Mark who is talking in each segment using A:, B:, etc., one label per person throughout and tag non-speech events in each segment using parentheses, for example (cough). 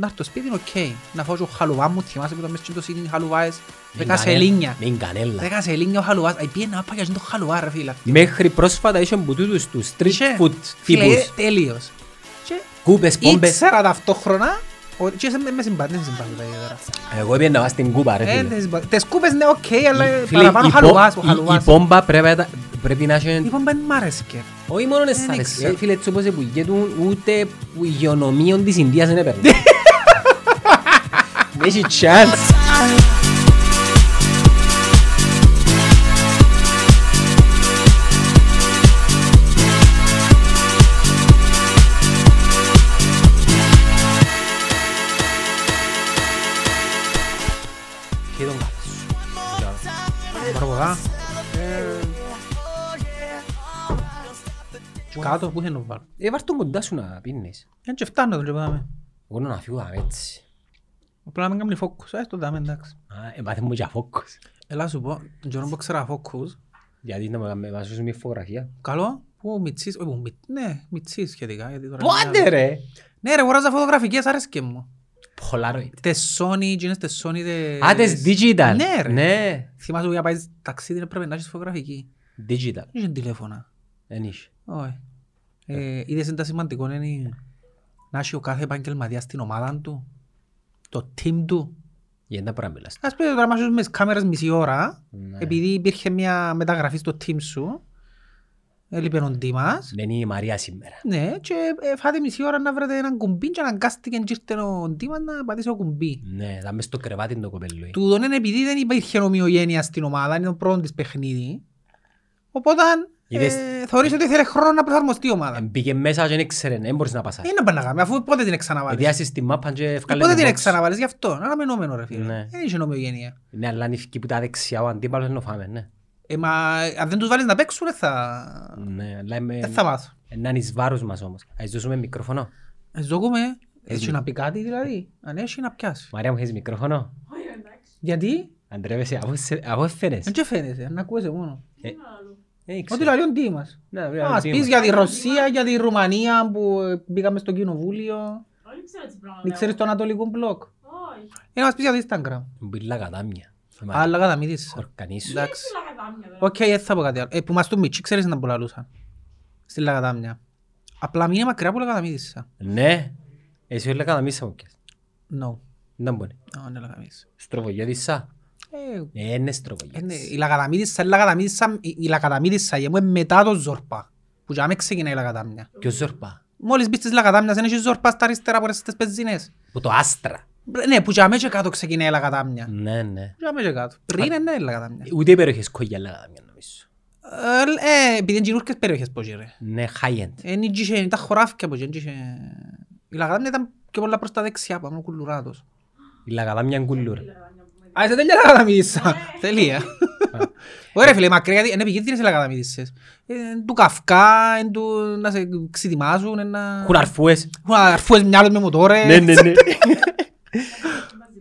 A: Να έρθω σπίτι, οκ. Να φάω και ο χαλουβά μου, θυμάσαι που ήταν μέσα στο σύνη χαλουβάες.
B: Μην
A: Δέκα
B: κανένα-
A: σελίνια.
B: Μην κανέλα.
A: Δέκα σελίνια ο χαλουβάς. Αϊ, πήγαινε να πάει και το χαλουβά ρε φίλε.
B: Μέχρι πρόσφατα είχε που τούτους τους street
A: Είχε.
B: food
A: Φίλε,
B: τύπους.
A: ε, Τέλειος. Και
B: Κούπες, πόμπες.
A: ήξερα ταυτόχρονα ότι και σε- με συμπάθει, δεν συμπάθει τα ιδιαίτερα.
B: Εγώ πήγαινα να πάω στην κούπα ρε
A: Ε,
B: φίλε.
A: δεν συμπάθει. Τις κούπες ναι, οκ, αλλά
B: Φίλε,
A: παραπάνω
B: η πο-
A: χαλουβάς, ο
B: η-
A: χαλουβάς.
B: Η πόμπα πρέπει να- πρέπει να έχει...
A: Λοιπόν, δεν μ' άρεσκε.
B: Όχι μόνο
A: Δεν
B: εσάρες,
A: ήξερα.
B: ε, φίλε, έτσι όπως επουλγέτουν, ούτε που υγειονομίων της Ινδίας δεν έπαιρνε. (laughs) Δεν έχει chance.
A: Και τον κάτω σου. Πάρω από εδώ. Και Κάτω, πού θέλω να βάλω.
B: Ε, βάρ' τον κοντά σου να πίνεις.
A: Δεν και φτάνω τον και πάμε.
B: Εγώ να φύγω δάμε έτσι.
A: Απλά να μην κάνει φόκους. Ε, το δάμε, εντάξει.
B: Α, Εμάθε μου και αφόκος.
A: Έλα σου πω, τον καιρό που ξέρα φόκους.
B: Γιατί να με βάζω μια φωτογραφία.
A: Καλό, που μητσής, όχι που μη- ναι, μητσής σχετικά. γιατί τώρα
B: Πότε
A: είναι-
B: ρε!
A: Ναι ρε, αγοράζα φωτογραφικές, άρεσκε μου.
B: Polaroid.
A: Τες Sony, γίνες τες Sony τες...
B: Α, τις digital.
A: Ναι ρε.
B: Ναι.
A: Θυμάσαι που για να πάεις ταξίδι να πρέπει να έχεις φωτογραφική.
B: Digital.
A: Δεν είχε τηλέφωνα.
B: Δεν είχε.
A: Όχι. Ε, είδες είναι τα σημαντικό είναι να έχει ο κάθε επαγγελματίας την ομάδα του, το team του.
B: Γιατί δεν μπορεί να μιλάς.
A: Ας πούμε τώρα μάχεις με τις κάμερες μισή ώρα,
B: Ναι.
A: επειδή υπήρχε μια μεταγραφή στο team σου, έλειπε ο Ντίμας,
B: Δεν είναι η Μαρία σήμερα.
A: ναι, και ε, φάτε μισή ώρα να βρείτε έναν κουμπί και αναγκάστηκε και ήρθε ο Ντίμας να πατήσει ο κουμπί.
B: Ναι, θα μες στο κρεβάτι το κοπέλου.
A: Τούτον είναι επειδή δεν υπήρχε ομοιογένεια στην ομάδα, είναι το πρώτος της παιχνίδι. Οπότε
B: Είδες-
A: ε, θεωρείς ότι θέλει χρόνο να προσαρμοστεί η ομάδα.
B: Μπήκε μέσα και δεν ήξερε, δεν μπορείς να πασάρεις.
A: Είναι να πάει να κάνει, αφού πότε την ξαναβάλεις.
B: Εδιάσεις στη μάπα και ευκάλε
A: Πότε
B: την
A: την
B: box.
A: ξαναβάλεις γι' αυτό, είναι αναμενόμενο ρε φίλε.
B: Ναι.
A: Δεν είχε ομοιογένεια.
B: Ναι, αλλά αν ευκεί που τα δεξιά ο αντίπαλος να φάμε, ναι.
A: Ε, μα αν δεν τους βάλεις να παίξουν, δεν θα...
B: Ναι, αλλά είμαι...
A: Δεν θα μάθω.
B: Να είναι εις βάρος μας όμως. Ας δώσουμε μικρόφωνο.
A: Ε, Ζώκουμε, έχει να πει κάτι δηλαδή, αν έχει να πιάσει.
B: Μαρία μου, έχεις μικρόφωνο;
A: Γιατί,
B: Αντρεύεσαι, αφού σε- αφού έφερες.
A: δεν και φαίνεσαι, να ακούεσαι μόνο.
B: Δεν
A: Ότι
B: ήξερα.
A: λέει ο Ντίμας.
B: Ναι, βέβαια,
A: Ας
B: τι
A: πεις
B: είμαστε.
A: για τη Ρωσία, για τη Ρουμανία που ε, μπήκαμε στο κοινοβούλιο.
C: Όχι ξέρω τι πράγματα.
A: Δεν ξέρεις το Ανατολικό μπλοκ.
C: Όχι.
A: Ή να μας πεις για το Instagram.
B: Μπήλα κατάμια.
A: Αλλά κατά μη δεις.
B: Ορκανίσου.
A: Εντάξει.
C: Τι λαγαδάμια τώρα.
A: Οκ, δεν θα πω κάτι άλλο. Ε, που μας το μίτσι, ξέρεις να πουλαλούσαν. Στη Λαγατάμια. Απλά μην είναι μακριά από Λαγαταμίδισσα.
B: Ναι. Εσύ όλα καταμίσα μου πιες.
A: No.
B: Δεν μπορεί.
A: No, είναι Λαγαταμίδισσα.
B: Στροφογιώτησα.
A: Ε,
B: Ε, είναι
A: είναι-
B: στροφογιώτης.
A: Η Λαγαταμίδισσα, η Λαγαταμίδισσα, η- η Λαγαταμίδισσα είναι μετά το Ζόρπα. Που για να μην ξεκινάει η Λαγατάμια.
B: Ποιος ζορπά.
A: Μόλις μπεις στις Λαγατάμιας, δεν έχει Ζόρπα στα αριστερά από τις πεζίνες.
B: Που το άστρα.
A: Ναι, που για μέσα κάτω ξεκινάει η Λαγατάμια.
B: Ναι, ναι.
A: Για μέσα κάτω. Πριν είναι η Λαγατάμια.
B: Ούτε οι περιοχές κογιάλα κατάμια νομίζω.
A: Ε, επειδή είναι γυρούργες περιοχές πως ρε.
B: Ναι, high-end.
A: Είναι είχε, ήταν χωράφια πως είχε. Η Λαγατάμια ήταν και πολλά προς τα δεξιά, πάμε ο κουλουράτος.
B: Η λαγαδάμια είναι κουλούρα.
A: Α, είσαι τέλεια Λαγαταμίδισσα. Τελεία. Ωραία φίλε, μακριά γιατί είναι επικίνδυνες οι Λαγαταμίδισσες. Ε, Του καυκά, εν του να σε ξετοιμάζουν, εν να...
B: Έχουν αρφούες.
A: Έχουν αρφούες μυαλούς με μοτόρες.
B: Ναι, ναι, ναι. (laughs)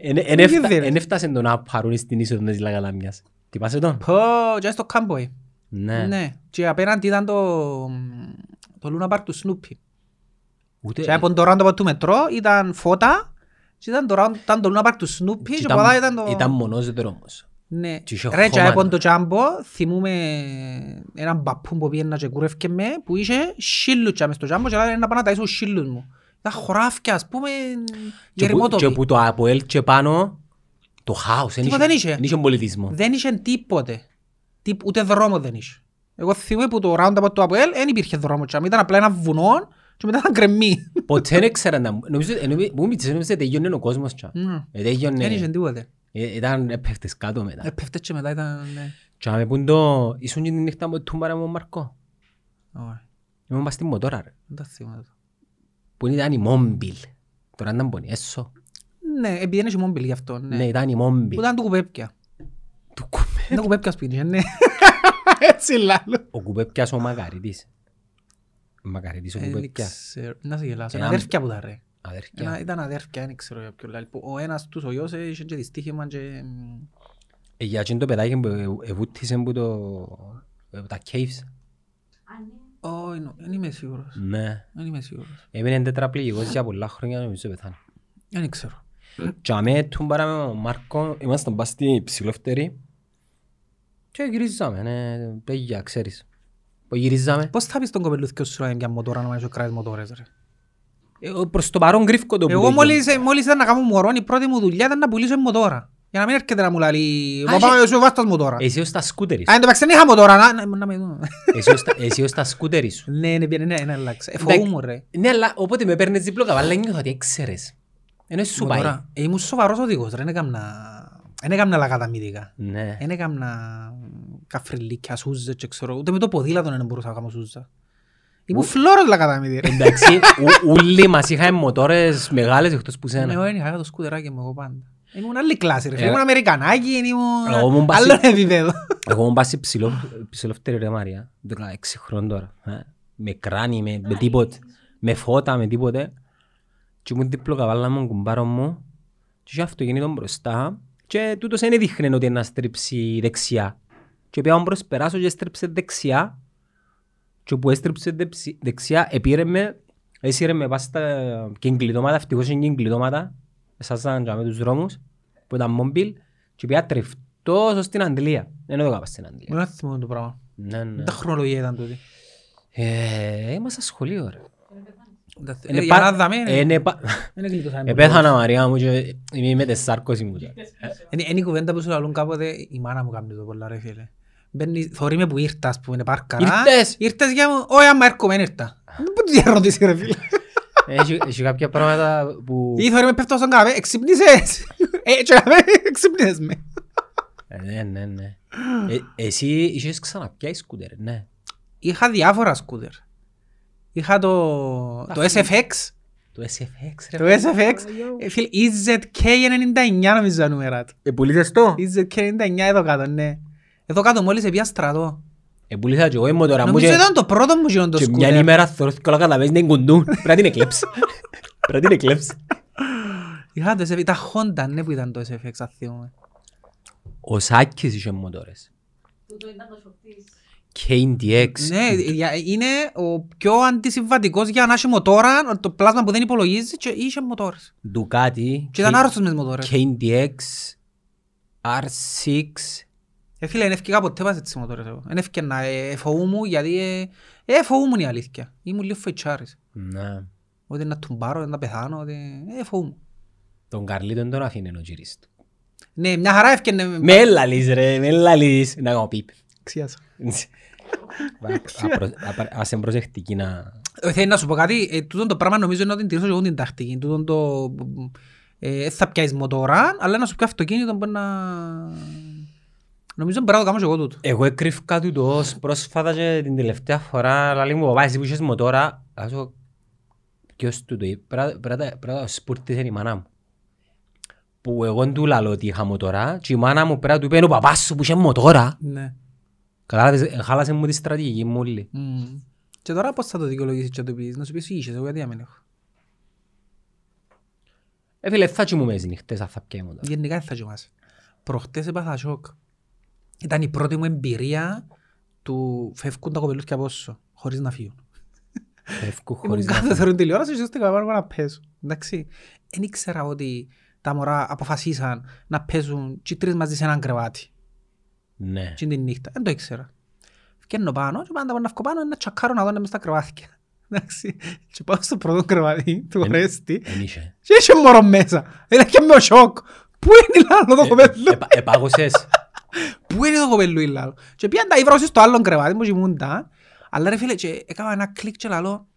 B: Εν- εν
A: Τι
B: έφτα-
A: δίνεις;
B: εν έφτασε το να πάρουν στην είσοδο της λαγαδάμιας. Τι πας εδώ.
A: Πω, και στο Κάμποι.
B: Ναι.
A: Ναι. Και απέναντι ήταν το, το Luna Park του Snoopy.
B: Ούτε-
A: Και από το roundabout του μετρό ήταν φώτα και ήταν το, round, ήταν το Luna Park του Snoopy και
B: ήταν-
A: από εδώ ήταν το...
B: Ήταν μονός δρόμος.
A: Ναι.
B: και είχε
A: Ρε, και
B: χώμα,
A: από
B: ναι.
A: το τζάμπο θυμούμε έναν παππού που πήγαινα και κούρευκε με που είχε σύλλους και μες στο τζάμπο και λέει να πάω να ταΐσω σύλλους μου. Ήταν χωράφια, ας πούμε,
B: Και που-
A: γερμότοποι.
B: Και που το ΑΠΟΕΛ και πάνω, το χάος. εν
A: Τίποτα δεν είχε.
B: Δεν είχε πολιτισμό.
A: Δεν είχε τίποτε. Τι, ούτε δρόμο δεν είχε. Εγώ θυμούμαι που το roundabout του ΑΠΟΕΛ δεν υπήρχε δρόμο. και Ήταν απλά ένα βουνό και μετά ήταν κρεμμύ.
B: Ποτέ δεν ήξερα να... Νομίζω, ενώ μου μίτσες, νόμιζα τελειώνε ο κόσμος. τσα.
A: Μμ.
B: Ε, τελειώνε-
A: Δεν είχε τίποτε.
B: ε, Ήταν έπεφτες κάτω μετά.
A: Έπεφτε και μετά ήταν... ναι.
B: Και άμε πούν το... Ήσουν και την νύχτα με τούμπαρα με τον Μαρκό.
A: Όχι,
B: Ήμουν πας στη μοτόρα ρε.
A: δεν τα θυμάμαι.
B: Που ήταν η Μόμπιλ. Τώρα ήταν πονή, έσω.
A: Ναι, επειδή είναι και μόμπιλ γι' αυτό.
B: Ναι,
A: Ναι.
B: ήταν η
A: Που
B: Μόμπιλ.
A: ήταν του κουπέπια.
B: Του κουπέ.
A: Είναι κουπέπια σπίτι, ναι. (laughs) Έτσι λάλλω.
B: Ο κουπέπιας ο Μακαρίτης. Ο Μακαρίτης ο
A: Ε, Δεν
B: κουπέπιας.
A: ξέρω. Να σε γελάσω.
B: Ένα-
A: Είναι αδέρφια που τα ρε. Ένα-
B: Αδέρφια.
A: Ήταν αδέρφια, δεν ξέρω για ποιο λάλλει. Που Ο ένας τους ο γιος ε, είχε και δυστύχημα και... μ,
B: Ε, Για εκείνο το παιδάκι που ε- εβούτησε που το... ε, Τα caves.
C: Α, ναι.
A: Όχι, νο- δεν είμαι σίγουρος.
B: Ναι.
A: Δεν είμαι σίγουρος.
B: Έμεινε τετραπληγικός για πολλά χρόνια νομίζω πεθάνε.
A: Δεν ξέρω.
B: Και αμέ του παρά με τον Μάρκο, ήμασταν πας στη ψηλόφτερη και γυρίζαμε, ναι, παιδιά, ξέρεις. Που γυρίζαμε.
A: Πώς θα πεις τον κοπελούθκιο σου να είναι μια μοτόρα να μην έχει κράτης μοτόρες ρε;
B: Ε, Προς το παρόν γκρίφκω το που
A: Εγώ
B: το
A: μόλις, μόλις ήταν να κάνω μωρό, η πρώτη μου δουλειά ήταν να πουλήσω μοτόρα. Για να μην έρχεται να μου λέει,
B: Α,
A: «Μα πάμε
B: εσύ-
A: σου βάστας μοτόρα».
B: Εσύ ως τα σκούτερis.
A: Α, εν τω μεταξύ δεν είχα μοτόρα, να- να- να με δουν.
B: Εσύ ως τα- Εσύ ως τα σκούτερis σου.
A: Ναι, ναι, ναι, ναι, ναι, αλλάξε. Ε,
B: Εντάξει.
A: φοβούμουν ρε.
B: Ναι, αλλά όποτε με παίρνεις δίπλο καβάλα νιώθω ότι έξερες. Ενώ σου πάει.
A: Μοτόρα. Ε, Ήμουν σοβαρός οδηγός ρε, δεν έκαμνα... Δεν έκαμνα λακαταμύδικα.
B: Ναι.
A: Δεν έκαμνα καφριλίκια, σούζες και ξέρω, ούτε με το ποδήλατο δεν μπορούσα να κάνω σούζα. Ήμουν φλόρος λακαταμύδι ρε.
B: Εντάξει, ου- ούλοι μας είχαν μοτόρες μεγάλες εκτός που
A: Ναι,
B: σένα.
A: εγώ δεν είχα το σκουτεράκι μου εγώ πάντα. Ήμουν άλλη κλάση ρε, φίλε.
B: Ε,
A: ήμουν Αμερικανάκι,
B: εγώ ήμουν
A: ήμουν
B: πάση-
A: άλλο επίπεδο.
B: Εγώ μου πάσει ψηλό, ψηλόφτερη ρε Μαρία, 16 χρόνων τώρα. ε. Με κράνη, με, με τίποτε. Με φώτα, με τίποτε. Και ήμουν δίπλο καβάλα μου, κουμπάρο μου. Και είχε αυτοκίνητο μπροστά. Και τούτος δεν έδειχνε ότι να στρίψει δεξιά. Και πήγα μπρος περάσω και έστρεψε δεξιά. Και όπου έστρεψε δεψι- δεξιά, επήρε με, έσυρε με πας στα κεγκλειδώματα, ευτυχώς είναι κεγκλειδώματα. Εσάσαν και με τους δρόμους, που ήταν μόμπιλ. Και πήγα τρεφτός ως την Αντιλία. Δεν το έκανα στην Αντιλία.
A: Μου να θυμώ το πράγμα.
B: Ναι, ναι.
A: Τα χρονολογία ήταν τούτη.
B: Ε, Είμαστε στο σχολείο, ρε.
A: Ε, Για να δάμε,
B: Ε, είναι πα-
A: δεν εκλειτώσαμε.
B: Επέθανα Μαρία μου και είμαι με τεσσάρκωση μου. τώρα.
A: Είναι είναι η κουβέντα που σου λαλούν κάποτε, η μάνα μου κάνει το πολλά ρε φίλε. Μπαίνει, θωρεί με που ήρθα, ας πούμε, είναι πάρκαρα.
B: Ήρθες!
A: Ήρθες για μου, όχι άμα έρχομαι, δεν ήρθα. Πού τη ερώτηση ρε φίλε.
B: Έχει έχει κάποια πράγματα που...
A: Ή θωρεί με πέφτω στον καφέ, εξυπνήσες. Ε, και καφέ, εξυπνήσες με.
B: Ε, Ναι, ναι, ναι. Ε, Εσύ είχες ξαναπιάσει σκούτερ, ναι.
A: Είχα διάφορα σκούτερ. Είχα το, το SFX.
B: Το SFX, ρε.
A: Το SFX. ε, Φίλε, EZK99 νομίζω τα νούμερα του.
B: Επουλήσες το;
A: EZK99 εδώ κάτω, ναι. Εδώ κάτω μόλις επία στρατό.
B: Επουλήσα και εγώ είμαι τώρα μου
A: Νομίζω
B: και...
A: ήταν το πρώτο μου γίνον το
B: Και μια
A: σκούτερ.
B: ημέρα θωρώθηκε όλα κατά μέσα, είναι κουντούν. Πρέπει να την εκλέψει. Πρέπει να την εκλέψει.
A: Είχα το SFX, τα Honda, ναι που ήταν το SFX, αν θυμούμαι.
B: Ο Σάκης είχε μοτόρες.
C: Τούτο ήταν το σοκτής.
B: KDX.
A: Ναι, για- είναι ο πιο αντισυμβατικός για να έχει μοτόρα, το πλάσμα που δεν υπολογίζει και είχε μοτόρες.
B: Ducati.
A: Και ήταν άρρωστος μες τις μοτόρες.
B: KDX. R6.
A: Ε, φίλε, δεν έφυγα ποτέ πας έτσι μοτόρες εγώ. Δεν έφυγα να ε, φοβούμουν γιατί ε, ε, φοβούμουν η αλήθεια. Ήμουν λίγο φοητσάρης.
B: Ναι.
A: Ότι να τουμπάρω, να πεθάνω, ότι ε, φοβούμουν.
B: Τον Καρλίτον τον αφήνει ο γυρίστ του.
A: Ναι, μια χαρά έφυγε.
B: Με λαλείς ρε, με λαλείς. Να κάνω πιπ.
A: Ξιάσα.
B: Ας είναι προσεκτική να...
A: Ε, Θέλει να σου πω κάτι, ε, τούτο το πράγμα νομίζω είναι ότι τηρήσω και εγώ την τακτική. Τούτο το... Ε, θα πιάσεις μοτόρα, αλλά να σου πιάσει αυτοκίνητο μπορεί να... Νομίζω μπορεί να το κάνω και εγώ τούτο.
B: Εγώ έκρυφκα του το ως πρόσφατα και την τελευταία φορά λαλή μου παπά εσύ που είχες μοτόρα άσο ποιος του το είπε πρέπει να- πρέπει να- πρέπει να το σπουρτίσε η μάνα μου που εγώ του λαλώ ότι είχα μοτόρα και η μάνα μου πρέπει να του είπε «Είναι ο παπάς σου που είχε μοτόρα
A: Ναι.
B: Κατάλαβες, ε, χάλασες μου τη στρατηγική μου όλη.
A: Μμμ. Και τώρα πώς θα το δικαιολογήσεις και να του πεις, να σου πεις είχες, εγώ γιατί να μην έχω.
B: Ε, φίλε, θα κοιμούμε τις νύχτες αν θα πιάει μοτόρα.
A: Γενικά δεν θα κοιμάσαι. Προχτές έπαθα σοκ. Ήταν η πρώτη μου εμπειρία του φεύγουν τα κοπελούθια από όσο, χωρίς να φύγουν.
B: Φεύγω
A: Ήμουν
B: χωρίς να
A: κάθε
B: φύγω.
A: θεωρούν τηλεόραση και ώστε καβάρω να πέσω. Εντάξει. Δεν ήξερα ότι τα μωρά αποφασίσαν να παίζουν και οι τρεις μαζί σε έναν κρεβάτι.
B: Ναι.
A: Και την νύχτα. Δεν το ήξερα. Φκένω πάνω και πάντα να βγω πάνω να τσακάρω να δω μες στα κρεβάτια. Εντάξει. Και πάω στο πρώτο κρεβάτι του
B: Εν-
A: Ρέστη
B: Εν είχε.
A: και είχε μωρό μέσα. Ήταν και με ο σοκ. Πού είναι η λάλο το κοπέλου.
B: Επα- Επάγωσες;
A: Πού είναι το κοπέλου η λάλο; Και πήγαν τα ήβρα στο άλλο κρεβάτι μου και ήμουν τα. Αλλά ρε φίλε και έκανα ένα κλικ και λαλό.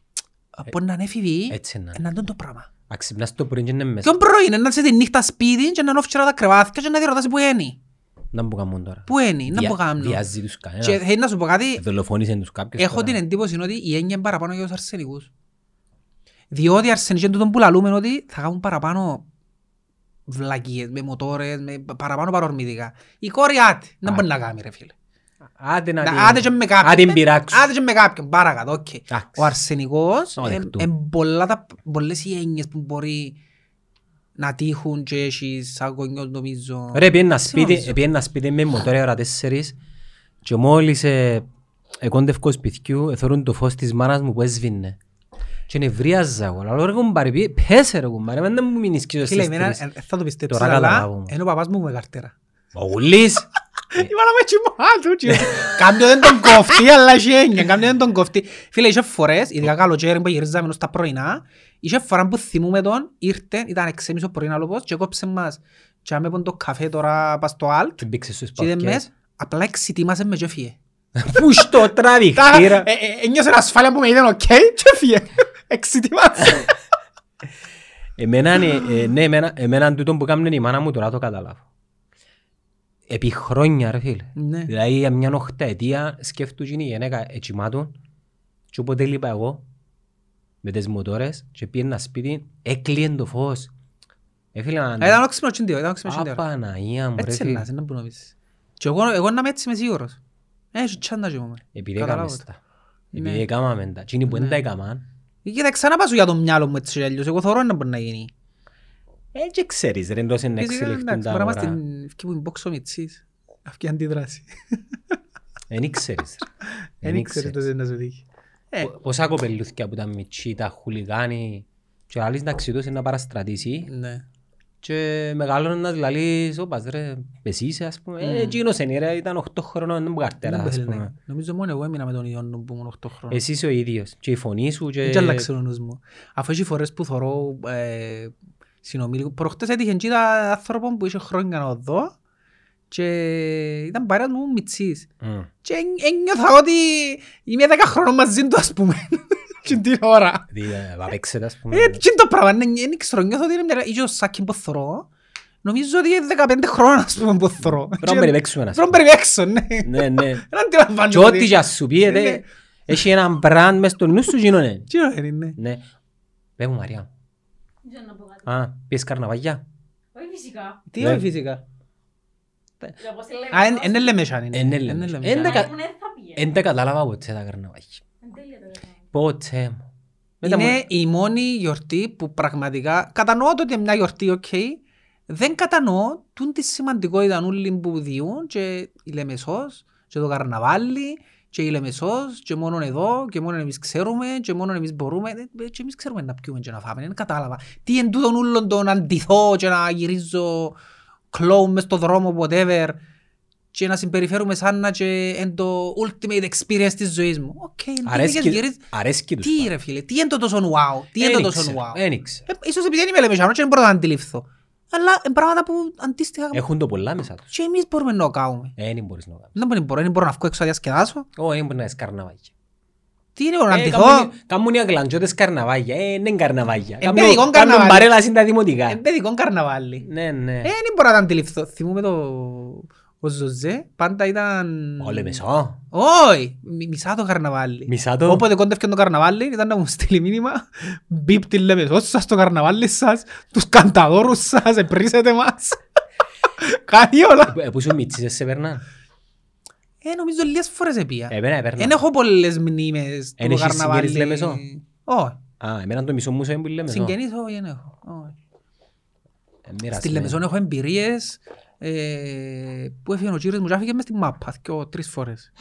A: Μπορεί να είναι έφηβη.
B: Έτσι να είναι.
A: Να είναι το πράγμα.
B: Αξυπνάς το πρωί και είναι μέσα.
A: Ποιον πρωί είναι να είσαι τη νύχτα σπίτι και να είναι όφτσερα τα κρεβάτια και να διερωτάς που είναι.
B: Να μου κάνουν τώρα.
A: Πού είναι, να
B: Δια-
A: που κάνω.
B: Διάζει τους
A: Και
B: κανένα.
A: θέλει να σου πω κάτι,
B: Δολοφόνησαν τους κάποιους.
A: έχω
B: τώρα.
A: την εντύπωση ότι η έννοια είναι παραπάνω για τους αρσενικούς. Διότι οι αρσενικοί είναι τούτο που λαλούμε ότι θα κάνουν παραπάνω βλακίες, με μοτόρες, με παραπάνω παρορμητικά. Η κόρη άτη, να
B: Α.
A: μπορεί να κάνει ρε φίλε.
B: Άντε να
A: Να-
B: την-
A: Άντε και με κάποιον.
B: Να την
A: ναι.
B: πειράξουν.
A: Άντε και με κάποιον, παρακάτω, οκ.
B: Εντάξει.
A: Ο αρσενικός
B: Να το δεχτούν.
A: είναι πολλά τα- πολλές οι έννοιες που μπορεί να τύχουν και έχεις σαν γονιός νομίζω.
B: Ρε, πήγαινα
A: Τι
B: σπίτι,
A: νομίζω.
B: πήγαινα σπίτι με μοτόρια ώρα τέσσερις και μόλις ε, εκόντευκο σπιτιού εθώρουν το φως της μάνας μου που έσβηνε. Και νευρίαζα εγώ. Λέω ρε κουμπάρε, πει- πέσε ρε κουμπάρε, μην δεν μου μείνεις και
A: Φίλε,
B: στις
A: εμένα,
B: τρεις.
A: ε, θα το πιστέψεις,
B: Τώρα
A: αλλά
B: καταλάβω.
A: είναι ο παπάς μου με καρτέρα.
B: Ο Γουλής. (laughs)
A: Η μάνα με τσιμά του και Κάποιον δεν τον κοφτεί, (laughs) αλλά έχει έννοια. Κάποιον δεν τον κοφτεί. Φίλε, είχες φορές, ειδικά καλοκαίρι που γυρίζαμε στα πρωινά, είχες φορά που θυμούμε τον, ήρθε, ήταν 6.30 το πρωί άλλο πως και κόψε μας. Και άμε πον το καφέ τώρα πας στο Alt
B: Και μπήξε στους
A: και είδες
B: παρκές.
A: μες, απλά εξητήμασες με και φύγε. (laughs)
B: Πού στο τραβηχτήρα.
A: Ε, ε, Ένιωσε ασφάλεια που με είδε οκ και φύγε. Εξητήμασε.
B: Εμένα, είναι- ε, ναι, εμένα, εμένα τούτο που κάνουν η μάνα μου τώρα το καταλάβω. Επί χρόνια ρε φίλε.
A: Ναι.
B: Δηλαδή για μια οχταετία σκέφτους γίνει η γυναίκα ετσιμάτων και όποτε λείπα εγώ με τις μοτόρες και πήγαινα σπίτι έκλειεν το φως. Ε, φίλε, αν-
A: Ε, Ήταν όξιμο τσιντίο, ήταν όξιμο τσιντίο.
B: Απαναγία μου ρε
A: Έτσι είναι,
B: φίλε.
A: ας είναι που νομίζεις. Και εγώ, εγώ να είμαι έτσι είμαι σίγουρος. Ε, Έχει τσάντα και μου.
B: Επειδή
A: Καταλάβω
B: έκαμες
A: το.
B: τα.
A: Ναι.
B: Επειδή έκαμαμε τα. Εκείνοι που δεν τα έκαμαν.
A: Κοίτα, ξανά πάσω για το μυαλό μου έτσι κι αλλιώς. Εγώ θωρώ να μπορεί να γίνει.
B: Έτσι ξέρεις ρε, εντός είναι
A: Φυσικά,
B: εξελιχτούν
A: εντάξει,
B: τα
A: μπορεί να είμαστε
B: αγορά.
A: στην ευκή που είναι μπόξο μητσής. Αυτή η αντίδραση.
B: Εν ήξερες. ρε.
A: Δεν
B: Εν
A: ήξερες το
B: ήξερες.
A: τι να σου τύχει. Ε,
B: Πο- Πόσα κοπελούθηκια που ήταν μητσί, τα χουλιγάνοι και άλλοι να ξητώσει να παραστρατήσει
A: ναι.
B: Και μεγάλωνε να δηλαδή όπας ρε, εσύ είσαι ας πούμε. Ε, εκείνος είναι ρε, ήταν 8 χρονών, δεν μου καρτέρα
A: Δεν
B: ας
A: θέλει να-
B: πούμε.
A: Νομίζω μόνο εγώ έμεινα με τον ίδιο νου που ήμουν 8 χρόνια.
B: Εσύ είσαι ο ίδιος και η φωνή σου και...
A: Δεν άλλαξε ο νους μου. Αφού έχει φορές που θωρώ ε, συνομιλικού. Προχτές έτυχε και είδα άνθρωπο που είχε χρόνια να δω και ήταν παρέας μου μητσής.
B: Μμ.
A: Και εν- ένιωθα ότι είμαι 10 χρόνων μαζί του ας πούμε. Και την ώρα.
B: Δηλαδή, ε, θα παίξετε ας πούμε.
A: Ε, τι είναι το πράγμα, ναι, δεν ξέρω, νιώθω ότι είναι μια... Είχε ο Σάκη που θωρώ. Νομίζω ότι είναι 15 χρόνια ας πούμε που θωρώ.
B: Πρέπει να περιπέξουμε ας
A: Πρέπει να
B: πούμε.
A: περιπέξω, ναι.
B: Ναι, ναι.
A: Δεν αντιλαμβάνομαι
B: Και
A: ότι-
B: ό,τι και ας σου πει,
A: Ναι.
B: δε, έχει έναν μπραντ μες στο νου σου γίνονε.
A: Τι ωραία είναι.
B: Ναι. Πες μου Μαρία.
C: Για να πω κάτι.
B: Α, πιες καρναβαγιά.
C: Όχι φυσικά.
A: Τι
B: Ναι.
A: όχι φυσικά.
C: Για πώς τη λέμε
A: Α, εν-
C: αυτός.
A: εν είναι Λεμεσάν είναι.
B: Εν είναι
A: Εν είναι
B: Λεμεσάν.
A: Λεμεσάν.
B: Εν τα κα-
C: Ήμουν, δεν θα πήγαινε.
B: Εν τα κατάλαβα ποτέ τα καρναβαγιά.
C: Εν τέλεια το έκανα.
B: Ποτέ μου. Μετά
A: Είναι
B: μου-
A: η μόνη γιορτή που πραγματικά κατανοώ το ότι είναι μια γιορτή, οκ. Δεν κατανοώ τούν τη σημαντικότητα όλοι που διούν και η Λεμεσός και το καρναβάλι και η Λεμεσός και μόνο εδώ και μόνο εμείς ξέρουμε και μόνο εμείς μπορούμε ε, και εμείς ξέρουμε να πιούμε και να φάμε, δεν κατάλαβα. Τι εν τούτον ούλον το να αντιθώ και να γυρίζω κλόουν μες στο δρόμο, whatever και να συμπεριφέρουμε σαν να και εν το ultimate experience της ζωής μου. Οκ, είναι
B: Αρέσκει-
A: τύπικες γυρίζ-
B: Αρέσκει τους
A: τι
B: πάντα.
A: ρε φίλε, τι είναι το τόσο wow, τι είναι το
B: Εν
A: τόσο
B: ήξερα,
A: wow.
B: εν ήξερα.
A: Ε, Ίσως επειδή δεν είμαι Λεμεσιανός και δεν μπορώ να αντιληφθώ. Αλλά είναι πράγματα που αντίστοιχα
B: Έχουν το πολλά μέσα τους.
A: και εμείς μπορούμε να το κάνουμε.
B: Ε, δεν μπορείς να το κάνεις.
A: Δεν μπορώ, δεν μπορώ να βγω έξω να διασκεδάσω.
B: Ω, δεν μπορεί να είσαι καρναβάγια.
A: Τι είναι, μπορώ να
B: Ε,
A: αντιθώ.
B: κάμουν- Κάμουν οι αγλαντζώτες καρναβάγια. Ε, δεν είναι καρναβάγια.
A: Ε,
B: Κάμουν-
A: παιδικό
B: κάμουν
A: καρναβάλι.
B: παρέλαση στα δημοτικά.
A: Είναι παιδικό καρναβάλι.
B: Ναι, ναι.
A: Ε, δεν μπορώ να το αντιληφθώ. Θυμούμαι το... Ο Ζωζέ πάντα ήταν...
B: Ο Λεμεσό.
A: Όχι, μι- μισά το καρναβάλι.
B: Μισά το.
A: Όποτε κόντευκε το καρναβάλι ήταν να μου στείλει μήνυμα Μπίπ τη λέμε σας στο καρναβάλι σας Τους κανταδόρους σας επρίσετε μας (laughs) Κάνει όλα
B: Ε, Πού σου μίτσισες σε περνά;
A: Ε, νομίζω λίγες φορές επία
B: Εμένα έπαιρνα.
A: Δεν έχω πολλές μνήμες
B: Εν
A: του
B: έχεις
A: καρναβάλι
B: συγγενείς Λεμεσό;
A: Όχι,
B: Α, εμένα το μισό μου είναι που λέμε.
A: συγγενείς όχι δεν έχω όχι.
B: Ε,
A: Στη Λεμεσόν έχω εμπειρίες ε, που έφυγε ο κύριος μου και άφηγε μες στη μάπα δυο, τρεις φορές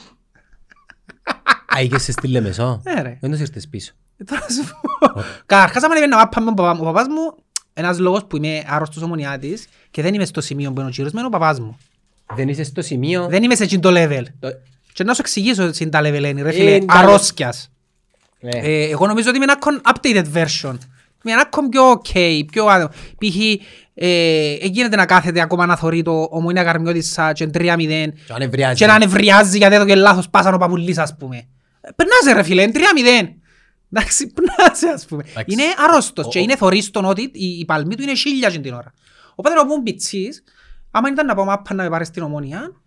B: Α, είχες στη Λεμεσό.
A: Ε, ρε
B: Δεν τους ήρθες πίσω.
A: Ε, τώρα σου πω. Καταρχάς, άμα ανεβαίνω να πάμε με τον παπά μου, ο παπάς μου, ένας λόγος που είμαι άρρωστος ομονιάτης και δεν είμαι στο σημείο που είναι ο κύριος μου, είναι ο παπάς μου.
B: Δεν είσαι στο σημείο.
A: Δεν είμαι σε εκείνο το level.
B: Το-
A: Και να σου εξηγήσω σε τα level είναι, ρε
B: Ε,
A: φίλε,
B: εντάξει.
A: αρρώσκιας.
B: Ναι.
A: Ε, Εγώ νομίζω ότι είμαι ένα ακόμη updated version. Είμαι ένα ακόμη πιο ok, πιο άδειο. Π.χ. ε, γίνεται να κάθεται ακόμα να θωρεί το ομόνια καρμιώτισσα και 3-0
B: Και αν ευριάζει.
A: και να νευριάζει γιατί έδωκε λάθος πάσαν ο παπουλής ας πούμε. Ε, Περνάσε ρε φίλε, είναι 3-0. Εντάξει, (laughs) περνάσε ας πούμε.
B: Εντάξει.
A: Είναι αρρώστος
B: Ο-
A: και
B: ο-
A: είναι θωρίστον ότι η, η παλμή του είναι χίλια στην την ώρα. Οπότε να πούμε πιτσής, άμα ήταν να πάω μάπα να με πάρει στην ομόνια,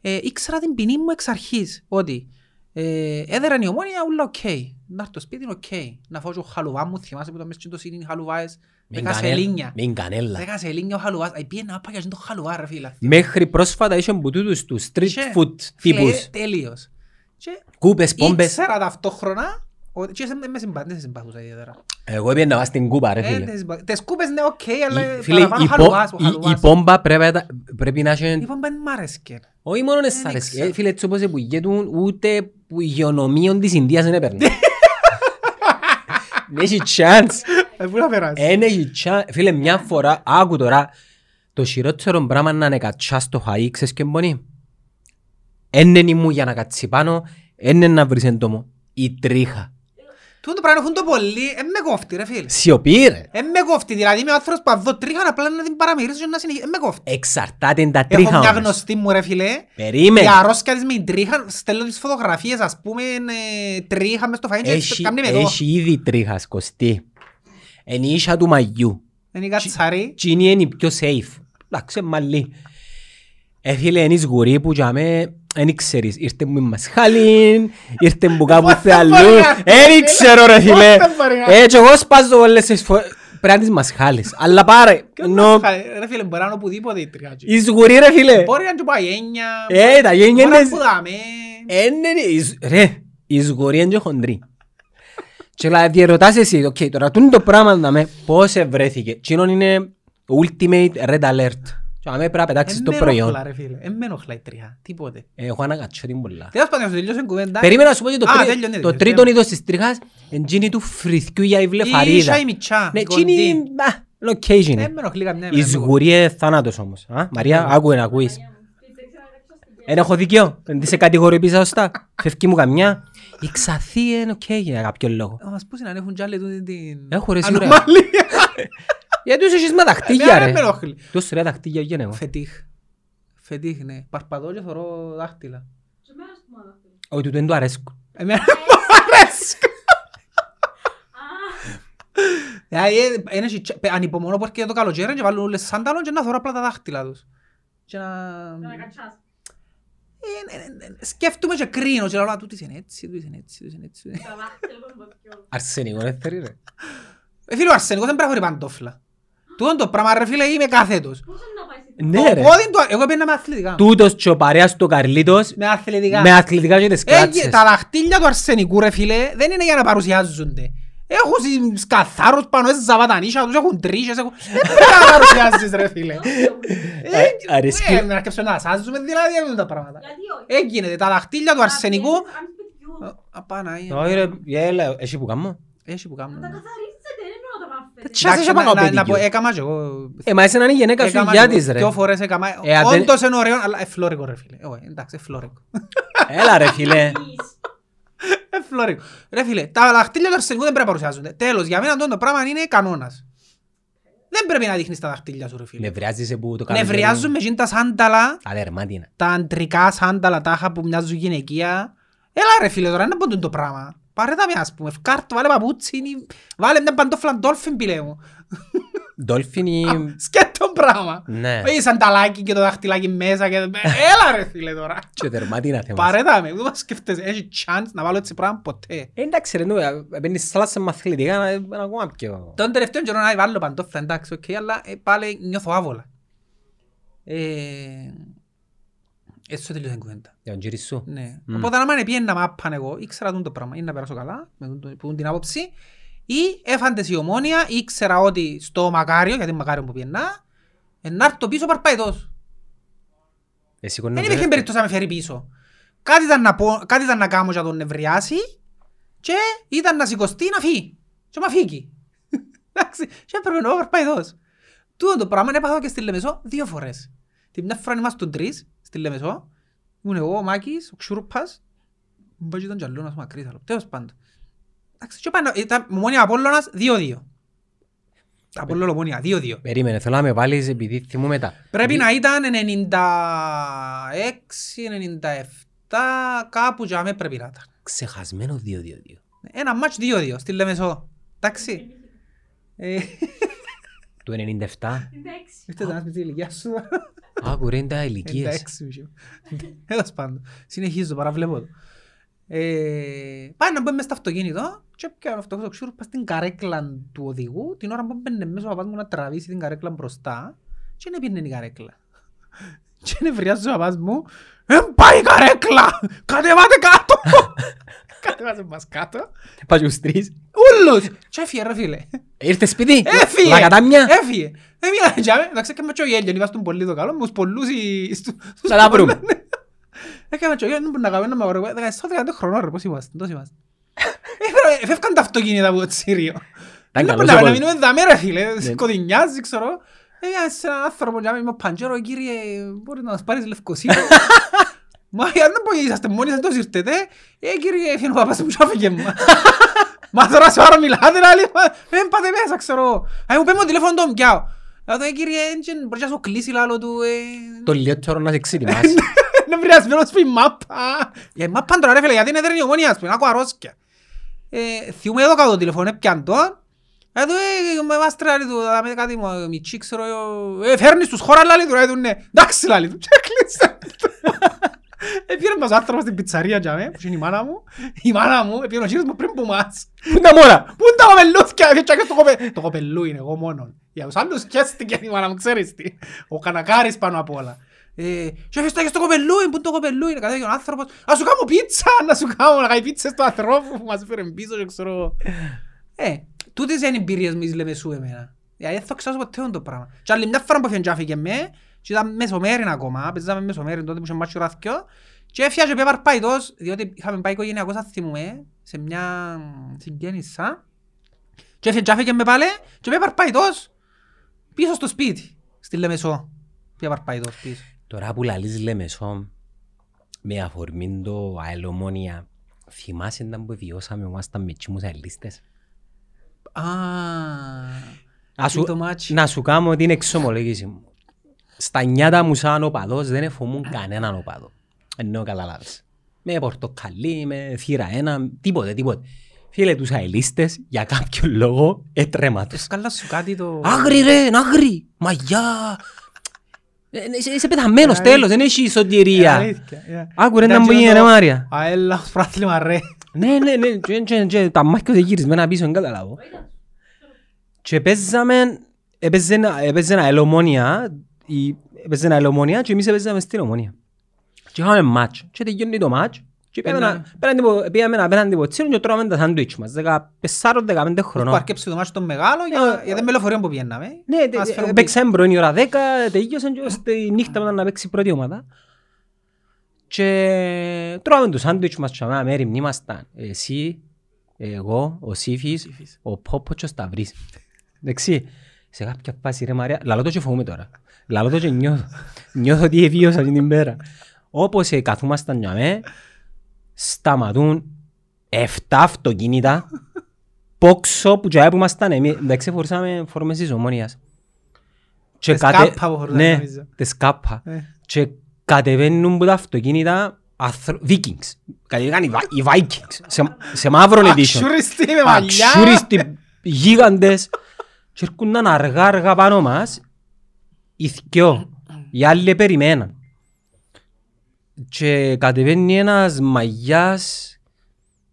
A: ε, ήξερα την ποινή μου εξ αρχής, ότι ε, έδεραν η Ομόνοια ούλα οκ. Να έρθω στο σπίτι είναι οκ. Να φάω και ο χαλουβάς μου, θυμάσαι που ήταν μέσα στο σινίν οι χαλουβάες,
B: Μην
A: δέκα
B: κανέλα.
A: σελίνια.
B: Μην κανέλα.
A: Δέκα σελίνια ο χαλουβάς. Αϊ, πήγαινε να πάω για το χαλουβά ρε φίλε.
B: Μέχρι πρόσφατα είχαν που τούτους τους street
A: Είχε.
B: food
A: Φίλε,
B: τύπους.
A: Τέλειος. Και
B: Κούπες, πόμπες.
A: ήξερα ταυτόχρονα ότι και σε- με συμπα- δεν σε συμπαθούσα ιδιαίτερα.
B: Εγώ έπαιρνα να πάω στην κούπα ρε
A: Ε,
B: φίλε.
A: δεν συμπα- Τις κούπες ναι οκ, αλλά
B: Η- Φίλε,
A: παραπάνω
B: η πο-
A: χαλουβάς, ο
B: η- η
A: χαλουβάς.
B: πόμπα πρέπει να- πρέπει να έχει...
A: Η πόμπα δεν μ' άρεσκε.
B: Όχι μόνο
A: Δεν
B: εσάρες.
A: ήξερα.
B: Ε, Φίλε, έτσι όπως επουργέτουν, ούτε που υγειονομίων της Ινδίας δεν έπαιρνε. Δεν (laughs) έχει chance.
A: Ε, Πού να περάσεις;
B: Εν έχει chance. Φίλε, μια φορά, άκου τώρα, το χειρότερο πράγμα να είναι κατσά στο χαΐ, ξέρεις και μπονεί. Εν είναι μου για να κάτσει πάνω, εν είναι να βρεις έντομο. Η τρίχα.
A: Τούτο πράγμα έχουν το πολύ, ε, με κόφτει ρε φίλε.
B: Σιωπή ρε.
A: Ε, με κόφτει, δηλαδή είμαι ο άνθρωπος που δω τρίχα απλά να την παραμυρίσω και να συνεχίσω. Ε, με κόφτει.
B: Εξαρτάται τα
A: Έχω
B: τρίχα
A: μια
B: όμως.
A: γνωστή μου ρε φίλε,
B: Περίμενε.
A: η αρρώσκια της με την τρίχα, στέλνω τις φωτογραφίες ας πούμε, ε, τρίχα μες στο φαΐν και
B: Έχει,
A: κάνει με εδώ.
B: έχει ήδη τρίχα σκοστή. Εν η ίσα του μαγιού.
A: Είναι η κατσαρή.
B: Τι είναι η πιο safe. Εντάξει, μαλλί. Ε, φίλε, είναι η σγουρή που για με, δεν ξέρεις, ήρθε μου η μασχάλιν, ήρθε μου κάπου
A: Πότε
B: θε αλλού.
A: μπορεί να-
B: Δεν ξέρω ρε φίλε.
A: Πότε μπορεί να-
B: Ε, και εγώ σπάζω όλες τις φορές. Πρέπει να τις μασχάλεις. Αλλά πάρε, ενώ
A: Ρε φίλε, μπορεί να είναι οπουδήποτε η τρίχα.
B: η σγουρή ρε φίλε.
A: Μπορεί να είναι και παγένια,
B: Ε, τα γένια
A: μπορεί να
B: είναι...
A: σπουδάμε.
B: Ε, ναι, ναι, η σ- Ρε, η σγουρή είναι και χοντρή. Και δηλαδή διερωτάς εσύ, οκ, τώρα τούτο το πράγμα να με πώς ευρέθηκε. Τζείνον είναι ultimate red alert. Και αμέ πρέπει να πετάξεις
A: Εν
B: το
A: με
B: προϊόν.
A: ενοχλά, ρε φίλε. Εν με ενοχλά η τρίχα. Τίποτε.
B: Ε, Έχω ανακατσιώ την πολλά.
A: Τέλος πάντων, να σου τελειώσω την κουβέντα.
B: Περίμενα να σου πω ότι το,
A: Α,
B: τρί-
A: τέλειωνε,
B: το
A: τέλειωνε.
B: τρίτο είδος της τρίχας είναι εκείνη του φρυθκιού για η
A: Η
B: βλεφαρίδα.
A: ίσα η μιτσά,
B: Ναι,
A: η
B: εκείνη
A: κοντή.
B: είναι location είναι.
A: Δεν με ενοχλεί καμιά
B: Η
A: μέρα.
B: σγουρή είναι θάνατος όμως. Α, Μαρία, άκουε να ακούεις. Εν έχω δίκιο, δεν σε κατηγοροποιήσα σωστά. Φεύγει μου καμιά. Η ξαθή είναι οκ για κάποιο λόγο.
A: Να μας πούσει να έχουν κι άλλοι τούτη την
B: Έχω ρε σίγουρα. (laughs)
A: ανομαλία.
B: Γιατί τους έχεις με δαχτύγια
A: Εμένα δεν με
B: ρε.
A: ενοχλεί.
B: Τους ρε δαχτύγια γίνε εγώ.
A: Φετίχ. Φετίχ, ναι. Παρπατώ και θωρώ δάχτυλα.
C: Και εμένα στο μάνα αυτό.
B: Όχι, τούτο δεν του αρέσκουν.
A: Εμένα μου (laughs) αρέσει.
C: Α,
A: Δηλαδή, ε, είναι και τσα- πε- ανυπομονώ που έρχεται το καλοκαίρι και βάλουν όλες σάνταλον και να θωρώ απλά τα δάχτυλα τους. Και να...
C: να κατσάς.
A: Ε, ε, ε, ε, Σκέφτομαι και κρίνω και λέω, «Α, τούτης είναι έτσι, τούτης είναι έτσι, τούτης είναι έτσι.
C: Τα δάχτυλα των ποτιών.
B: Αρσενικό δεν θέλει ρε.
A: Ε, φίλε, ο αρσενικός δεν πρέπει να φορεί παντόφλα. Τούτον το πράγμα, ρε φίλε, είμαι κάθετος.
C: Πώς είναι να πάει στην
B: Ναι
A: Το
B: ρε.
A: πόδι του, εγώ πήγαινα με αθλητικά.
B: Τούτος και ο παρέας του Καρλίτος
A: Με αθλητικά.
B: με αθλητικά και τις
A: Ε,
B: κράτσες.
A: τα δαχτύλια του αρσενικού ρε φίλε δεν είναι για να παρουσιάζονται. Έχουν σκαθάρους πάνω στις ζαβατανίσια τους, έχουν τρίχες, έχουν... Δεν πρέπει να παρουσιάζεις ρε φίλε.
B: Ε, αρέσκει-
A: Ε, να αρκεψουμε να ασάζουμε δηλαδή έχουν τα πράγματα.
C: Γιατί όχι;
A: Έγινε τα δαχτύλια του αρσενικού.
C: Αν σπιτιού.
A: Απαναία.
B: Όχι ρε, έλα, εσύ που κάνω.
A: Έχει που κάνουμε.
C: Τα καθαρίσετε,
A: να- να- να πω,
B: παιδικιού.
A: Έκαμα και εγώ.
B: Ε, μα εσένα είναι η γυναίκα σου
A: Έκαμα
B: για
A: και
B: της
A: εγώ.
B: ρε.
A: Δυο φορές έκαμα.
B: Ε, αν δεν-
A: Όντως είναι ωραίο, αλλά εφλόρικο ρε φίλε. Όχι, εντάξει, εφλόρικο.
B: Έλα ρε φίλε.
C: Εις.
A: Εφλόρικο. Ρε φίλε, τα δαχτύλια του αρσενικού δεν πρέπει να παρουσιάζονται. Τέλος, για μένα αυτό το πράγμα είναι κανόνας. Δεν πρέπει να δείχνεις τα δαχτύλια σου ρε φίλε.
B: Νευριάζεσαι που το καλοκαίρι-
A: Νευριάζουν με εκείνα τα σάνταλα,
B: Τα δερμάτινα.
A: τα αντρικά σάνταλα τάχα που μοιάζουν γυναικεία. Έλα ρε φίλε τώρα, να πω το πράγμα. Πάρε τα με ας πούμε, ευκάρτο, βάλε παπούτσι, βάλε μια παντόφλα ντόλφιν πιλέ μου.
B: Ντόλφινι...
A: Σκέτο πράγμα.
B: Ναι.
A: Όχι σανταλάκι και το δαχτυλάκι μέσα και... Έλα ρε φίλε τώρα.
B: Και δερμάτινα θέμα.
A: Πάρε τα με, δεν μας σκέφτεσαι, έχει chance να βάλω έτσι πράγμα ποτέ.
B: Ε, Εντάξει ρε, νου, ε, παίρνεις θάλασσα με αθλητικά, να είναι ακόμα πιο...
A: Τον τελευταίο καιρό να βάλω παντόφλα, εντάξει, οκ, αλλά ε, πάλι νιώθω άβολα. Ε, Έτσι τελειώσε η κουβέντα.
B: Για τον κύριο σου.
A: Ναι.
B: Μμ.
A: Οπότε αν με πιένει να μάπαν εγώ, ήξερα τούτο το πράγμα, ή να περάσω καλά, με τούτο- που τούτη την άποψη, ή έφαντες η ομόνια, ήξερα ότι στο Μακάριο, γιατί Μακάριο που πιέννα, να έρθω πίσω παρπαϊτός.
B: Εσύ κονέ
A: Δεν υπήρχε περίπτωση να με φέρει πίσω. Κάτι ήταν να, πω, κάτι ήταν να κάνω για τον νευριάσει και ήταν να σηκωστεί να φύγει. Και να φύγει. (laughs) Εντάξει, και έπρεπε να πάει εδώ. Τούτο το πράγμα έπαθα και στη Λεμεσό δύο φορές. Την μια φορά ήμασταν τρεις στη Λεμεσό. Ήμουν εγώ, ο Μάκης, ο Ξουρούπας. Μπάζει ήταν κι αλλού, ένας μακρύς άλλο. Τέλος πάντων. Εντάξει, και πάνω, ήταν Ομόνια Απόλλωνας 2-2. Απόλλων Ομόνια 2-2.
B: Περίμενε, θέλω να με βάλεις επειδή θυμούμαι τα.
A: Πρέπει να ήταν 96-97, κάπου για μέ πρέπει να ήταν.
B: Ξεχασμένο 2-2-2.
A: Ένα μάτς 2-2 στη Λεμεσό. Εντάξει. Ε,
B: Του 97.
C: Εντάξει.
A: Είστε ένας με τη ηλικία σου.
B: Άκου ρε, είναι τα ηλικίες.
A: Εντάξει. μισό. Τέλος πάντων. Συνεχίζω, παραβλέπω το. Ε, Πάει να μπούμε μες στο αυτοκίνητο και πιάνω αυτό το ξούρ πας στην καρέκλα του οδηγού την ώρα που μπαίνε μέσα ο παπάς μου να τραβήσει την καρέκλα μπροστά και δεν πήγαινε η καρέκλα. Και νευριάζει ο παπάς μου «Εν πάει η καρέκλα! Κατεβάτε κάτω!» (laughs) Κατεβάσε μας κάτω.
B: Πας στους τρεις.
A: Ούλους! Και έφυγε ρε φίλε.
B: Ήρθε σπίτι.
A: Έφυγε!
B: Λακατάμια.
A: Έφυγε! Έμεινε και άμε, εντάξει έκαμε και ο γέλιο, είμαστε πολύ το καλό, μου πολλούς οι... στου- στους
B: Να τα βρούμε.
A: Έκαμε και ο γέλιο, να κάνουμε να μαγορεύουμε, 17-15 χρονών ρε, πώς είμαστε, τόσο είμαστε. Έπρεπε ε, φεύγαν τα αυτοκίνητα από το Τσίριο.
B: Ήταν
A: Δεν
B: καλός
A: μπορούμε
B: ο
A: να
B: ποδ-
A: μείνουμε δαμέ ρε φίλε,
B: Ναι.
A: σκοτεινιάζει ξέρω. Ε, σε έναν άνθρωπο για με παντζέρο, κύριε, μπορεί να μας πάρεις λευκοσία. (laughs) Μα για δεν μπορεί, είσαστε μόνοι σας τόσο ήρθετε. Ε, κύριε, φύγει ο παπάς μου και άφηγε μα; (laughs) Μα τώρα σε ώρα μιλάτε, λέει, μα, δεν πάτε μέσα, ξέρω. Α, μου πέμπω τηλέφωνο τον πιάω. Λέω του, «Ε, κύριε, έντζεν, μπορεί να σου κλείσει λάλο του, ε,
B: Το λιότερο να σε ξετοιμάσει.
A: είναι βριασμένος πει μάπα. Για μάπα τώρα ρε φίλε, γιατί είναι δέρνη η ομόνια, ας πούμε, άκου αρρώσκια. Ε, θυμούμαι εδώ κάτω το τηλεφώνο, έπιαν τον. Ε, του, ε, με μας τρέλει του, θα με κάτι μου, μητσί, ξέρω εγώ. Ε, φέρνεις τους χώρα, λάλη του, ρε, του, ναι. Εντάξει, λάλη του. (laughs) Και έκλεισε. Ε, πήρε μας ο άνθρωπος στην πιτσαρία για με, που είναι η μάνα μου. Η μάνα μου, ε, πήρε ο κύριος μου πριν που μας.
B: Πού είναι τα μόρα;
A: Πού είναι τα κοπελούθια, ε, και το κοπε- Το κοπελού είναι εγώ μόνον. Για τους άλλους σκέφτηκε η μάνα μου, ξέρεις τι. Ο κανακάρης πάνω απ' όλα. Ε, και έφεσαι στο κοπελούι, πού είναι το κοπελούι, κατέβηκε ο άνθρωπος. Να σου κάνω πίτσα, να σου κάνω να κάνει πίτσες του ανθρώπου που μας φέρε πίσω και ξέρω. Ε, τούτες είναι οι εμπειρίες μου εις Λεμεσού εμένα. Γιατί δεν θα ξέρω ποτέ το πράγμα. Και άλλη μια φορά που έφυγε και άφηγε με, και ήταν μεσομέριν ακόμα, παίζαμε μεσομέριν τότε που είχε μάτσιο ράθκιο, και έφυγε και πέπαρ παϊτός, διότι είχαμε πάει οικογενειακός αν θυμούμε, σε μια συγγέννησα, και έφυγε και άφηγε με πάλι, και πέπαρ παϊτός, πίσω στο σπίτι, στη Λεμεσό. Πέπαρ παϊτός πίσω.
B: Τώρα που λαλείς Λεμεσό, με αφορμή το αελομόνια, θυμάσαι να που βιώσαμε μας τα μητσί μου αελίστες.
A: Α,
B: Να σου,
A: το μάτσι.
B: να σου κάνω την εξομολόγηση μου. Στα νιάτα μου σαν οπαδός δεν εφομούν κανέναν οπαδό. Ενώ καταλάβεις. Με πορτοκαλί, με θύρα ένα, τίποτε, τίποτε. Φίλε τους αελίστες, για κάποιο λόγο, έτρεμα τους.
A: Σκάλα σου κάτι το...
B: Άγρι ρε, άγρι, μαγιά. Ε, ε, Είσαι είσαι πεθαμένος
A: Ε,
B: τέλος, δεν έχει σωτηρία.
A: Αλήθεια, ε.
B: Άκου ρε να
A: Ήταν
B: μου
A: και
B: γίνει ρε
A: το-
B: Μάρια.
A: Α, έλα, ως πρωτάθλημα ρε.
B: Ναι, ναι, ναι, και- και- και τα μάχια είναι γυρισμένα πίσω, δεν καταλάβω. Και παίζαμε, έπαιζε ένα- έπαιζε ένα ελομόνια, η- έπαιζε ένα ελομόνια και εμείς έπαιζαμε στην ομόνια. Και είχαμε μάτς. Και τελειώνει το μάτς και πήγαμε
A: Πένα-
B: να- πέραν την πο- πήγαμε απέναντι από τσίρον και τρώμε τα σάντουιτς μας, 14-15
A: Που
B: χρονών.
A: αρκέψε το μάτσο το μεγάλο για- για την μελοφορία που πιέναμε.
B: Ναι, τε-
A: Μας
B: ε,
A: φέρουν
B: παίξαμε πρώην η ώρα 10, τελείωσαν και στη νύχτα μετά να παίξει η πρώτη ομάδα. Και τρώμε το σάντουιτς μας και αμέ μέρη ήμασταν εσύ, εγώ, ο Σύφης, ο Πόπο και ο Σταυρής. Εντάξει, σε κάποια φάση ρε Μαρία, λαλό το και φοβούμαι τώρα. Λαλό το και νιώθω. Νιώθω ότι εβίωσα αυτή την πέρα. Όπως ε, καθούμασταν για μέ, σταματούν 7 αυτοκίνητα πόξο που και που ήμασταν εμείς. Εντάξει, φορούσαμε φόρμες της ομόνιας. Και
A: Τις
B: κατε-
A: κάπα που φορούσαμε,
B: Ναι,
A: νομίζω.
B: τις κάπα.
A: Ε.
B: Και κατεβαίνουν που τα αυτοκίνητα αθρο- Vikings. Κατεβήκαν οι Βα- οι Vikings. Σε, σε μαύρο (laughs) edition.
A: Αξιουριστή με μαλλιά.
B: Αξιούριστοι γίγαντες. Και έρχονταν αργά αργά πάνω μας. Οι θκυο. Οι άλλοι περιμέναν. Και κατεβαίνει ένας μαγιάς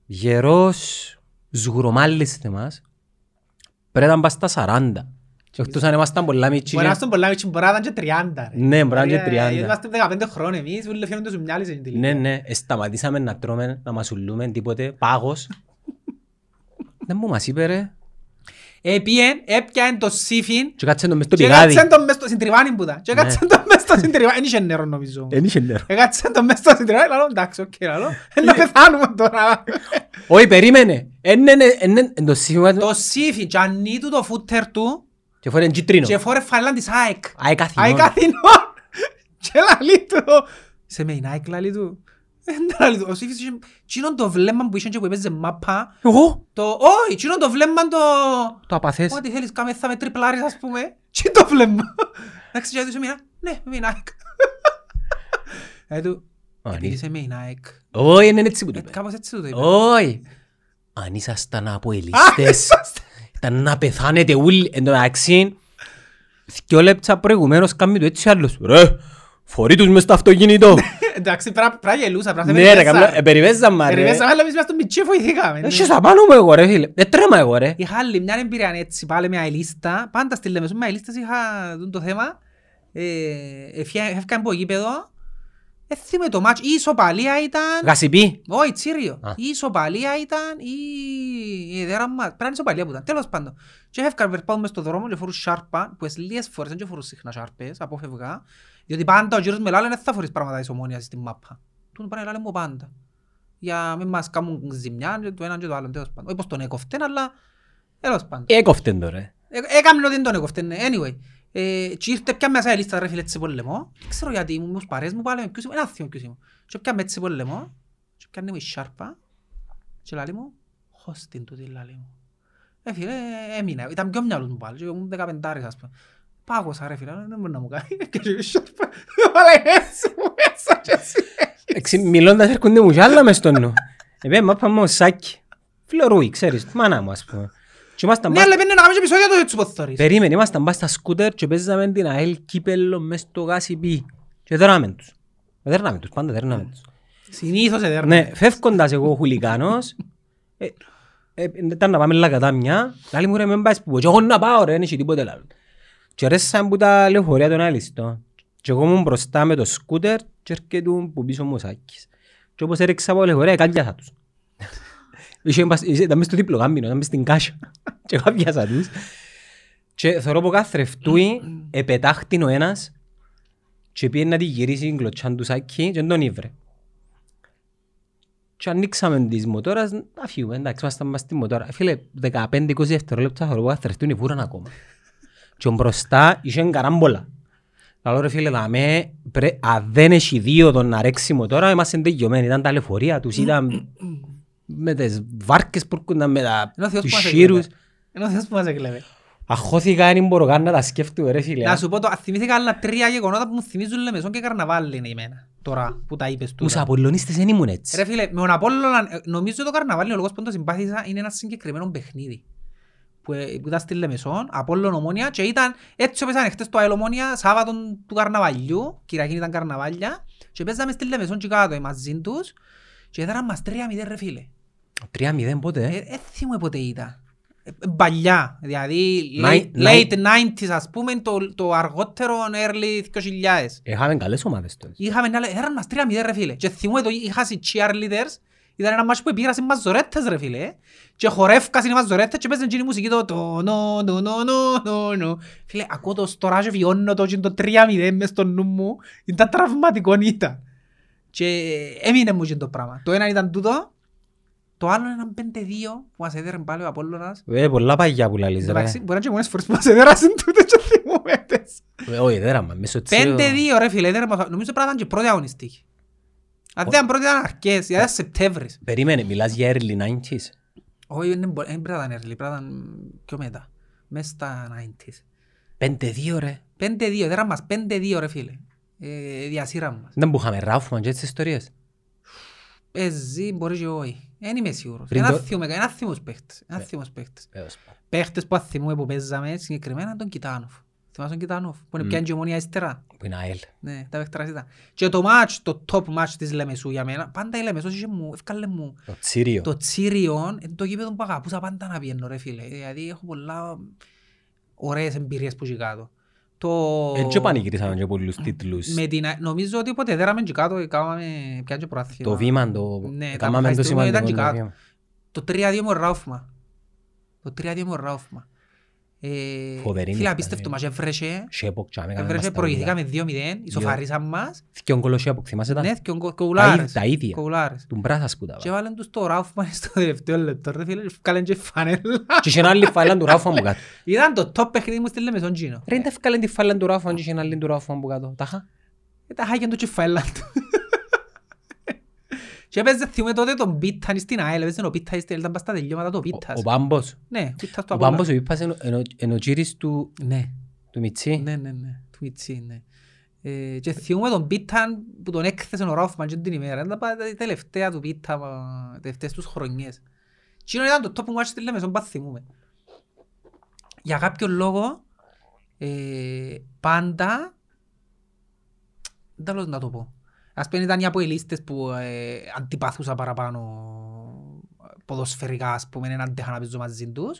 B: γερός σγουρομάλης θεμάς. Πρέπει να πας στα 40. Και εκτός αν ήμασταν πολλά μίτσι.
A: Μπορεί να στον πολλά μίτσι, μπορεί να ήταν και 30. ρε.
B: Ναι, μπορεί να είναι και
A: Ε,
B: 30.
A: Είμαστε 15 χρόνια εμείς, ούλοι φαίνονται σου μυαλί σε την
B: Ναι,
A: ηλικία.
B: ναι, ε, σταματήσαμε να τρώμε, να μασουλούμε τίποτε, πάγος. (laughs) Δεν μου μας είπε ρε.
A: Έπιεν, έπιαν το σύφιν
B: Και κάτσε το μες στο
A: και
B: πηγάδι.
A: κάτσαν τον μες στο συντριβάνι που ήταν. Και
B: Ναι.
A: κάτσαν τον μες στο συντριβάνι. Εν είχε νερό νομίζω.
B: Δεν είχε νερό.
A: Έκατσαν τον μες στο συντριβάνι, λαλό, εντάξει, οκ, λαλό. Ε, Να πεθάνουμε τώρα.
B: Όχι, περίμενε. Είναι, είναι, είναι, είναι το σήμα του.
A: Το σύφιν, και ανοίγει του το φούτερ του
B: Και φορέ κίτρινο.
A: και φόρε φαλάν της ΑΕΚ.
B: Άι καθημόν.
A: ΑΕΚ Αθηνών. Και λαλεί του. Σε με η ΑΕΚ λαλεί του. Ε, ναι, λαλεί του. Ο Σύφης είχε τσίνον το βλέμμα που είχε και που έπαιζε μάπα.
B: Εγώ;
A: Το, όχι, τσίνον το βλέμμα το...
B: Το απαθές.
A: Ό,τι θέλεις, κάμε θα με τριπλάρεις ας πούμε. Τι το βλέμμα. Εντάξει, και του μήνα. Ναι, με η ΑΕΚ. Ε, του,
B: Α,
A: επειδή
B: ναι.
A: είσαι με η ΑΕΚ.
B: Όχι, είναι έτσι που το
A: Ε,
B: είπε.
A: Κάπως έτσι του το είπε.
B: Όχι. Αν ήσασταν από ελίστες, ήταν να πεθάνετε όλοι. Εν τω μεταξύ, δυο λεπτά προηγουμένως κάνει το έτσι άλλος. Ρε, φορεί τους μες στο αυτοκίνητο.
A: Εντάξει, πρέπει να γελούσα, πρέπει να
B: Ναι ρε, καμιά- ε, περιβέζαμε ρε.
A: Περιβέσαμε, αλλά εμείς είμαστε μητσί βοηθήκαμε. ναι.
B: Έχεις απάνω μου εγώ ρε φίλε. Δεν τρέμα εγώ ρε.
A: Είχα άλλη μια εμπειρία έτσι πάλι με αελίστα. Πάντα στη Λεμεσό με αελίστες είχα τούτο το θέμα. Ε, εφιά- Έφυγαν από γήπεδο. Ε, θυμάμαι το μάτσο. Η ισοπαλία ήταν...
B: Γασιπί.
A: Όχι, Τσίριο.
B: Α.
A: Η ισοπαλία ήταν η... η δέρα μας. Πρέπει να είναι ισοπαλία που ήταν. Τέλος πάντων. Και έφυγαν περπάτουν μες στον δρόμο και φορούν σάρπα, που εσ λίγες φορές δεν και φορούν συχνά σάρπες, απόφευγα. Διότι πάντα ο κύριος με λάλε δεν θα φορείς πράγματα της ομόνιας στην μάπα. Του πάνε λάλε μου πάντα. για μην μας κάνουν ζημιά και το έναν και το άλλο, τέλος πάντων. Όχι πως τον έκοφτεν, αλλά τέλος πάντων.
B: Έκοφτεν τώρα.
A: Ε, Έκαμε ότι δεν τον έκοφτεν, ναι. anyway. Ε, και ήρθε πια μέσα η λίστα ρε φίλε έτσι πολεμό. Δεν ξέρω γιατί μου μου παρές μου πάλι με ποιος ήμουν, ένα θύμο ποιος ήμουν. Και πια με έτσι πολεμό, και πιάνε μου η σάρπα και λαλεί μου, χώστην τούτη λαλεί μου. Ε φίλε, έμεινα, ήταν πιο μυαλός μου πάλι, και ήμουν δεκαπεντάρης ας πούμε. Πάγωσα ρε φίλε, δεν μπορεί να μου κάνει, (laughs) και η σάρπα, βάλε έτσι μου μέσα και έτσι.
B: Εξι- Μιλώντας έρχονται μου κι άλλα μες στο νου. Επέ, μα πάμε ως σάκι. Φλωρούι, ξέρεις, μάνα μου ας πούμε. Και ήμασταν
A: Ναι,
B: πα-
A: αλλά πέντε να κάνουμε και επεισόδια το έτσι πως θωρείς.
B: Περίμενε, ήμασταν πας στα σκούτερ και παίζαμε την ΑΕΛ κύπελλο μες στο γάσι πι. Και δέρναμε τους. Δέρναμε τους, πάντα δέρναμε τους.
A: Συνήθως εδέρνε.
B: Ναι, φεύγοντας εγώ ο χουλικάνος, ε, ε, ήταν να πάμε λακατά μια, λέει μου ρε μην πάεις που πω, και εγώ να πάω ρε, δεν έχει τίποτε άλλο. Και ρέσαν που τα λεωφορεία των άλιστο. Και εγώ ήμουν μπροστά με το σκούτερ και έρχεται που πίσω μου ο Σάκης. Και όπως έριξα από λεωφορεία, κάλιασα τους. (laughs) Είχε- είχε- Ήταν μες στο δίπλο γάμπινο, ήταν μες στην κάσια. (laughs) Και εγώ πιάσα τους. Και θεωρώ που κάθε ρευτούι, επετάχτην ο ένας και πήγε να τη γυρίσει την κλωτσάν του Σάκη και δεν τον ήβρε. Και ανοίξαμε τις μοτόρας, να φύγουμε, εντάξει, ήμασταν μας στη μοτόρα. Φίλε, 15-20 δευτερόλεπτα θεωρώ που κάθε ρευτούι βούραν ακόμα. Και ο μπροστά είχε καράμπολα. Καλό ρε φίλε, δαμέ, πρέ, αν δεν έχει δύο τον να ρέξει μοτόρα, είμαστε τελειωμένοι. Ήταν τα λεωφορεία τους, ήταν (clears throat) με τις βάρκες που έρχονταν με τα
A: Είναι ο Θεός
B: τους
A: που μας
B: σύρους.
A: έκλεβε. Είναι ο Θεός που μας έκλεβε.
B: Αχώθηκα, δεν μπορώ καν να τα σκέφτομαι ρε φίλε.
A: Να σου πω το, θυμήθηκα άλλα τρία γεγονότα που μου θυμίζουν Λεμεσόν και Καρναβάλι είναι εμένα. Τώρα που τα είπες
B: Τους
A: τούτα.
B: Απολλωνίστες δεν ήμουν έτσι.
A: Ρε φίλε, με τον Απόλλωνα, ε, νομίζω το Καρναβάλι ο λόγος που το συμπάθησα είναι ένα συγκεκριμένο παιχνίδι. Που, ε, που ήταν στη Λεμεσόν, Απόλλων Ομόνοια και ήταν έτσι όπως ήταν χτες το ΑΕΛ Ομόνοια, Σάββατον του Καρναβαλιού, Κυριακή ήταν Καρναβάλια και παίζαμε στη Λεμεσόν και κάτω ε, μαζί τους και έδεραν μας 3-0 ρε φίλε.
B: 3-0 πότε, ε.
A: Ε, θυμούμαι πότε ήταν. Ε, Παλιά, δηλαδή
B: Nine-
A: late, late 90s ας πούμε, το, το αργότερο early 2000.
B: Είχαμε καλές ομάδες τότε.
A: Είχαμε ένα, έραν μας 3-0 ρε φίλε. Και θυμούμαι το είχα οι cheerleaders, ήταν ένα μάτσο που επίγρασαν μαζορέτες ρε φίλε. Και χορεύκασαν οι μαζορέτες και παίζαν εκείνη η μουσική το το νο νο νο νο νο νο. Φίλε, ακούω το τώρα και βιώνω το, και το 3-0 μες στο νου μου. Ήταν τραυματικό ήταν. Και έμεινε μου και το πράγμα. Το ένα ήταν τούτο. Το άλλο ήταν 5-2 που μας έδεραν πάλι ο Απόλλωνας.
B: Ε, πολλά παγιά που λαλείς ρε.
A: Εντάξει, μπορεί να είναι και μόνες φορές που μας έδερασαν τούτο και θυμούμαι τες.
B: Ε, Όχι, δέραμα, μέσω τσίρο.
A: 5-2 ρε φίλε, έδεραν μας- νομίζω πρέπει να ήταν και πρώτη αγωνιστική. Αν δεν ήταν πρώτη ήταν αρχές, γιατί ήταν Σεπτέμβρης.
B: Περίμενε, μιλάς για early 90s.
A: Όχι, δεν μπο- δεν πρέπει να ήταν early, πρέπει να ήταν πιο μετά. Μες στα 90s.
B: 5-2 ρε.
A: 5-2, έδεραν μας 5-2 ρε φίλε. Ε, Διασύραν μας.
B: Δεν που είχαμε Ράουφμαν και έτσι ιστορίες.
A: Παίζει, μπορεί και όχι. Δεν είμαι σίγουρος.
B: Πριν
A: Ένα
B: το-
A: θύμος, ένα θύμος παίχτες. Ένα
B: Ε.
A: θύμος παίχτες.
B: Τέλος πάντων.
A: Παίχτες που αθυμούμε που παίζαμε συγκεκριμένα τον Κιτάνοφ. Θυμάσαι τον Κιτάνοφ που είναι
B: Μμ.
A: πιάνει και η ομονία ύστερα.
B: Που είναι ΑΕΛ.
A: Ναι, τα παίχτρας ήταν. Και το match, το top match της Λεμεσού για μένα, πάντα η Λεμεσός είχε μου, έφκαλε μου
B: Το Τσίριο.
A: το Τσίριον, είναι το γήπεδο που αγαπούσα πάντα να πιένω ρε φίλε. Δηλαδή έχω πολλά ωραίες εμπειρίες που είχε κάτω. Το...
B: Έτσι πανηγυρίσαμε και πολλούς τίτλους.
A: Με την... Νομίζω ότι ποτέ δέραμε και κάτω και κάναμε πιάνε και προάθλημα.
B: Το βήμα, το...
A: Ναι, τα
B: Έκαναμε το
A: ευχαριστούμε, ήταν
B: σημαντικό
A: και
B: το
A: κάτω.
B: βήμα.
A: Το 3-2 με ο Ράουφμα. Το 3-2 με ο Ράουφμα. Ε,
B: Φοβερή
A: Φίλε,
B: νύχτα,
A: απίστευτο
B: ναι.
A: μας έβρεσε.
B: Σέποκ, τσάμε, έκαναμε
A: Έβρεσε,
B: μας τα ούλα.
A: προηγηθήκαμε 2-0, ισοφαρίσαν μας.
B: Θκιόν κολό Σέποκ, θυμάσαι τα;
A: Ναι, και ο
B: Τα ίδια-
A: κοουλάρες.
B: Τα ίδια.
A: Κοουλάρες.
B: Του μπράσας που τα
A: Και
B: βάλε.
A: βάλαν τους το Ράουφμαν (laughs) στο τελευταίο λεπτό ρε φίλε, ευκάλεν και φανέλα.
B: Και είχε ένα άλλη φάλαν του Ράουφμαν που κάτω. (laughs)
A: Ήταν το top παιχνίδι μου στη Λεμεσόν Τζίνο.
B: Ρε, είναι τα ευκάλεν τη φάλαν του Ράουφμαν και είχε ένα άλλη του Ράουφμαν που κάτω. Τα είχα.
A: Ε, Τα χάγιαν του και φαίλαν του. Και έπαιζε θυμούμε τότε τον Πίταν στην ΑΕΛ, έπαιζε ο Πίτας, ήταν πας στα τελειώματα το
B: Ο-
A: Πίτας.
B: Ο Πάμπος.
A: Ναι, ο Πίτας το
B: Ο
A: Απόλλωνα.
B: Πάμπος ο Πίπας είναι ο- είναι ο- είναι ο κύρις του
A: Ναι,
B: του Μιτσί.
A: ναι, ναι, ναι, του Μιτσί, ναι. Ε, Και θυμούμε τον Πίταν που τον έκθεσε ο Ράουφμαν και την ημέρα. Ήταν τα τα τελευταία του Πίτα, τα τελευταίες τους χρονιές. Και ήταν το top που μου άρεσε στη Λεμεσόν, πας θυμούμε. Για κάποιο λόγο, ε, πάντα, τέλος να το πω. Ας πούμε ήταν οι αποελίστες που ε, αντιπαθούσα παραπάνω ποδοσφαιρικά, ας πούμε, δεν αντέχα να παίζω μαζί τους.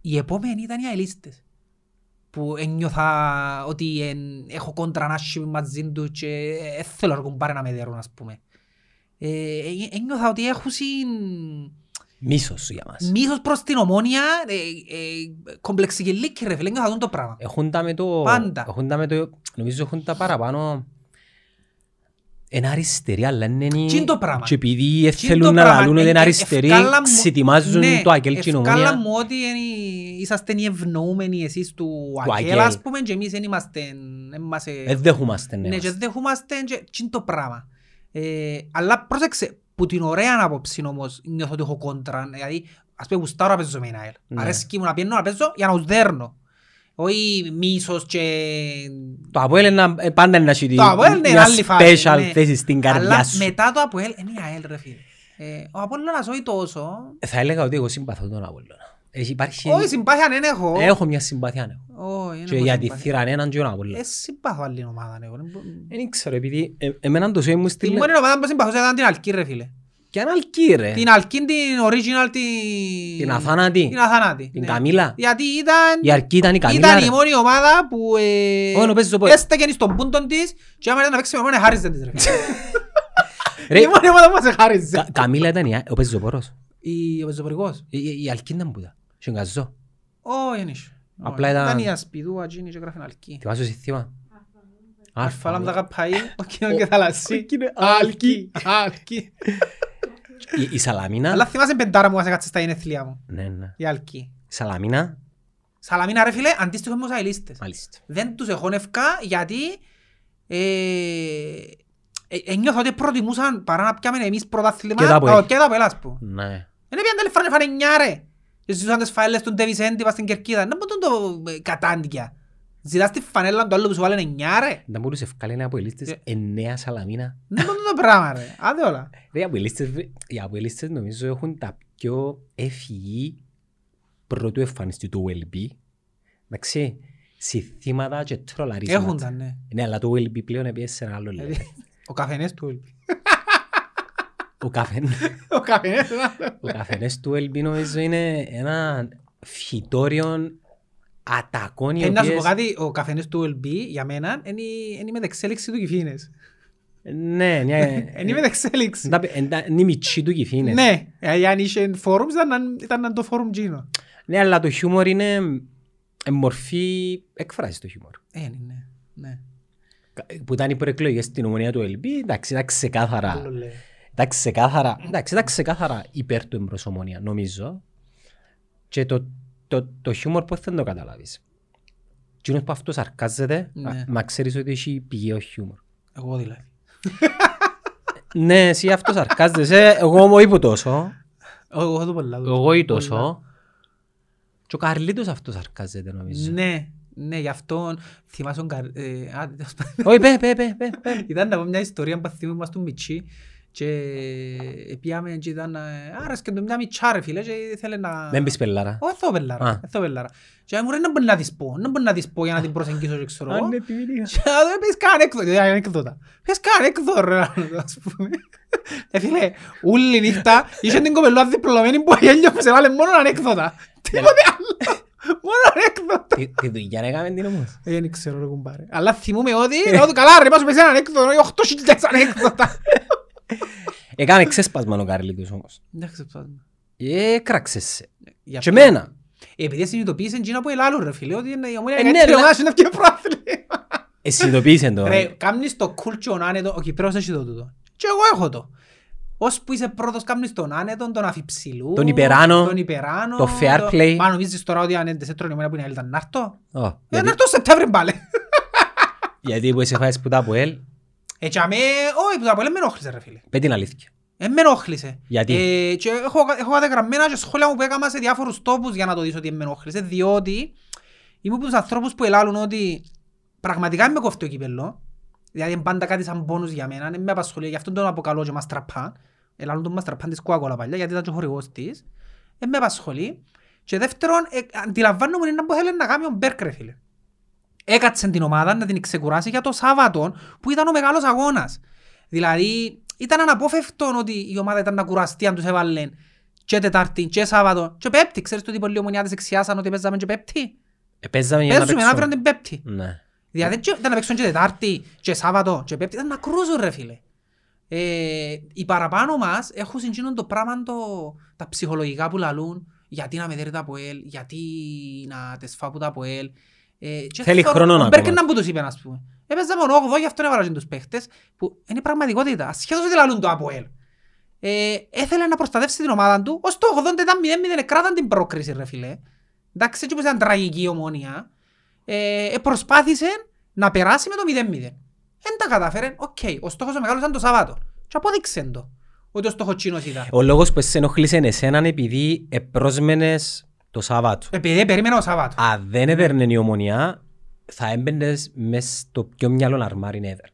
A: Οι επόμενοι ήταν οι αελίστες που ένιωθα ότι εν, έχω κόντρα να άσχημη μαζί τους και δεν θέλω να κουμπάρε να με δέρουν, ας πούμε. Ε, ε, ένιωθα ότι έχουν συν...
B: Μίσος για μας.
A: Μίσος προς την ομόνια, ε, ε, κομπλεξικελίκη ρε φίλε, ένιωθα τον το πράγμα.
B: Έχουν τα με το...
A: Πάντα.
B: Έχουν τα με το... Νομίζω έχουν τα παραπάνω... Είναι αριστερή, αλλά είναι...
A: Τι είναι το πράγμα.
B: Και επειδή
A: Τι είναι
B: θέλουν
A: το
B: να
A: πράγμα.
B: λαλούν ότι
A: Ε,
B: είναι
A: ε,
B: αριστεροί,
A: ευκάλα μου-
B: ξετοιμάζουν
A: Ναι,
B: το Αγγέλ
A: ευκάλα
B: κοινωνία.
A: μου ότι είναι- είσαστε οι ευνοούμενοι εσείς του
B: Του
A: Αγγέλ,
B: Αγγέλ.
A: ας πούμε, και εμείς δεν είμαστε... εν μας, ε,
B: Δεν δέχομαστε, ναι.
A: Ναι, και
B: μας.
A: δεχόμαστε και τι είναι το πράγμα. Ε, αλλά πρόσεξε, που την ωραία άποψη όμως νιώθω ότι έχω κόντρα. Δηλαδή, ας πούμε, γουστάρω να παίζω με την ΑΕΛ.
B: Ναι.
A: Αρέσκει μου να πιένω να παίζω για να τους δέρνω. Όχι μίσος και...
B: Το Αποέλ είναι ε, πάντα να έχει
A: Το Αποέλ είναι
B: μια
A: άλλη φάση,
B: special
A: ναι.
B: θέση στην καρδιά
A: Αλλά
B: σου.
A: μετά το Αποέλ είναι η ΑΕΛ ρε φίλε. Ε, ο Απόλλωνας όχι τόσο.
B: Θα έλεγα ότι εγώ συμπαθώ τον Απόλλωνα. Έχει υπάρχει...
A: Όχι, συμπάθεια δεν έχω.
B: Έχω μια συμπαθία. ναι.
A: Όχι, δεν
B: Και
A: έχω
B: για τη
A: συμπάθεια.
B: θύρα έναν και τον Απόλλωνα.
A: Ε, συμπάθω άλλη ομάδα. ναι, εγώ. Δεν μπο-
B: Δεν ξέρω, επειδή ε, εμέναν το ζωή μου
A: Τη
B: στείλε...
A: μόνη ομάδα που συμπαθούσα ήταν την Αλκή ρε φίλε.
B: Και αν αλκή ρε.
A: Την Αλκή, την original, την...
B: Ε. Την Αθάνατη.
A: Την Αθανάτη.
B: Την
A: ναι.
B: Καμίλα.
A: Γιατί ήταν...
B: Η Αρκή ήταν η Καμίλα.
A: Ήταν
B: ρε.
A: η μόνη ομάδα που ε,
B: Όχι, νομίζω πω-
A: έστεκεν στον πούντον της και άμα ήταν να παίξει με μόνη χάριζε της ρε.
B: Ρε,
A: Η μόνη ομάδα που μας χάριζε.
B: Κα- Καμίλα ήταν η- ο πεζοπόρος.
A: Η- Ο πεζοπορικός.
B: Η- Η η Αλκή ήταν που ήταν. Και ο Γκαζό.
A: Όχι, δεν είχε.
B: Απλά
A: Όχι.
B: ήταν-
A: Ήταν η ασπιδού, ατζίνης και γράφει αλκή.
B: Θυμάσαι σύστημα;
A: Αλφα λάμδα καπαΐ, ο κοινό και θαλασσί.
B: εκείνο-
A: Αλκή, αλκή.
B: Η- Η Σαλαμίνα.
A: Αλλά θυμάσαι πεντάρα μου, ας έκατσε στα γενέθλιά μου.
B: Ναι, ναι.
A: Η αλκή.
B: Η Σαλαμίνα.
A: Σαλαμίνα ρε φίλε, αντίστοιχος με τους αελίστες.
B: Μάλιστα.
A: δεν τους εχώνευκα γιατί ε, ε, ε, νιώθω ότι προτιμούσαν παρά να πιάμε εμείς πρωτάθλημα
B: Και τα Αποέλ.
A: Α, και τα Αποέλ, ας πούμε.
B: Ναι.
A: Δεν πήγαν τέλος φάνε φάνε εννιά ρε. Και ζητούσαν τις φαέλες του Ντεβισέντη πας στην Κερκίδα. Δεν μπορούν το ε, κατάντικια. Ζητάς τη φανέλα του άλλου που σου βάλουν εννιά ρε.
B: Δεν μπορούσε ευκάλει ένα αποελίστες
A: Ε.
B: εννέα Σαλαμίνα.
A: Δεν μπορούν το πράγμα ρε. Άντε όλα.
B: Ρε, οι αποελίστες, βρε- οι αποελίστες νομίζω έχουν τα πιο ευφυή πρώτου εμφανιστή του WLB. Εντάξει, συστήματα και τρολαρίσματα.
A: Έχουν τα ναι.
B: Ναι, αλλά το WLB πλέον επίσης σε ένα άλλο level.
A: Δηλαδή, Ο καφενές του Ελπι.
B: Ο καφέ-
A: Ο καφενές του
B: Ο καφενές του LB νομίζω είναι ένα φυτόριο ατακών οι
A: Και να σου πω
B: οποίες...
A: κάτι, ο καφενές του LB για μένα είναι (laughs) η- είναι η μετεξέλιξη του Κιφίνες.
B: Ναι, ναι.
A: Είναι η μετεξέλιξη.
B: Είναι τα- είναι η μητσή του Κιφίνες.
A: Ναι, ε, αν είχε forums ήταν, ήταν το forum Gino.
B: Ναι, αλλά το χιούμορ είναι ε, μορφή εκφράζεις το χιούμορ.
A: Ε, ναι, ναι, ναι.
B: Κα- Που ήταν οι προεκλογές στην ομονία του LB, εντάξει, ήταν
A: Άλλο
B: ξεκάθαρα.
A: λέει.
B: ήταν ξεκάθαρα, εντάξει, ήταν ξεκάθαρα υπέρ του εμπρός ομονίας, νομίζω. Και το, το, το χιούμορ πώς δεν το καταλάβεις; Εκείνος που αυτός σαρκάζεται,
A: Ναι.
B: μα- μα ξέρεις ότι έχει πηγαίο χιούμορ.
A: Εγώ δηλαδή.
B: Ναι, εσύ αυτός σαρκάζεσαι, εγώ όμω είπα τόσο.
A: Εγώ έχω το πολλά. το-
B: Εγώ ή
A: πολλά.
B: τόσο. Και ο Καρλίτος αυτός σαρκάζεται νομίζω.
A: Ναι, ναι, γι' αυτό θυμάσαι τον Καρ... ε, α, τέλος πάντων.
B: Όχι, πέ, πέ, πέ, πέ, πέ.
A: Ήταν να πω μια ιστορία που θυμούμε μας του Μιτσί και πήγαμε και ήταν, ε, άρεσε και του μια μιτσά ρε φίλε και ήθελε να...
B: Δεν πεις πελάρα.
A: Όχι, εδώ πελάρα,
B: Α.
A: εδώ πελάρα. Και μου ρε, δεν μπορεί να της πω, δεν μπορεί να της πω για να την προσεγγίσω και ξέρω εγώ.
B: Αν επιβιντικά.
A: Και δεν πεις καν έκδοτα, δεν ανέκδοτα. Πες καν έκδοτα ρε, ας πούμε. Ε, φίλε, όλη νύχτα είχε την κοπελούα διπλωμένη που αγέλιο που σε βάλε μόνο ανέκδοτα. Τίποτε άλλο. Μόνο ανέκδοτα.
B: Τι- Τι δουλειά να έκαμε την όμως.
A: Ε, Δεν ξέρω ρε κουμπάρε. Αλλά θυμούμαι ότι, λέω του καλά ρε, πάσου πες ένα ανέκδοτο, όχι 8.000 ανέκδοτα.
B: Έκαμε ξέσπασμα ο Καρλίτος όμως.
A: Εντάξει, ψάχνω.
B: Ε, κράξες σε.
A: Για
B: Και
A: ποιο-
B: εμένα.
A: Επειδή συνειδητοποίησε εκείνα που ελάλου ρε φίλε, ότι είναι η ομόνια
B: Ε, ναι,
A: καλύτερη
B: αλλά-
A: ομάδα στην ευκαιρία πρόθλημα.
B: Ε, συνειδητοποίησε το.
A: Ρε, κάμνεις το cool και τον άνετο, ο Κυπρέος έχει το τούτο. Και εγώ έχω το. Ως που είσαι πρώτος κάμνεις τον άνετον, τον αφιψηλού,
B: Τον υπεράνω,
A: τον υπεράνω,
B: το fair play.
A: Μα νομίζεις τώρα ότι αν δεν σε τρώνε εμένα που είναι ήταν να έρθω.
B: Ω,
A: Ε, Να
B: γιατί-
A: έρθω Σεπτέμβρη πάλι. (laughs)
B: Γιατί που είσαι φάες που τα από ελ,
A: Ε, και αμέ, όχι, που τα πολύ με ενόχλησε ρε φίλε.
B: πέ την αλήθεια.
A: Ε, με ενόχλησε.
B: Γιατί;
A: Ε, και έχω, έχω καταγραμμένα και σχόλια μου που έκανα σε διάφορους τόπους για να το δεις ότι με ενόχλησε, διότι είμαι από τους ανθρώπους που ελάλουν ότι πραγματικά με κόφτει ο κύπελλο, δηλαδή είναι πάντα κάτι σαν πόνους για μένα, δεν με απασχολεί, γι' αυτό τον αποκαλώ και μαστραπά, ελάλουν τον μαστραπά της Coca-Cola παλιά, γιατί ήταν και ο χορηγός της, δεν με απασχολεί. Και δεύτερον, ε, αντιλαμβάνομαι είναι που θέλει να κάνει ο Μπέρκ ρε φίλε. Έκατσε την ομάδα να την ξεκουράσει για το Σάββατο που ήταν ο μεγάλος αγώνας. Δηλαδή ήταν αναπόφευκτο ότι η ομάδα ήταν να κουραστεί αν τους έβαλε και Τετάρτη και Σάββατο και Πέπτη. Ξέρεις ότι πολλοί ομονιάτες εξιάσαν ότι παίζαμε και Πέπτη.
B: Ε, Παίζαμε για να
A: Παίζουμε αύριο
B: παίξουμε.
A: την Πέπτη.
B: Ναι.
A: Δηλαδή δεν ήταν να παίξουν και Τετάρτη και Σάββατο και Πέπτη. Ήταν να κρούζουν ρε φίλε. Ε, οι παραπάνω μας έχουν συγκίνον το πράγμα το, τα ψυχολογικά που λαλούν γιατί να με δέρει τα από ελ, γιατί να τες φάω που τα από ελ. Ε, και
B: Θέλει
A: θεωρώ-
B: χρόνο
A: ο
B: ακόμα.
A: Μπέρκεν να που τους είπε ας πούμε. Έπαιζα μόνο 8, γι' αυτό έβαλα και τους παίχτες, που είναι η πραγματικότητα, ασχέτως ότι λαλούν το ΑΠΟΕΛ. Ε, έθελε να προστατεύσει την ομάδα του, ως το 80 ήταν 0-0, κράταν την πρόκριση ρε φίλε. Εντάξει, έτσι όπως ήταν τραγική η Ομόνοια. Ε, ε, προσπάθησε να περάσει με το 0-0. Δεν τα κατάφερε, οκ, ο στόχος ο μεγάλος ήταν το Σαββάτο. Και απόδειξε το, ότι ο στόχος τζείνος ήταν.
B: Ο λόγος που σε ενοχλήσε εσένα είναι επειδή επρόσμενες το Σαββάτο.
A: Επειδή περίμενα ο Σαββάτο.
B: Αν δεν έδερνε η Ομόνοια, θα έμπαινες μες στο πιο μυαλό αρμάρι ever.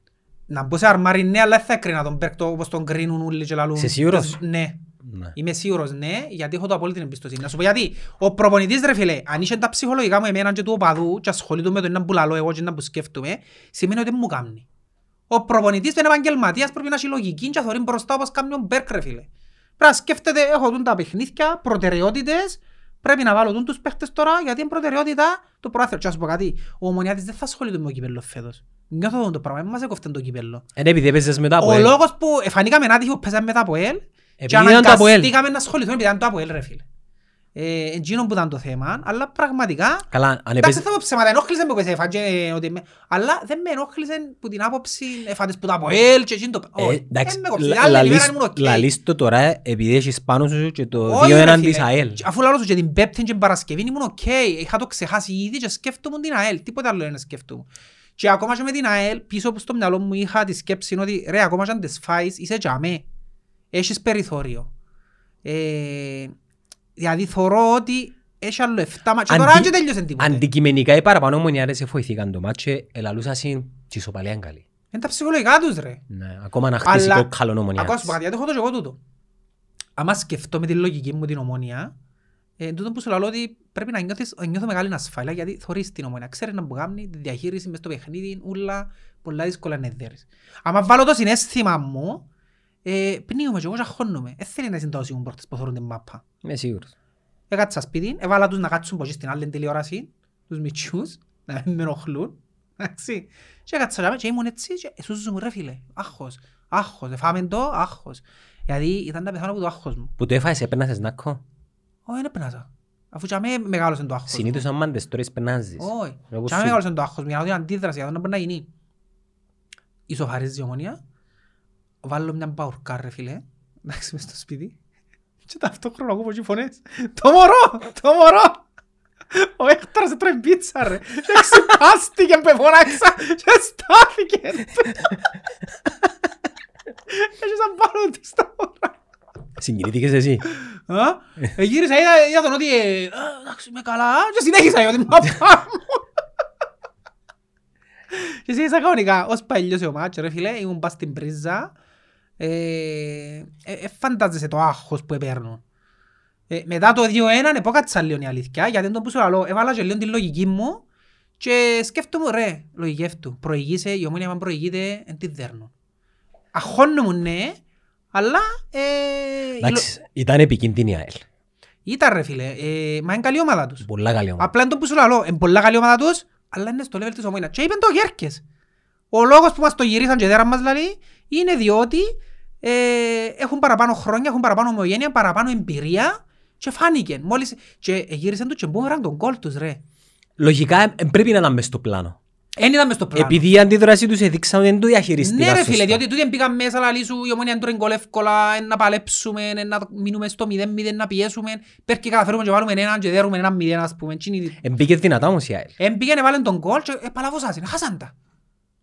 A: Να μπω σε αρμάρι ναι, αλλά δεν θα έκρινα τον Μπέρκτο όπως τον κρίνουν όλοι και λαλούν.
B: Είσαι σίγουρος;
A: Ναι.
B: Ναι.
A: Είμαι σίγουρος ναι, γιατί έχω το απόλυτη εμπιστοσύνη. Να σου πω γιατί. Ο προπονητής ρε φίλε, αν είχε τα ψυχολογικά μου εμένα και του οπαδού και ασχολείται με το ένα που λαλώ εγώ και ένα που σκέφτομαι, σημαίνει ότι δεν μου κάνει. Ο προπονητής του είναι επαγγελματίας πρέπει να έχει λογική και να θωρεί μπροστά όπως κάνει ο Μπέρκ ρε φίλε. Πρέπει να σκέφτεται, έχω τούν τα παιχνίδια, προτεραιότητες, πρέπει να βάλω τούν τους παίχτες τώρα γιατί είναι προτεραιότητα το προάθρο. Και να σου πω κάτι, ο Ομονοιάτης δεν θα ασχολείται με το κύπελλο φέτος. Νιώθω τον το πράγμα, δεν μας έκοφτε το κύπελλο.
B: Είναι επειδή έπαιζες μετά από
A: Ο
B: ελ.
A: λόγος που εφανήκαμε άτυχοι που παίζαμε μετά από ελ και
B: Επειδή ήταν το ΑΠΟΕΛ.
A: αναγκαστήκαμε να ασχοληθούμε επειδή ήταν το ΑΠΟΕΛ ρε φίλε. Ε, Εκείνο που ήταν το θέμα, αλλά πραγματικά
B: Καλά, αν
A: Εντάξει,
B: έπαιζες...
A: θα πω ψέματα, ενόχλησε με που σε έφαγε, ότι με- αλλά δεν με ενόχλησε που την άποψη έφαντες που τα ΑΠΟΕΛ και εκείνο το...
B: Ε,
A: Όχι,
B: εντάξει,
A: δεν με κόψε.
B: λα-
A: Άλλη ημέρα
B: λαλείς-
A: ήμουν οκ.
B: λαλείς το τώρα επειδή έχεις πάνω σου και το
A: Όχι,
B: 2
A: ρε
B: έναντι
A: φίλε.
B: της ΑΕΛ.
A: Αφού λαλώ σου και την Πέμπτη και την Παρασκευή ήμουν οκ. Είχα το ξεχάσει ήδη και σκέφτομαι την ΑΕΛ. Τίποτα άλλο δεν σκέφτομαι. Και ακόμα και με την ΑΕΛ, πίσω στο μυαλό μου είχα τη σκέψη ότι ρε, ακόμα και αν τις φάεις, είσαι τζιαμέ. Έχεις περιθώριο. Ε, δηλαδή θωρώ ότι έχει άλλο 7 μάτια. Και τώρα
B: Αντι-
A: δεν τέλειωσε τίποτε.
B: Αντικειμενικά οι παραπάνω ομονοιάτες σε βοηθήκαν το μάτσι, ελαλούσα συν και η ισοπαλία είναι καλή.
A: Είναι τα ψυχολογικά τους ρε.
B: Ναι, ακόμα να χτίσει
A: Αλλά-
B: το καλό
A: Ακόμα σου
B: ομονοιάτες.
A: πω κάτι, γιατί έχω το και εγώ τούτο. Άμα σκεφτώ με τη λογική μου την ομόνια, ε, τούτο που σου λέω ότι πρέπει να νιώθεις, να νιώθω μεγάλη ασφάλεια γιατί θωρείς την ομόνια. Ξέρεις να που κάνει, τη διαχείριση μες στο παιχνίδι, ούλα, πολλά δύσκολα να δέρεις. Άμα βάλω το συναίσθημα μου, ε, πνίγομαι και εγώ και αγχώνομαι. Δεν θέλει να συντάσουν πρώτες που θωρούν την μάπα.
B: Είμαι σίγουρος.
A: Έκατσα σπίτι, έβαλα τους να κάτσουν πως στην άλλη τηλεόραση, τους μητσούς, να μην με ενοχλούν. Εντάξει. Και έκατσα τζάμε και ήμουν έτσι και εσούζω μου ρε φίλε, άγχος, άγχος, εφάμε το, άγχος. Γιατί ήταν να πεθάνω από το άγχος μου.
B: Που το έφαγες έπαιρνασες νάκο;
A: Όχι, δεν έπαινασα. Αφού τζάμε μεγάλωσε το άγχος μου.
B: Συνήθως αν μάντες τώρα περνάζεις.
A: Όχι.
B: Εγώ
A: Τζάμε
B: σου-
A: μεγάλωσε το άγχος μου, για να δω την αντίδραση, για να δω να μπορεί να γίνει. Ισοφαρίζει η ομονία, βάλω μια μπαουρκά ρε φίλε, εντάξει μες στο σπίτι, και ταυτόχρονα ακούω και φωνές. Το μωρό, το μωρό. Ο Έκτορας τρώει πίτσα ρε. Και ξυπάστηκε που φωνάξα και στάθηκε. Έτσι σαν πάνω του στα μωρά.
B: Συγκινήθηκες εσύ;
A: Α, ε, Γύρισα, είδα, είδα τον ότι ε, «Α, εντάξει είμαι καλά και συνέχισα για την μάπα μου. Και συνέχισα κανονικά, ως παλιός ο μάτσο ρε φίλε, ήμουν πας στην πρίζα. Ε, ε, ε, φαντάζεσαι το άγχος που παίρνουν. Ε, μετά το 2-1 επόκατσα λίγο η αλήθεια, γιατί δεν το που σου λαλώ, έβαλα και λίγο τη λογική μου και σκέφτομαι ρε, λογικεύτου, προηγείσαι, η ομόνια αν προηγείται, εν τη δέρνω. Αχώνομαι ναι, αλλά ε, η λο-
B: Εντάξει, ήταν επικίνδυνη η ΑΕΛ.
A: ήταν ρε φίλε, ε, μα είναι καλή ομάδα τους.
B: Πολλά καλή ομάδα.
A: Απλά είναι το που σου λέω, είναι πολλά καλή ομάδα τους, αλλά είναι στο level της ομόνιας. Και είπαν το Γέρκες. Ο λόγος που μας το γυρίσαν και δέραν μας δηλαδή, είναι διότι ε, έχουν παραπάνω χρόνια, έχουν παραπάνω ομογένεια, παραπάνω εμπειρία και φάνηκε. Μόλις, και γύρισαν τους και μπούμεραν τον κόλ τους ρε.
B: Λογικά ε, πρέπει να ήταν μες στο πλάνο.
A: Εν ήταν μες στο πλάνο.
B: Επειδή η αντίδραση τους έδειξαν ότι δεν το διαχειριστήκαν
A: Ναι ρε
B: σωστά.
A: φίλε, διότι τούτοι πήγαν μέσα λαλή σου, η ομόνια τρώει γκολ εύκολα, εν να παλέψουμε, εν να μείνουμε στο 0-0, να πιέσουμε, πέρκει καταφέρουμε και βάλουμε έναν και δέρουμε έναν 0 ας πούμε. Εκείνη η-
B: Εμπήκε δυνατά όμως η ΑΕΛ.
A: Εμπήγαινε βάλεν τον κόλ και επαλαβώσασαν, χάσαν τα.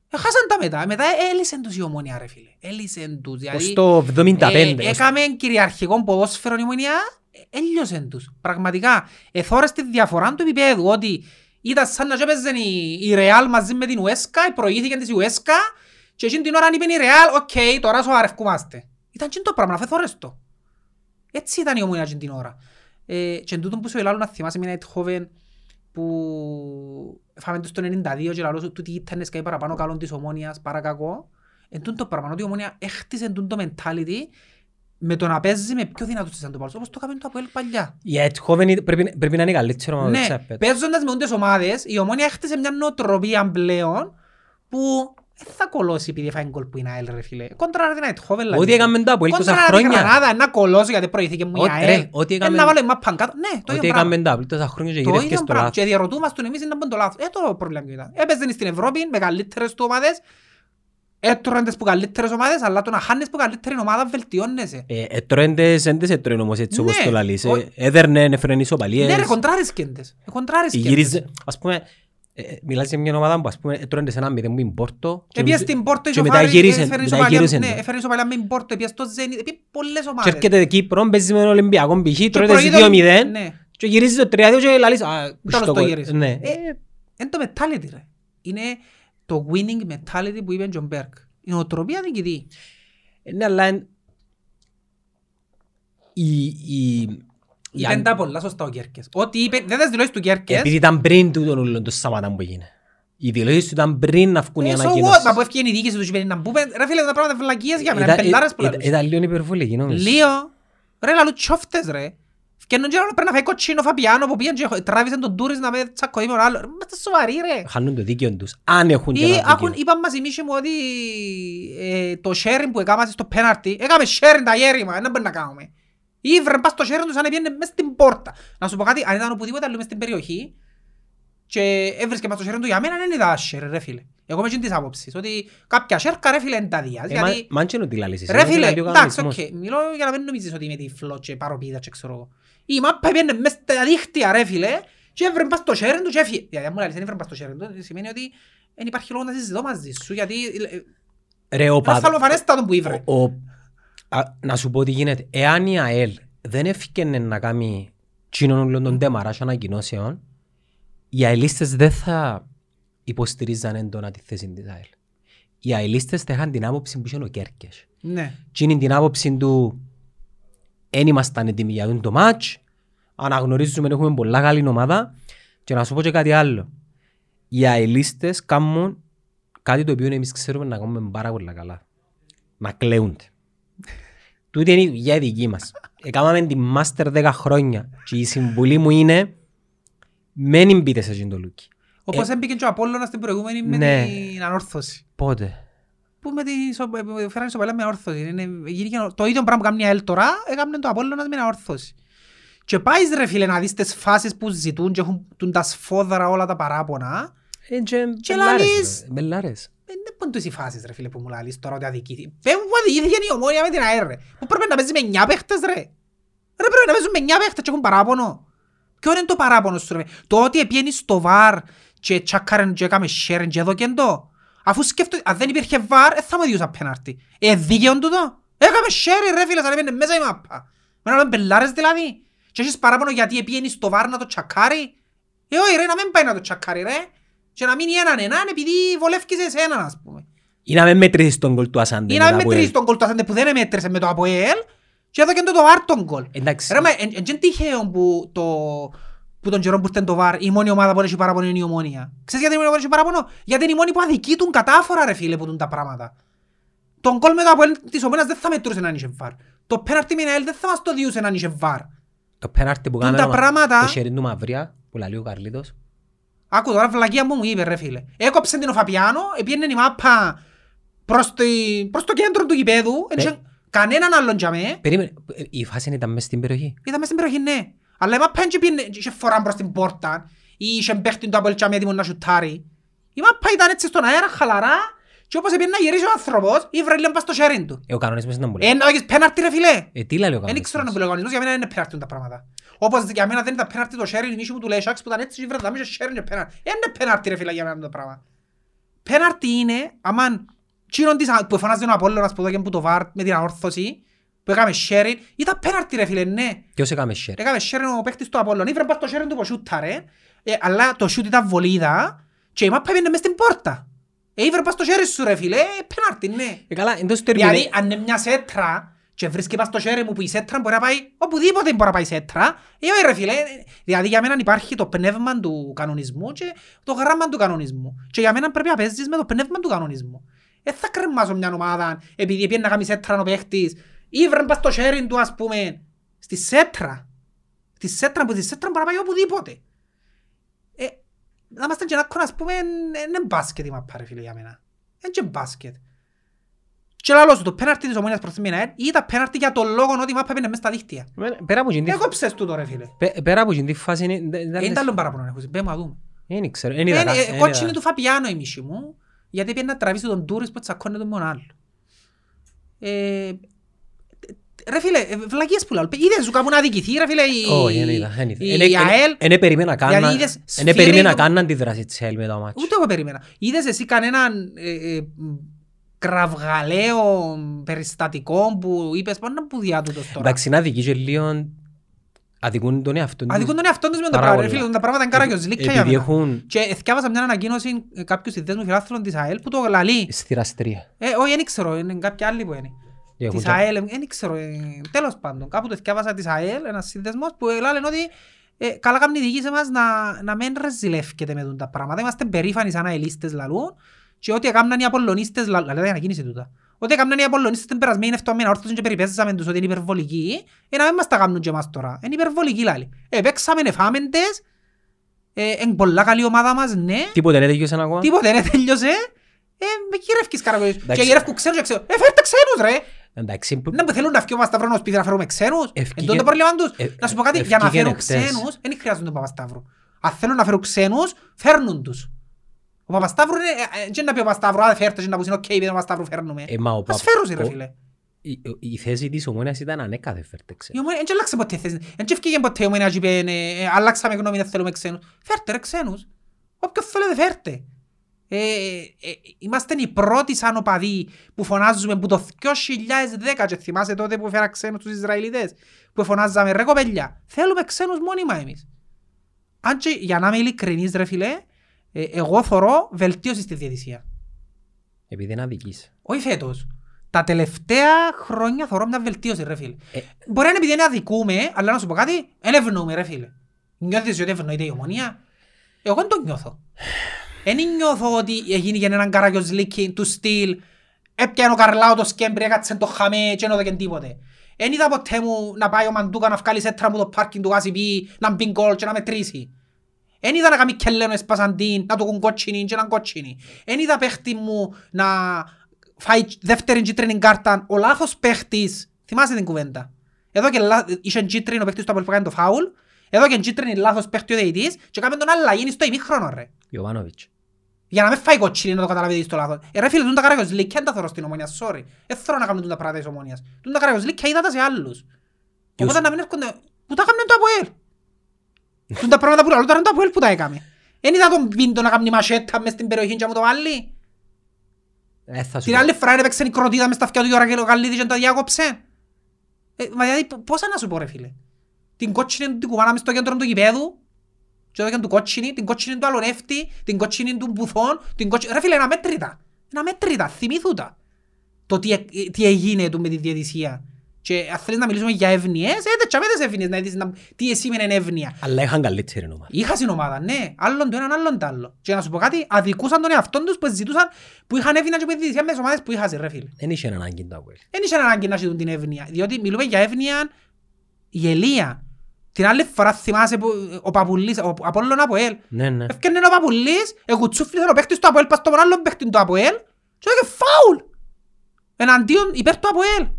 A: Ε, Χάσαν τα μετά, μετά ε, έλυσεν τους η Ομόνοια ρε φίλε, έλυσεν τους.
B: Ως
A: Δηλαδή,
B: το 75.
A: ε,
B: ως-
A: έκαμε κυριαρχικό ποδόσφαιρο η Ομόνοια, ε, έλειωσεν τους. Πραγματικά, εθώρες τη διαφορά του επίπεδου, ότι ήταν σαν να και έπαιζε η, η Real μαζί με την Ουέσκα, προηγήθηκε της Ουέσκα και εκείνη την ώρα είπε η Real, OK, τώρα σοβαρευκούμαστε. Ήταν και το πράγμα, αφού εθώρες το. Έτσι ήταν η Ομόνοια εκείνη την ώρα. Ε, και εν τούτον που σου ελάλω να θυμάσαι μια Eindhoven που φάμε τους το 92 και λαλό σου τούτη ήταν σκάει παραπάνω καλό της ομόνιας παρά κακό. Εν τούτο το πράγμα, ότι η ομόνια έχτισε τούτο mentality με το να παίζει με πιο δυνατούς της αντιπάλους, όπως το έκαμε το Αποέλ παλιά.
B: Η Eindhoven πρέπει, πρέπει να είναι καλύτερο με
A: Ναι, παίζοντας με ούντες ομάδες, η ομόνια έχτισε μια νοοτροπία πλέον που Δεν θα κολώσει επειδή φάει γκολ που είναι ΑΕΛ ρε φίλε. Κόντρα την Αιτχόβεν
B: Ό,τι έκαμε το Αποέλ τόσα
A: Κόντρα την
B: χρόνια.
A: Γρανάδα να κολώσει γιατί προηγήθηκε μου η
B: Ό,τι- ρε,
A: ΑΕΛ.
B: ό,τι
A: Ε,
B: έκαμε-
A: Να βάλω η μάπα κάτω. Ναι, το
B: Ό,τι
A: ίδιο πράγμα.
B: έκαμε το Αποέλ τόσα χρόνια και
A: Το
B: γυρεύκε
A: ίδιο
B: στο
A: πράγμα.
B: λάθος.
A: Και διαρωτούμαστε εμείς να μπουν το λάθος. Ε, το πρόβλημα ποιο ήταν. Έπαιζε στην Ευρώπη με καλύτερες του ομάδες. Έτρωγαν τις που καλύτερες ομάδες, αλλά το να χάνεις που καλύτερη ομάδα βελτιώνεσαι.
B: Ε, έτρωέντες, εν τες έτρωεν όμως έτσι όπως
A: Ναι,
B: το λαλείς.
A: ο-
B: Ε, Έδερνε, έφερνε ισοπαλίες.
A: Ναι ρε, κοντράρισκεντες. Ε, κοντράρισκεντες.
B: Γύριζε, ας πούμε, ε, ε, μιλάς για μια ομάδα που ας πούμε έτρωέντες ένα μηδέν που είναι Πόρτο. και
A: Επία
B: μετά-
A: στην Πόρτο
B: και
A: η
B: μετά
A: Σοφάρη,
B: γύρισαν,
A: έφερε
B: μετά
A: ισοπαλία-
B: γύρισαν
A: ναι,
B: το.
A: έφερε ισοπαλία με την Πόρτο, επία στο Zenit, επία πολλές
B: Και
A: ομάδες.
B: έρχεται Κύπρο, παίζεις με τον Ολυμπιακό π.χ.
A: Και
B: τρώτε
A: προείδων-
B: 2-0
A: Ναι.
B: και γυρίζεις το 3-2 και λαλείς «Α,
A: Τέλος
B: στο
A: το
B: γκολ».
A: γύρισε.
B: Ναι.
A: Ε, Είναι το mentality ρε. Είναι το winning mentality που είπε ο Τζον Μπεργκ. Η νοοτροπία διοικητή.
B: Ε, Ναι, αλλά εν- η- η- η
A: Είπε
B: αν-
A: τα πολλά σωστά ο Κέρκες. Ό,τι είπε, δεν τις δηλώσεις του Κέρκες.
B: Επειδή ήταν πριν τούτον όλον το σαματά που έγινε. Οι δηλώσεις του ήταν πριν να βγουν οι
A: Ε, so what,
B: ανακοινώσεις.
A: Μα που έφυγε η διοίκηση του είπε να πούμε, ρε φίλε τα πράγματα φυλακίες για μένα,
B: Ήταν-
A: πελάρες που
B: ήταν-
A: λαλούς.
B: Ήταν λίγο υπερβολική νομίζω.
A: Λίγο. Ρε λαλώ τσόφτες ρε. Φκένουν και πρέπει να φάει κοτσίνο Φαπιάνο που πήγαν και τράβησαν τον Τούρις να με τσακωθεί με τον άλλο. Ρε, Είμαστε σοβαροί ρε.
B: Χάνουν το δίκαιο τους. Αν έχουν και
A: Ή
B: ένα
A: άκουν,
B: δίκαιο.
A: είπαν μας η μίση μου ότι ε, το sharing που έκαμε στο πέναρτι, έκαμε sharing τα γέρημα, δεν μπορεί να κάνουμε. Ή βρε πας το sharing τους αν έπιανε μες στην πόρτα. Να σου πω κάτι, αν ήταν οπουδήποτε άλλο μες στην περιοχή και έβρισκε μας το sharing του για μένα δεν ήταν share ρε φίλε. Εγώ είμαι της άποψης ότι κάποια σέρκα ρε φίλε είναι τα διάς.
B: Ε, μα-
A: Γιατί
B: Μα αν και είναι ότι λαλείς εσύ,
A: Ρε
B: είναι
A: φίλε,
B: ότι ο
A: εντάξει,
B: κανονισμός.
A: οκ, μιλώ για να μην νομίζεις ότι είμαι τυφλό και παρωπίδα και ξέρω εγώ. Η μάπα έπαιρνε μες στα δίχτυα ρε φίλε και έβρε πας στο χέριν του και έφυγε. Γιατί αν μου λαλείς δεν έβρε πας στο χέριν του, σημαίνει ότι δεν υπάρχει λόγος να συζητώ μαζί σου, γιατί
B: Ρε, ο
A: είναι
B: α, Να σου πω τι γίνεται. Εάν η ΑΕΛ δεν έφυγαινε να κάνει τζείνον όλον των τέμαρας ανακοινώσεων, οι αελίστες δεν θα υποστηρίζαν έντονα τη θέση της ΑΕΛ. Οι αελίστες θα είχαν την άποψη που είχε ο Κέρκες.
A: Ναι.
B: Τι είναι την άποψη του «Εν ήμασταν έτοιμοι για το μάτς, αναγνωρίζουμε ότι έχουμε πολλά καλή ομάδα και να σου πω και κάτι άλλο. Οι αελίστες κάνουν κάτι το οποίο εμείς ξέρουμε να κάνουμε πάρα πολλά καλά. Να κλαίονται. Τούτη είναι η δουλειά η δική μας. Έκαναμε τη μάστερ 10 χρόνια και η συμβουλή μου είναι μην μπείτε σε εκείνο το λούκι.
A: Όπως έμπηκε και ο Απόλλωνας στην προηγούμενη με
B: ναι.
A: την ανόρθωση.
B: Πότε;
A: Που με την ισο- ε, φέρανε ισοπαλία με ανόρθωση. Είναι- γίνηκε το ίδιο πράγμα που κάνει η ΑΕΛ τώρα, έκαμε το Απόλλωνας με την ανόρθωση. Και πάεις ρε φίλε να δεις τις φάσεις που ζητούν και έχουν τούν τα σφόδρα όλα τα παράπονα.
B: Ε, και
A: Και
B: μπελάρες,
A: λαλείς-
B: ρε, Μπελάρες.
A: Ε, Δεν πάνε τούτες οι φάσεις ρε φίλε που μου λαλείς τώρα ότι αδικήθηκε. Πέμουν που αδικήθηκε η ομόνια με την ΑΕΡ ρε. Που πρέπει να παίζει με 9 παίχτες ρε. Ρε πρέπει να παίζουν με 9 παίχτες και έχουν παράπονο. Ποιο είναι το παράπονο σου ρε; Το ότι επιένει στο βαρ και τσάκαρεν και έκαμε sharing και έδωκεν το. Αφού σκέφτομαι, αν δεν υπήρχε βαρ, δεν θα μου διούσαν πέναρτη. Ε, δίκαιον τούτο. Έκαμε sharing ρε φίλε, σαν έπαιρνε μέσα η μάπα. Με να μπελάρες δηλαδή. Και έχεις παράπονο γιατί επιένεις στο βαρ να το τσακάρει. Ε, όχι ρε, να μην πάει να το τσακάρει ρε. Και να μείνει έναν έναν επειδή βολεύκεις εσέναν ας πούμε.
B: Ή να μην μετρήσεις τον κολ του Ασάντε.
A: Ή
B: με
A: να
B: τα
A: μην
B: Αποέλ.
A: μετρήσεις τον κολ του Ασάντε που δεν μέτρησε με το ΑΠΟΕΛ και έδωκεν το το βαρ τον κολ.
B: Εντάξει.
A: Ρε μα, εν εν- εν τυχαίο που το που τον καιρό που ήρθε το βαρ η μόνη ομάδα που έχει παράπονο είναι η ομόνια. Ξέρεις γιατί η μόνη ομάδα που έχει παράπονο; Γιατί είναι η μόνη που αδικήτουν κατάφορα ρε φίλε που τούν τα πράγματα. Τον κόλ με το ΑΠΟΕΛ της ομόνας δεν θα μετρούσε να είχε βαρ. Το πέναρτι με την ΑΕΛ δεν θα μας το διούσε να είχε βαρ.
B: Το πέναρτι που
A: Τούν
B: κάναμε
A: τα πράγματα-
B: το χέρι του Μαυρία που λαλεί ο Καρλίτος.
A: Άκου τώρα βλακία μου μου είπε ρε φίλε. Έκοψε την ο Φαπιάνο, επίενε η μάπα προς, τη, προς το κέντρο του γηπέδου. Εν
B: Ναι.
A: είχε κανέναν άλλον για με.
B: Περίμενε, ε, η φάση ήταν μέσα στην περιοχή;
A: Ήταν μες στην περιοχή, ναι. Αλλά η μάπα δεν πήγαινε- είχε φοράν προς την πόρτα ή είχε παίχτη του Αποέλ έτοιμο να σουτάρει. Η μάπα ήταν έτσι στον αέρα, χαλαρά και όπως έπαιρνε να γυρίσει ο άνθρωπος, ήβρε λίγο πας στο sharing του.
B: Ε, ο κανονισμός ήταν πολύ.
A: Ε, να δώσεις πέναρτι ρε φίλε.
B: Ε, τι λέει ο
A: Δεν ξέρω να
B: κανονισμός.
A: πει ο κανονισμός, για μένα δεν είναι πέναρτι τα πράγματα. Όπως για μένα δεν ήταν πέναρτι το sharing, η μίση μου του λέει «Σάξ» που ήταν έτσι και βρε δάμε και sharing και πέναρτι. Ε, είναι πέναρτι ρε φίλε για μένα το πράγμα. Πέναρτι είναι, αμάν, τσίνον της, που φωνάζει ο Απόλλωνας που δώκεν που το βάρ με την αόρθωση, που έκαμε sharing, ήταν πέναρτι ρε φίλε, ναι.
B: Ποιος έκαμε share.
A: Έκαμε sharing ο παίχτης του Απόλλωνα, ήβρε πας το sharing του που σούταρε, ε, αλλά το σούτ ήταν βολίδα και η μάπα έπαιρνε μες στην πόρτα. Ε, ήβρε πας το sharing σου ρε φίλε, ε, πέναρτι, ναι.
B: Ε, καλά, εντός του
A: Δηλαδή,
B: ερμηνε-
A: αν είναι μια σέτρα και βρίσκει πας στο χέρι μου που η σέτρα μπορεί να πάει οπουδήποτε μπορεί να πάει η σέτρα, ε, όχι ρε φίλε, ε, δηλαδή για μένα υπάρχει το πνεύμα του κανονισμού και το γράμμα του κανονισμού. Και για μένα πρέπει να παίζεις με το πνεύμα του κανονισμού. Δεν θα κρεμάσω μια ομάδα επειδή πήγαινε να κάνει σέτρα ο παίχτης ή βρε πας στο χέρι του ας πούμε στη σέτρα. Στη σέτρα που στη σέτρα μπορεί να πάει οπουδήποτε. Ε, να είμαστε και να ας πούμε, είναι μπάσκετ η μαπά ρε φίλε για μένα. Εν και μπάσκετ. Και λαλό σου το πέναρτι της ομόνιας προς την ΑΕΛ ή τα πέναρτι για τον λόγο ότι η μάπα έπαιρνε μες στα δίχτυα.
B: Εμένα- Πέρα από την
A: Έκοψες τούτο ρε φίλε.
B: πε- πέρα από την φάση είναι... δεν- δεν
A: Είναι
B: λες-
A: άλλο παραπονό να έχεις. Πέ μου να δούμε.
B: Δεν ξέρω, δεν είδα
A: Είναι,
B: κα-
A: ε,
B: δεν
A: Κότσινη
B: είδα.
A: του Φαπιάνο η μισή μου, γιατί πήγαινε να τραβήσει τον Τούρις που τσακώνεται τον άλλο. Ε, Ρε φίλε, ε, βλακίες που λέω. Είδες σου κάπου να αδικηθεί ρε φίλε η,
B: Όχι, δεν είδα, δεν είδα.
A: η,
B: Εν-
A: η
B: εν-
A: ΑΕΛ;
B: εν περίμενα καν
A: Γιατί
B: να-
A: είδες
B: εν
A: σφύρε
B: περίμενα
A: το-
B: καν να αντιδράσει της ΑΕΛ με το μάτσο.
A: Ούτε εγώ περίμενα. Είδες εσύ κανέναν ε, ε, μ, κραυγαλαίο περιστατικό που είπες πάνω που διάτουτος τώρα.
B: Εντάξει, να δικεί και λίγο αδικούν τον εαυτό τους.
A: Αδικούν τον εαυτόν τους με το
B: Πάρα
A: πράγμα. Ρε
B: πολλά.
A: φίλε, τα πράγματα είναι καραγιοζλίκια για
B: Επειδή
A: μένα.
B: έχουν
A: Και εθιάβασα μια ανακοίνωση ε, κάποιους συνδέσμους φιλάθλων της ΑΕΛ που το λαλεί.
B: στηραστρία.
A: Ε, όχι, δεν ξέρω, είναι κάποια άλλη που είναι.
B: Έχουν
A: Της
B: τα-
A: ΑΕΛ, δεν ξέρω, ε, τέλος πάντων. Κάπου το εθιάβασα της ΑΕΛ, ένας σύνδεσμος που λένε ότι ε, καλά κάνει η διοίκηση μας να, να μην ρεζιλεύκεται με τούτα τα πράγματα. Είμαστε περήφανοι σαν αελίστες λαλούν και ό,τι έκαναν οι Απολλωνίστες, λα- λαλέ ανακοίνηση τούτα. Ό,τι έκαναν οι Απολλωνίστες την περασμένη εβδομάδα όρθωσαν και περιπέζαμε τους ότι είναι υπερβολικοί, ε, να μην μας τα κάνουν και εμάς τώρα. Είναι υπερβολικοί λάλη. Ε, παίξαμε εφάμεντες, ε, είναι πολλά καλή ομάδα μας, ναι.
B: Τίποτε δεν τελειώσαν ακόμα.
A: Τίποτε δεν τέλειωσε. Ε, με γυρεύκεις καρακολλής. Και
B: Εντάξει.
A: γυρεύκουν ξένους και ξένους. Ε, φέρτε ξένους ρε.
B: Εντάξει, που-
A: Να που θέλουν να φύγουν Παπασταύρου να σπίτι να φέρουμε ξένους. Εν
B: Ευκήγε-
A: τότε το πρόβλημα τους.
B: ε,
A: Να σου πω κάτι, για να
B: ευκήγεν
A: φέρουν
B: εχθές.
A: ξένους, δεν χρειάζονται τον Παπασταύρου. Αν θέλουν να φέρουν ξένους, φέρνουν τους. Ο Παπασταύρου είναι, ε, ε, δεν να πει ο Παπασταύρου, α, φέρτε και να πούς είναι οκ, επειδή τον Παπασταύρου φέρνουμε.
B: Ε, μα ο
A: Ας
B: Παπ-
A: φέρουν ρε
B: ο-
A: φίλε.
B: η- η θέση της Ομόνοιας ήταν ανέκαθε φέρτε
A: Η
B: ξένο.
A: Ομόνοια δεν άλλαξε ποτέ θέση. Δεν ευκήγε ποτέ η Ομόνοια και είπε, ε, ε, αλλάξαμε γνώμη, δεν θέλουμε ξένους. Φέρτε ρε ξένους. Όποιος θέλετε φέρτε. Ε, ε, είμαστε οι πρώτοι σαν οπαδοί που φωνάζουμε που το 2010 και θυμάσαι τότε που φέρα ξένους τους Ισραηλίτες που φωνάζαμε ρε κοπέλια θέλουμε ξένους μόνιμα εμείς αν και για να είμαι ειλικρινής ρε φίλε ε, εγώ θωρώ βελτίωση στη διαιτησία.
B: Επειδή είναι αδικής.
A: όχι φέτος. Τα τελευταία χρόνια θωρώ μια βελτίωση ρε φίλε.
B: Ε.
A: μπορεί να είναι επειδή είναι αδικούμε αλλά να σου πω κάτι δεν ευνοούμε ρε φίλε. Νιώθεις ότι ευνοείται η ομονία; Εγώ δεν το νιώθω δεν νιώθω ότι έγινε για έναν καραγιοζλίκι του στυλ έπιανε ο Καρλάου το σκέμπρι, έκατσε το χαμέ και δεν έδωκεν τίποτε. Εν είδα ποτέ μου να πάει ο Μαντούκα να βγάλει σέτρα μου το πάρκινγκ του Γάσιπι, να μπει γκολ και να μετρήσει. Εν είδα να κάνει κελένο εσπασαντίν, να του κουν κότσινη και να κότσινη. Εν είδα παίχτη μου να φάει δεύτερη κίτρινη κάρτα, ο λάθος παίχτης, θυμάσαι την κουβέντα; Εδώ και λά- είχε κίτρινο παίχτης του Απολ που κάνει το φάουλ, εδώ και κίτρινη λάθος παίχτη ο δεητής και κάμε τον αλλαγή είναι στο ημίχρονο ρε.
B: Ιωβάνοβιτς.
A: Για να μην φάει κοτσίνη να το καταλάβει στο λάθος. Ε, ρε φίλε, τούν τα καραγιοζλίκια δεν τα θωρώ στην ομόνια, sorry. Δεν θέλω να κάνουν τούν τα πράγματα της ομόνιας. Τούν τα καραγιοζλίκια είδα τα σε άλλους.
B: Ποιος;
A: Οπότε να μην έρχονται... Που τα έκαναν το ΑΠΟΕΛ. Τούν τα πράγματα που λέω τώρα είναι το ΑΠΟΕΛ που τα έκαμε. Εν είδα τον Πίντο να κάνει μασέτα μες στην περιοχή και να μου το βάλει.
B: Ε, θα σου
A: Την
B: πω.
A: άλλη φορά έπαιξε η κροτίδα μες στα αυτιά του και ο Γαλλίδης και το διάκοψε. Ε, μα δηλαδή π- πόσα να σου πω ρε φίλε. Την κότσινη του την κουβάνα μες στο κέντρο του γηπέδου και εδώ και του κότσινη, την κότσινη του αλωνεύτη, την κότσινη του μπουθών, την κότσινη... Ρε φίλε, είναι αμέτρητα. Είναι αμέτρητα, θυμήθου τα. Το τι, ε- τι έγινε του με τη διαιτησία. Και αν θέλεις να μιλήσουμε για εύνοίες, ε, δεν τσάμε τις εύνοίες, να δεις να- τι σήμαινε εύνοια.
B: Αλλά είχαν καλύτερη ομάδα.
A: Είχα στην ομάδα, ναι. Άλλον το έναν, άλλον το άλλο. Και να σου πω κάτι, αδικούσαν τον εαυτόν τους που ζητούσαν, που είχαν εύνοια και που διαιτησία μες τις ομάδες που είχαν, ρε φίλε.
B: Δεν είχε ανάγκη το Αποέλ.
A: Δεν είχε ανάγκη να ζητούν την εύνοια, διότι μιλούμε για εύνοια γελία. Την άλλη φορά θυμάσαι που ο Παπουλής, ο Απόλλων Αποέλ,
B: Ναι, ναι.
A: έφτιανε ο Παπουλής, εκουτσούφλησε ο παίκτης του Αποέλ, πας στον άλλον παίκτη του Αποέλ και έκανε φάουλ. Εναντίον υπέρ του Αποέλ.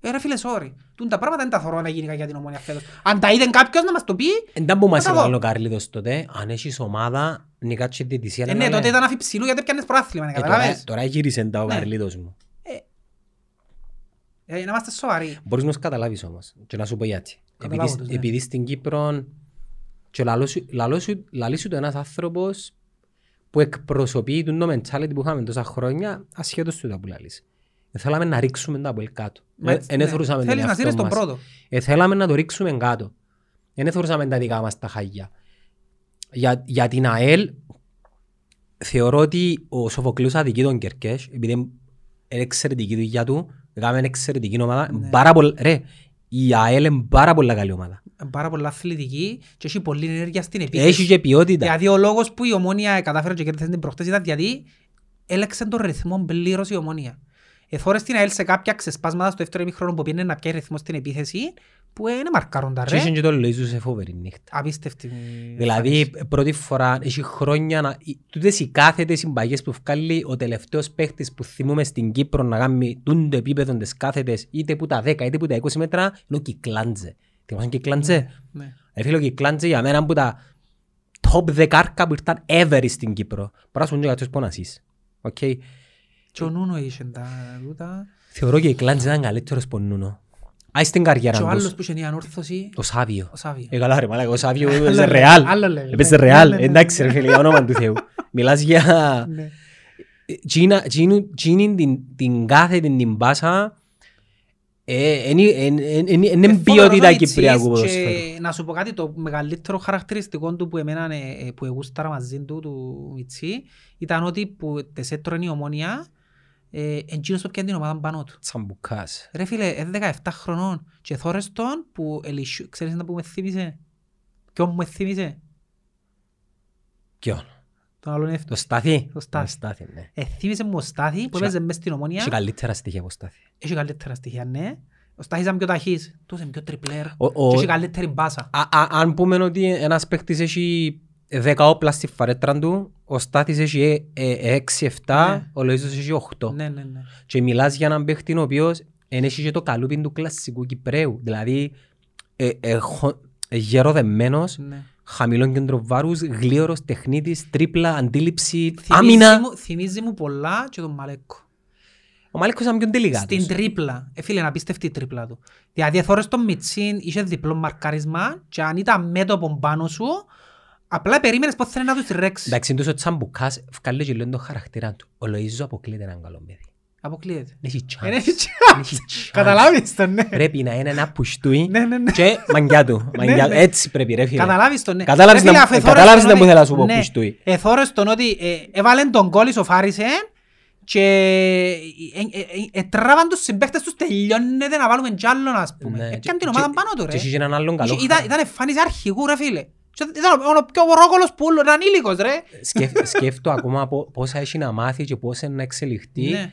A: Ε, ρε φίλε, sorry. Τούν τα πράγματα δεν τα θωρώ να γίνει για την ομόνια φέτος. Αν τα είδε κάποιος να μας το πει,
B: Εν τάμπο μας
A: Θα τα δω.
B: έβαλε ο Καρλίδος τότε, αν έχεις ομάδα, νικάτσε τη διαιτησία.
A: ε, ναι, τότε ήταν αφιψηλού γιατί πιάνες προάθλημα,
B: Ε, τώρα,
A: καταλάβες.
B: τώρα γύρισε τα ο
A: Ναι.
B: Καρλίδος μου.
A: Ε, να είμαστε σοβαροί.
B: Μπορείς να τους καταλάβεις όμως και να σου πω γιατί.
A: Καταλάβω
B: Επειδή,
A: τους, ναι.
B: επειδή στην Κύπρο και λαλός σου- λαλός σου- λαλεί σου το ένας άνθρωπος που εκπροσωπεί το mentality που είχαμε τόσα χρόνια ασχέτως του τα που λαλείς. Ε, θέλαμε να ρίξουμε τα από κάτω.
A: Μα
B: Ε,
A: έτσι,
B: Εν
A: ναι.
B: εθωρούσαμε τον
A: Θέλεις να
B: εαυτό
A: σύρεις τον
B: μας.
A: πρώτο.
B: Ε, θέλαμε να το ρίξουμε κάτω. Δεν εθωρούσαμε τα δικά μας τα χάγια. Για, για την ΑΕΛ θεωρώ ότι ο Σοφοκλής αδικεί τον Κερκές επειδή είναι εξαιρετική δουλειά του, έκαμε εξαιρετική ομάδα.
A: Ναι.
B: Πάρα πολλά, ρε, η ΑΕΛ είναι πάρα πολλά καλή ομάδα.
A: Είναι πάρα πολλά αθλητική και έχει πολλή ενέργεια στην επίθεση.
B: Έχει και ποιότητα.
A: Δηλαδή ο λόγος που η Ομόνια κατάφερε και κέρδισε την προχτές ήταν γιατί έλεξε τον ρυθμό πλήρως η Ομόνια. Εθώρες την ΑΕΛ σε κάποια ξεσπάσματα στο δεύτερο ημίχρονο που πήγαινε να πιάει ρυθμό στην επίθεση που είναι μαρκάροντα
B: Και είχε
A: ρε.
B: και το Λοΐζου σε φοβερή νύχτα.
A: Απίστευτη.
B: Δηλαδή, πρώτη φορά, έχει χρόνια, να... οι- τούτες οι κάθετες συμπαγές που βγάλει ο τελευταίος παίχτης που θυμούμε στην Κύπρο να κάνει τούντο επίπεδο τις κάθετες, είτε που τα 10 είτε που τα 20 μέτρα, είναι ο Κυκλάντζε. Θυμάσαι Κυκλάντζε;
A: Ναι.
B: Ε, φίλε, ο Κυκλάντζε για μένα που τα top δεκάρκα που ήρθαν ever στην Κύπρο. Bara σου είναι που να ζεις. Οκ.
A: Και ο Νούνο είχε τα τούτα.
B: Θεωρώ και ο Κυκλάντζε ήταν καλύτερος από Νούνο. Άι στην καριέρα
A: Και ο
B: τους.
A: άλλος που είχε η ανόρθωση,
B: Ο Σάβιο.
A: ο Σάβιο.
B: Ε, καλά ρε μαλάκα, ο Σάβιο
A: Άλλο
B: έπαιζε
A: level,
B: ρεάλ.
A: άλλο level,
B: Έπαιζε
A: ναι.
B: ρεάλ.
A: Ναι, ναι, ναι.
B: Εντάξει ρε φίλε, για όνομα του Θεού. Μιλάς για...
A: Ναι.
B: Τζίνα- τζίνου- Τζίνιν την- την κάθε την την πάσα ε, είναι- είναι είναι- είναι
A: Ε,
B: ποιότητα
A: φοβερός ο
B: κυπριακού
A: Μιτσής
B: ποδοσφαίρου.
A: και Να σου πω κάτι, το μεγαλύτερο χαρακτηριστικό του που εμένα ε, ε, που εγούσταρα μαζί του, του Μιτσί, ήταν ότι που τες έτρωγε η ομόνια, ε, εκείνος που πιάνε την ομάδα πάνω του.
B: Τσαμπουκάς.
A: Ρε φίλε, είναι 17 χρονών και θόρες τον που ελισιού, ξέρεις να που με θύμισε. Ποιον μου με θύμισε.
B: Ποιον;
A: Τον άλλον
B: Το Στάθη.
A: Το Στάθη.
B: Το Στάθη, ναι.
A: Ε, θύμισε μου ο Στάθη που
B: Έχει-
A: έπαιζε μες στην ομόνια.
B: Έχει καλύτερα στοιχεία από Στάθη.
A: Έχει καλύτερα στοιχεία, ναι. Ο Στάθης ήταν πιο ταχύς. Τους είναι πιο τριπλέρ.
B: Ο- ο-
A: Και έχει καλύτερη μπάσα.
B: Α- α- Αν πούμε ότι ένας παίκτης έχει 10 όπλα στη φαρέτρα του, ο Στάθης έχει 6-7,
A: Ναι.
B: ο Λοΐζος έχει 8.
A: Ναι, ναι, ναι.
B: Και μιλάς για έναν παίχτη ο οποίος εν έχει και το καλούπι του κλασσικού Κυπρέου. Δηλαδή, ε, ε, χω- ε, γεροδεμένος,
A: ναι.
B: χαμηλών κέντρο βάρους, γλίωρος, τεχνίτης, τρίπλα, αντίληψη,
A: Θυμίζει
B: άμυνα.
A: μου- Θυμίζει μου πολλά και τον Μαλέκο.
B: Ο Μάλικος ήταν πιο τελικά
A: Στην τρίπλα. Ε, φίλε, να πίστευτη η τρίπλα του. Δηλαδή, εθώρες τον Μιτσίν, είχε διπλό μαρκάρισμα και αν ήταν μέτωπο πάνω σου, απλά περίμενες πώς θέλει να τους ρέξει.
B: Εντάξει, τόσο τσαμπουκάς, βγάλε και λίγο τον χαρακτήρα του. Ο Λοΐζος αποκλείεται έναν καλό παιδί.
A: Αποκλείεται.
B: Δεν έχει chance.
A: Ε, έχει
B: Δεν έχει chance.
A: Καταλάβεις το, ναι.
B: Πρέπει να είναι ένα πουστούι
A: Ναι, ναι, ναι.
B: και μαγκιά του. Μαγκιά-
A: ναι.
B: Έτσι πρέπει ρε φίλε.
A: Καταλάβεις τον, ναι.
B: Κατάλαβες
A: Ρε φίλε,
B: να-
A: αφού
B: ε,
A: εθώρες
B: κατάλαβες
A: τον
B: να μου
A: ότι-
B: θέλω να σου πω
A: ναι,
B: πουστούι.
A: Εθώρες τον ότι ε, έβαλεν τον κόλλ ισοφάρισε και ε, ε, ε, ε, τράβαν τους συμπαίχτες τους τελειώνεται να βάλουμε κι άλλον ας πούμε.
B: Ναι,
A: Έπιαν
B: και-
A: την ομάδα
B: και-
A: πάνω του
B: Και
A: ρε.
B: έχει και έναν άλλον καλό
A: Ήταν,
B: χαρακτήρα.
A: ήταν εμφάνιση αρχηγού ρε φίλε. Και Ήταν ο- ο πιο ρόκολος που ήταν ανήλικος ρε.
B: Σκέφ- (laughs) Σκέφτο ακόμα πο- πόσα έχει να μάθει και πώς είναι να εξελιχθεί.
A: Ναι.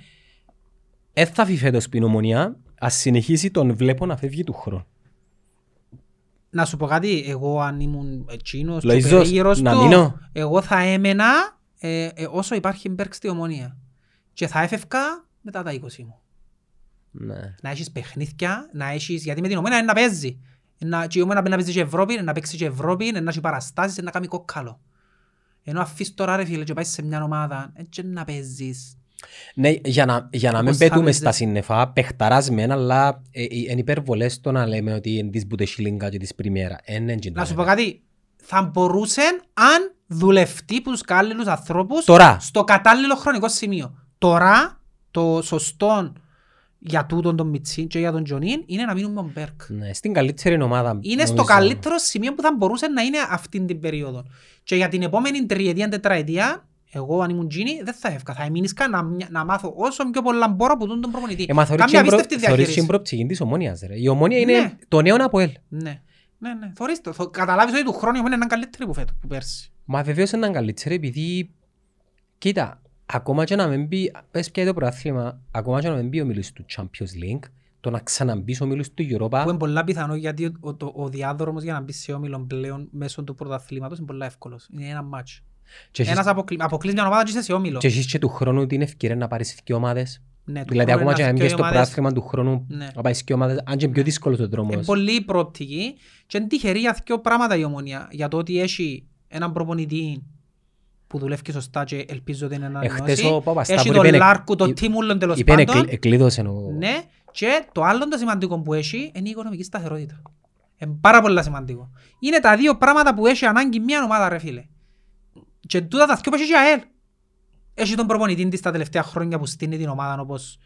B: Ε, θα φύγει φέτος στην ομονία, ας συνεχίσει τον βλέπω να φεύγει του χρόνου.
A: Να σου πω κάτι, εγώ αν ήμουν εκείνος και ο
B: Λοϊζός,
A: περίγυρος
B: να
A: του,
B: μείνω.
A: εγώ θα έμενα ε, ε, όσο υπάρχει Μπέρκ στη ομονία. Και θα έφευκα μετά τα 20 μου.
B: Ναι.
A: Να έχεις παιχνίδια, να έχεις, γιατί με την ομονία είναι να παίζει. Να, και η ομονία να παίζει και Ευρώπη, να παίξει και Ευρώπη, να έχει παραστάσεις, να κάνει κόκκαλο. Ενώ αφήσεις τώρα ρε φίλε και πάεις σε μια ομάδα, έτσι να παίζεις.
B: Ναι, για να, για να μην
A: Όπως θα
B: πετούμε
A: παίζε.
B: στα σύννεφα, παιχταράς μεν, αλλά ε, ε, είναι υπερβολές το να λέμε ότι είναι της Μπουτεσιλίνκα και της Πριμέρα. Ε, ναι,
A: Να σου πω κάτι, θα μπορούσε αν δουλευτεί που τους κατάλληλους ανθρώπους
B: Τώρα.
A: στο κατάλληλο χρονικό σημείο. Τώρα, το σωστό για τούτον τον Μιτσίν και για τον Τζονίν είναι να μείνουμε με τον Μπεργκ.
B: Ναι, στην καλύτερη ομάδα.
A: Είναι στο
B: νομίζω.
A: καλύτερο σημείο που θα μπορούσε να είναι αυτή την περίοδο. Και για την επόμενη τριετία, τετραετία, εγώ αν ήμουν Τζίνι, δεν θα εύκα. Θα εμείνισκα να, να μάθω όσο πιο πολλά μπορώ από τον προπονητή.
B: Ε, μα θεωρείς
A: Κάμια
B: και προ-
A: απίστευτη
B: θεωρείς και
A: διαχείριση.
B: την προοπτική της Ομόνοιας, ρε. Η Ομόνοια είναι
A: Ναι.
B: το νέο Αποέλ.
A: Ναι, ναι, ναι. Θωρείς το. Θω- Καταλάβεις ότι του χρόνου η ομόνια είναι καλύτερη που φέτος, που πέρσι.
B: Μα βεβαίως είναι καλύτερη επειδή, κοίτα, ακόμα και να μην μπει, πες πια το πρωτάθλημα, ακόμα και να μην μπει ο μιλούς του Champions League, το να ξαναμπείς ο μιλούς του Europa,
A: Που είναι πολλά πιθανό γιατί ο, ο, το- ο διάδρομος για να μπεις σε όμιλον πλέον μέσω του πρωταθλήματος είναι πολλά εύκολος. Είναι ένα μάτσο.
B: και έχεις-
A: Ένας αποκλει... αποκλείς μια ομάδα και είσαι σε όμιλο.
B: και έχεις και του χρόνου την ευκαιρία να πάρεις δύο ομάδες.
A: Ναι, του
B: Δηλαδή
A: χρόνου
B: ακόμα και
A: είναι
B: να μην
A: αυτοί
B: μπεις
A: οι
B: στο
A: ομάδες.
B: πρωτάθλημα του χρόνου
A: Ναι.
B: να πάρεις δύο ομάδες, αν και είναι πιο δύσκολος ο
A: Είναι
B: δρόμος.
A: πολύ προοπτική και είναι τυχερή για δύο πράγματα η ομονία. Για το ότι έχει έναν προπονητή που δουλεύει σωστά και ελπίζω ότι είναι ένα
B: Εχθές ο Παπαστάπου
A: Έχει
B: είπε-
A: τον Λάρκου, τον
B: είπε-
A: Τίμουλον τέλος
B: Είπε
A: πάντων.
B: εκλ- εκλείδωσε ο...
A: Ναι, και το άλλο το σημαντικό που έχει είναι η οικονομική σταθερότητα. Είναι πάρα πολύ σημαντικό. Είναι τα δύο πράγματα που έχει ανάγκη μια ομάδα ρε φίλε. Και τούτα τα δυο που έχει και η ΑΕΛ. Έχει τον προπονητή της τα τελευταία χρόνια που στείνει την ομάδα όπως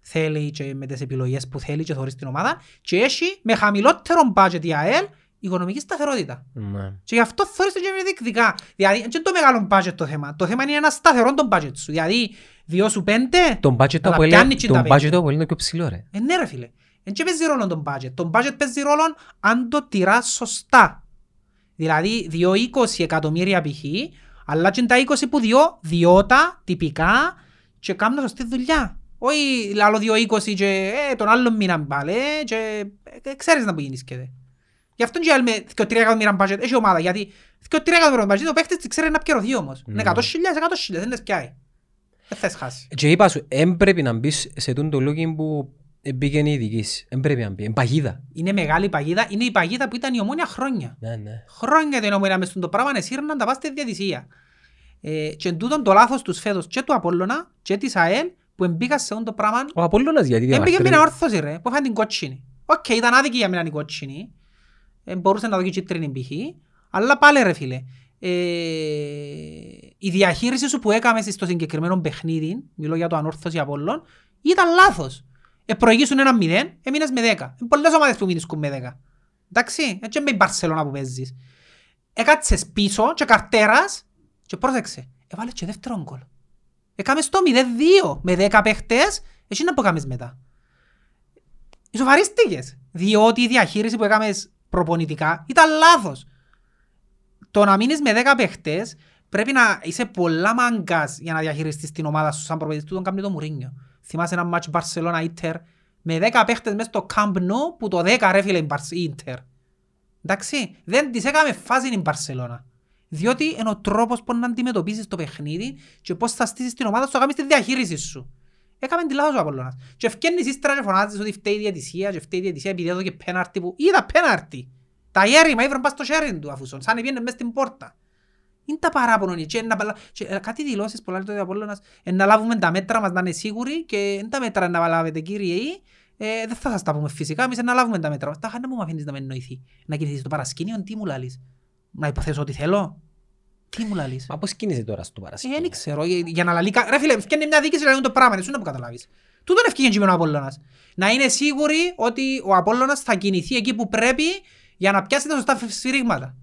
A: θέλει και με τις επιλογές που θέλει και θωρείς την ομάδα και έχει με χαμηλότερο budget η ΑΕΛ οικονομική σταθερότητα.
B: Ναι.
A: Και γι' αυτό θέλεις το και διεκδικά. Δηλαδή, δεν είναι το μεγάλο budget το θέμα. Το θέμα είναι ένα σταθερό το budget σου. Δηλαδή, δύο σου πέντε,
B: Τον budget του
A: αλλά
B: Αποέλ
A: πιάνει και
B: τον
A: τα
B: budget
A: πέντε.
B: του Αποέλ είναι πιο ψηλό ρε.
A: Ε, ναι ρε φίλε. Εν και παίζει ρόλο τον budget. Το budget παίζει ρόλο αν το τυράς σωστά. Δηλαδή, διό 20 εκατομμύρια π.χ. Αλλά και τα 20 που διό, διότα, τυπικά και κάνουν σωστή δουλειά. Όχι λάλο 2-20 και ε, τον άλλον μήνα πάλι ε, και ε, ξέρεις να που γίνησκεται. Γι' αυτό και λέμε 2-3 εκατομμύρια μπάτζετ, έχει ομάδα, γιατί 2-3 εκατομμύρια μπάτζετ ο παίχτης ξέρει να πιερωθεί όμως. Είναι 100 χιλιάδες, 100 χιλιάδες, δεν τις πιάει. Δεν θες χάσει.
B: Και είπα σου, δεν πρέπει να μπεις σε τούν το looking που μπήκε η ειδικής. Δεν πρέπει να μπει. Είναι παγίδα.
A: Είναι μεγάλη παγίδα, είναι η παγίδα που ήταν η ομόνια χρόνια.
B: Ναι, ναι.
A: Χρόνια την ομόνια μες στον το πράγμα, εσύρναν τα πας στη διατησία. Ε, και τούτον το λάθος τους φέτος και του Απόλλωνα και της ΑΕΛ που εμπήκαν σε αυτό το πράγμα
B: Ο Απόλλωνας γιατί
A: Έμπηκε
B: διαμαρτύρεται.
A: με Ανόρθωση ρε, που είχαν την κότσινη. Οκ, ήταν άδικη για μένα η κότσινη. Ε, μπορούσε να δω και κίτρινη π.χ. Αλλά πάλι ρε φίλε. Ε, η διαχείριση σου που έκαμες στο συγκεκριμένο παιχνίδι, μιλώ για το Ανόρθωση Απόλλων, ήταν λάθος. Ε, προηγήσουν ένα μηδέν, έμεινες με δέκα. Είναι πολλές ομάδες που μείνουν με δέκα. Εντάξει, έτσι είναι η Μπαρσελώνα που παίζεις. Έκατσες πίσω και καρτέρας και πρόσεξε, έβαλες και δεύτερον γκολ. Έκαμες το 0-2 με 10 παίχτες, εσύ να πω κάμες μετά. Ισοφαρίστηκες, διότι η διαχείριση που έκαμες προπονητικά ήταν λάθος. Το να μείνεις με 10 παίχτες πρέπει να είσαι πολλά μάγκας για να διαχειριστείς την ομάδα σου σαν προπονητής. Τούτον κάνει το Μουρίνιο. Θυμάσαι ένα μάτσο Barcelona Ίντερ με 10 παίχτες μέσα στο Camp Nou που το 10 ρε φίλε η Barce- η Ίντερ. Εντάξει, δεν της έκαμε φάση η Barcelona. Διότι είναι ο τρόπος που να αντιμετωπίσεις το παιχνίδι και πώς θα στήσεις την ομάδα σου, θα κάνεις τη διαχείριση σου. Έκαμε τη λάθος ο Απολλώνας. Και ευκένεις ύστερα και φωνάζεις ότι φταίει η διατησία και φταίει η διατησία επειδή έδωκε πέναρτι που... Είδα πέναρτι. Τα γέρημα ήβραν πας στο χέρι του αφού σον, σαν πήγαινε μες στην πόρτα. Είναι τα παράπονο και, να, παλα- και ε, κάτι δηλώσεις πολλά λέει ο Απόλλωνας ε, να λάβουμε τα μέτρα μας να είναι σίγουροι και είναι τα μέτρα να λάβετε κύριε ε, δεν θα σας τα πούμε φυσικά, εμείς να λάβουμε τα μέτρα μας. Τα χάνε μου μ' αφήνεις να με εννοηθεί. Να κινηθείς στο παρασκήνιο, τι μου λαλείς. Να υποθέσω ότι θέλω. Τι μου λαλείς.
B: Μα πώς κίνησε τώρα στο
A: Ε,
B: παρασκήνιο.
A: δεν ξέρω, για- για να λαλεί... κα- Ρε φίλε, φτιάχνει μια δίκηση να λαλούν το πράγμα, εσύ να που καταλάβεις. Τούτον ευκήγεν και με ο Απόλλωνας. Να είναι σίγουροι ότι ο Απόλλωνας θα κινηθεί εκεί που πρέπει για να πιάσει τα σωστά σφυρίγματα.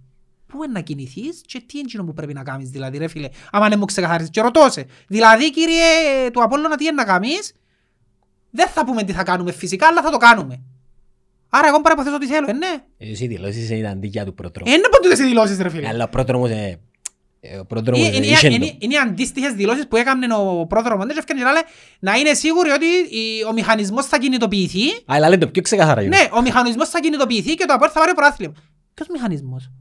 A: Πού είναι να κινηθείς και τι είναι εκείνο που πρέπει να κάνεις δηλαδή ρε φίλε. Άμα δεν μου ξεκαθαρίσεις και ρωτώ σε. Δηλαδή κύριε του Απόλλωνα τι είναι να κάνεις; Δεν θα πούμε τι θα κάνουμε φυσικά αλλά θα το κάνουμε. Άρα εγώ πρέπει να υποθέσω ότι θέλω, ε, ναι.
B: Ε, Εσύ δηλώσεις ήταν δικιά του πρότρομου.
A: Ε, είναι πότε τις δηλώσεις ρε φίλε.
B: Αλλά ο πρότρομος ε, ε, ο πρότρομος
A: Είναι-
B: ε,
A: είναι-
B: είχε
A: είναι-
B: το.
A: Είναι οι αντίστοιχες δηλώσεις που έκανε ο πρόδρομος και έφτιανε και λέει να είναι σίγουροι ότι η- ο μηχανισμός θα κινητοποιηθεί.
B: Α, αλλά λέτε το πιο ξεκαθαρά. είναι.
A: Ναι, ο μηχανισμός θα κινητοποιηθεί και το Απόλλων θα πάρει προάθλημα. Ποιος μηχανισμός;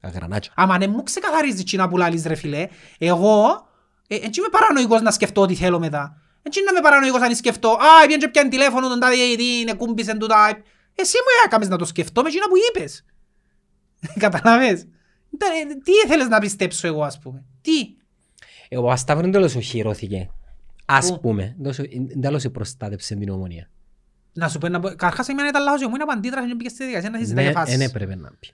B: Αγρανάτσα.
A: Άμα δεν μου ξεκαθαρίζει τι να που λαλείς ρε φίλε, εγώ ε, έτσι είμαι παρανοϊκός να σκεφτώ ό,τι θέλω μετά. Έτσι να είμαι παρανοϊκός αν σκεφτώ, α, πήγαινε και πιάνε τηλέφωνο τον τάδε γιατί είναι κούμπισεν του τάιπ. Εσύ μου έκαμες να το σκεφτώ με εκείνα που είπες. (laughs) Καταλαβες. Ήταν, ε, Τι ήθελες να πιστέψω εγώ ας πούμε; Τι;
B: Ε, Ο Παπασταύρου δεν τέλος οχυρώθηκε. Ας
A: Πού;
B: πούμε. Δεν τέλος προστάτεψε την ομονία.
A: Να σου πω, να πω- καταρχάς εμένα ήταν λάθος, μου είναι που αντίδρασε και πήγε στη διαδικασία να συζητάει
B: Ναι,
A: για φάσεις.
B: δεν έπρεπε να πει.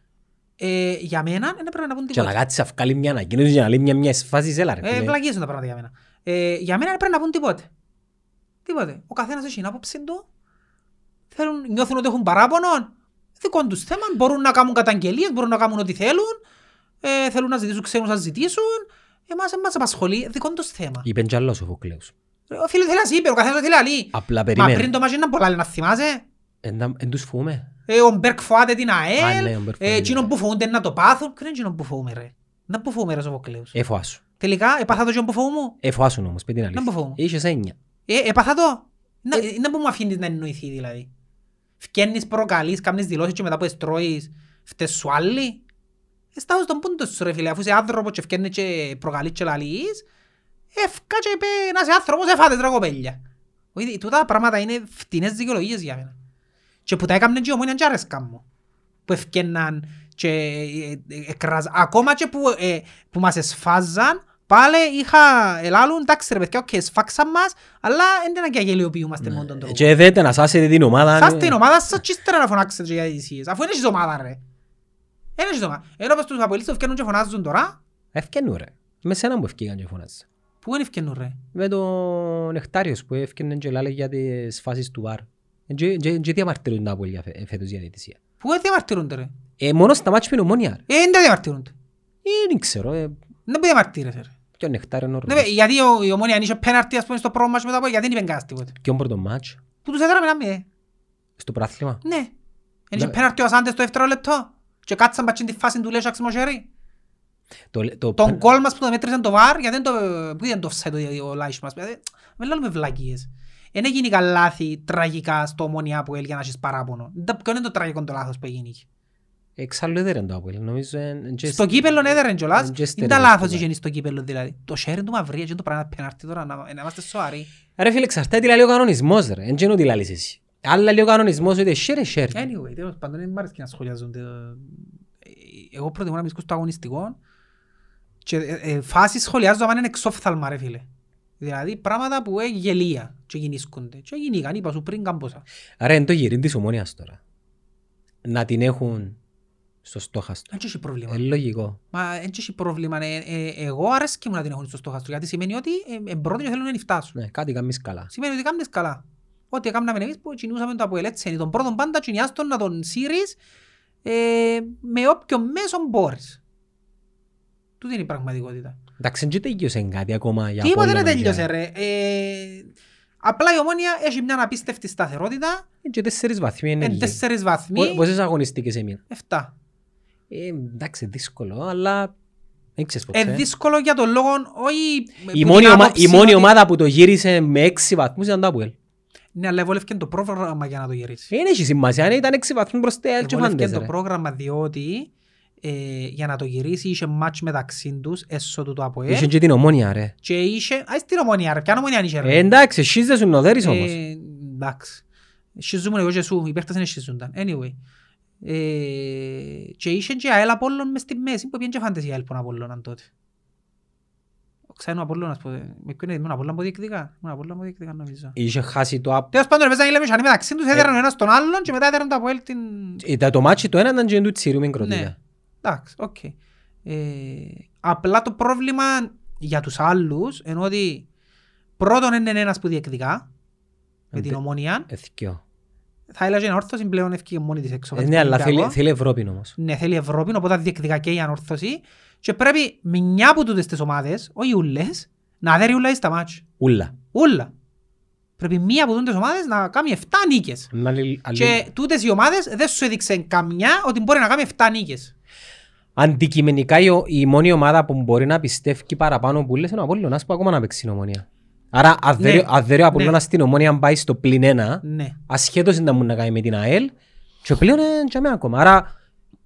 A: Ε, για μένα δεν έπρεπε να πούν
B: Και να
A: τίποτα.
B: κάτσει να βγάλει μια ανακοίνωση για να λέει μια μια φάση έλα ρε.
A: Ε,
B: φίλε.
A: βλακίες είναι τα πράγματα για μένα. Ε, για μένα δεν έπρεπε να πούν τίποτε. Τίποτε. Ο καθένας έχει την άποψη του. Θέλουν, νιώθουν ότι έχουν παράπονο. Δικό τους θέμα. Μπορούν να κάνουν καταγγελίες, μπορούν να κάνουν ό,τι θέλουν. Ε, θέλουν να ζητήσουν ξένους να ζητήσουν. Εμάς δεν μας απασχολεί. Δικό τους θέμα.
B: Είπε κι άλλος ο Φοκλέους.
A: Ε, Ο φίλος θέλει να είπε, ο καθένας θέλει να λέει.
B: Απλά
A: Μα πριν
B: περιμένει.
A: το μάτσι να πολλά να θυμάσαι.
B: Εν τα- εν τους φοβούμε.
A: Ε, ο Μπέρκ φοβάται την
B: Α,
A: ΑΕΛ.
B: ναι, ο Μπέρκ
A: ε,
B: φοβάται
A: εκείνον
B: την
A: που φοβούνται να το πάθουν. Ποιο είναι εκείνον που φοβούμε ρε. Να που φοβούμε ρε Σοφοκλέους.
B: Ε, φοάσου.
A: Τελικά, έπαθα το εκείνον που φοβούμαι.
B: Ε, φοάσουν όμως, πέ την
A: Να που
B: αλήθεια.
A: φοβούμαι.
B: Είχες έννοια.
A: Ε, έπαθα το. Να, να που μου αφήνεις να εννοηθεί δηλαδή. Φκένεις προκαλείς, κάνεις δηλώσεις και μετά που εστρώεις φταίς σου άλλοι. Εστάω στον πούντο σου ρε φίλε, αφού είσαι άνθρωπος και φκένεις και προκαλείς και λαλείς. Ευκά και είπε να είσαι άνθρωπος, έφατες ρε κοπέλια. Όχι, τούτα τα πράγματα είναι φτηνές δικαιολογίες για μένα. Και που τα έκαμνε και η Ομόνοια και άρεσκαν μου. Που ευκέναν και ε, ε, εκράζαν. Ακόμα και που, ε, που μας εσφάζαν, πάλι είχα ελάλουν, εντάξει ρε παιδιά, οκ, εσφάξαν μας, αλλά δεν είναι και να γελοιοποιούμαστε μόνο τον τρόπο.
B: Και δέτε να σάσετε την ομάδα.
A: Σας
B: ναι.
A: την ομάδα σας και ύστερα να φωνάξετε για ειδησίες, αφού δεν έχεις ομάδα ρε. Δεν έχεις ομάδα. Ενώ πως τους αποελίστες ευκαινούν και φωνάζουν τώρα,
B: Ευκαινούν ρε. Με σένα που ευκήγαν και φωνάζεις.
A: πού είναι ευκαινούν ρε;
B: Με τον Νεκτάριος που ευκαινούν και λάλε για τις φάσεις του βάρ. Και- και- Και διαμαρτυρούν τα πολύ φε- φέτος για διαιτησία.
A: Πού δεν διαμαρτυρούνται ρε;
B: Ε, μόνο στα μάτια με την ομόνια ρε.
A: Ε, δεν διαμαρτυρούνται.
B: Ε, δεν ξέρω. ε,
A: Δεν που διαμαρτύρεσαι ρε.
B: Και ο Νεκτάριος είναι
A: Ναι,
B: ωραίος.
A: γιατί ο- η ομόνια αν είχε πέναρτι ας πούμε στο πρώτο μάτς μετά από γιατί δεν είπε κανένας τίποτε.
B: Ποιον πρώτο μάτς,
A: Που τους έδραμε να μην.
B: στο πράθλημα.
A: Ναι. Εν είχε
B: Ναι.
A: πέναρτι ο Ασάντες στο δεύτερο λεπτό. Και κάτσαν πατσίν τη φάση του Λέσσα ξεμοσέρι.
B: Το, το,
A: Τον κόλ μας που το μέτρησαν το βάρ, γιατί δεν το, που ήταν το offside ο- ο Λάις μας. Δηλαδή, Με λέμε βλακίες. Δεν έγινε κα λάθη τραγικά στο ομόνια που για να έχεις παράπονο. Δεν- Ποιο είναι το τραγικό το λάθος που έγινε. εκεί.
B: Εξάλλου έδεραν το Αποέλ. Νομίζω εν- εν και
A: Στο
B: σ-
A: κύπελλον έδερεν κιόλας.
B: εν και
A: Είναι τα
B: στερεότυπα.
A: λάθος είχε στο κύπελλο δηλαδή. Το sharing του Μαυρία και το πράγμα είναι πέναρτη τώρα, να να είμαστε σοβαροί.
B: Ρε φίλε, εξαρτάται τι λέει ο κανονισμός ρε. Εν και είναι ότι λάλλεις εσύ. Άλλα λέει ο κανονισμός ότι share, share.
A: Anyway, τέλος πάντων, δεν μ' αρέσει και να σχολιάζονται. Ε, Εγώ προτιμώ να μιλήσω στο αγωνιστικό και ε, ε, φάσεις σχολιάζω αν είναι εξόφθαλμα ρε φίλε. Δηλαδή πράγματα που είναι γελία και γεννήσκονται. Και γεννήκαν, είπα σου πριν καμπόσα.
B: Άρα είναι το γυρί της ομόνιας τώρα. Να την έχουν στο στόχαστο.
A: Δεν έχει πρόβλημα.
B: Ε, λογικό.
A: Μα δεν έχει πρόβλημα. Ε, ε, εγώ αρέσκει μου να την έχουν στο στόχαστρο γιατί σημαίνει ότι ε, ε, πρώτοι και θέλουν να φτάσουν.
B: Ναι, κάτι κάνεις καλά.
A: Σημαίνει ότι κάνεις καλά. Ό,τι έκαναμε εμείς που κινούσαμε το Αποέλ έτσι είναι. Τον πρώτον πάντα κινιάστον να τον σύρεις ε, με όποιο μέσο μπορείς. Τούτη είναι η πραγματικότητα.
B: Εντάξει, δεν τέλειωσε κάτι ακόμα για
A: Τίποτε δεν
B: Απόλλωνα
A: τέλειωσε
B: για-
A: ρε. Ε, απλά η Ομόνια έχει μια απίστευτη σταθερότητα.
B: Ε, Και τέσσερις βαθμοί είναι
A: Ε,
B: λίγοι.
A: τέσσερις
B: Πο-
A: βαθμοί.
B: Πόσες αγωνιστικές έμειναν;
A: Εφτά.
B: Ε, εντάξει, δύσκολο, αλλά δεν ξέρεις
A: Ε,
B: ποτέ.
A: δύσκολο για τον λόγο, όχι...
B: Η
A: που
B: μόνη,
A: την
B: ομα-
A: άποψη
B: η μόνη
A: ότι-
B: ομάδα που το γύρισε με έξι βαθμούς ήταν το Αποέλ.
A: Ναι, αλλά εβόλευκε το πρόγραμμα για να το γυρίσει.
B: Δεν έχει σημασία, αν ήταν έξι βαθμούς προς το ΕΛ και
A: Εβόλευκε
B: φάντες,
A: το
B: ρε.
A: πρόγραμμα διότι ε, για να το γυρίσει είχε μάτς μεταξύ τους έσω του το
B: Είχε
A: ΑΠΟΕΛ
B: και την ομόνια, ρε.
A: και είχε... Α, στην ομονία ρε, ποια ομονία είχε ρε;
B: Ε, εντάξει, εσείς δεν σου νοδέρεις όμως.
A: Ε, Εντάξει. Σχιζούμουν εγώ και σου, οι παίχτες δεν σχιζούνταν. Anyway. Ε, και είχε και αέλ Απόλλων μες στη μέση που πήγαινε και φάντες η αέλ που Απόλλωναν τότε. Ξέρω ο Απόλλωνας που... Με ποιον είναι, ήμουν Απόλλων που διεκδικά. Ήμουν Απόλλων που διεκδικά νομίζω.
B: Είχε χάσει το απ...
A: Τέλος πάντων ρε, παίζαν οι Λεμεσανοί μεταξύ τους, έδεραν ο ένας τον άλλον και μετά έδεραν το Απόελ την...
B: Ήταν το μάτσι το ένα ήταν και του τσίρου
A: Ναι,
B: μικρότητα.
A: εντάξει, οκ. Ε, απλά το πρόβλημα για τους άλλους είναι ότι πρώτον είναι ένας που διεκδικά με την
B: Εντε-
A: ομόνια.
B: Εθικιό.
A: Θα έλεγα και η ανόρθωση πλέον ευκήγε μόνη της έξω.
B: Ε, Ναι, αλλά θέλει, θέλει Ευρώπη όμως.
A: Ναι, θέλει Ευρώπη, οπότε διεκδικά και η ανόρθωση. Και πρέπει μια από τούτες τις ομάδες, όχι ούλες, να δέρει ούλα στα μάτς.
B: Ούλα.
A: Ούλα. Πρέπει μία από τούτες ομάδες να κάνει 7 νίκες.
B: Να λι- αλλή-
A: Και τούτες οι ομάδες δεν σου έδειξε καμιά ότι μπορεί να κάνει 7 νίκες.
B: Αντικειμενικά η, ο- η μόνη ομάδα που μπορεί να πιστεύει παραπάνω που λες είναι ο Απόλλωνας που ακόμα να παίξει την ομόνια. Άρα αν
A: Ναι.
B: δέρει- αν δέρει ο
A: Ναι.
B: Απόλλωνας στην ομόνια πάει στο πλην ένα,
A: Ναι.
B: ασχέτως είναι να μου να κάνει με την ΑΕΛ και πλέον είναι και με ακόμα. Άρα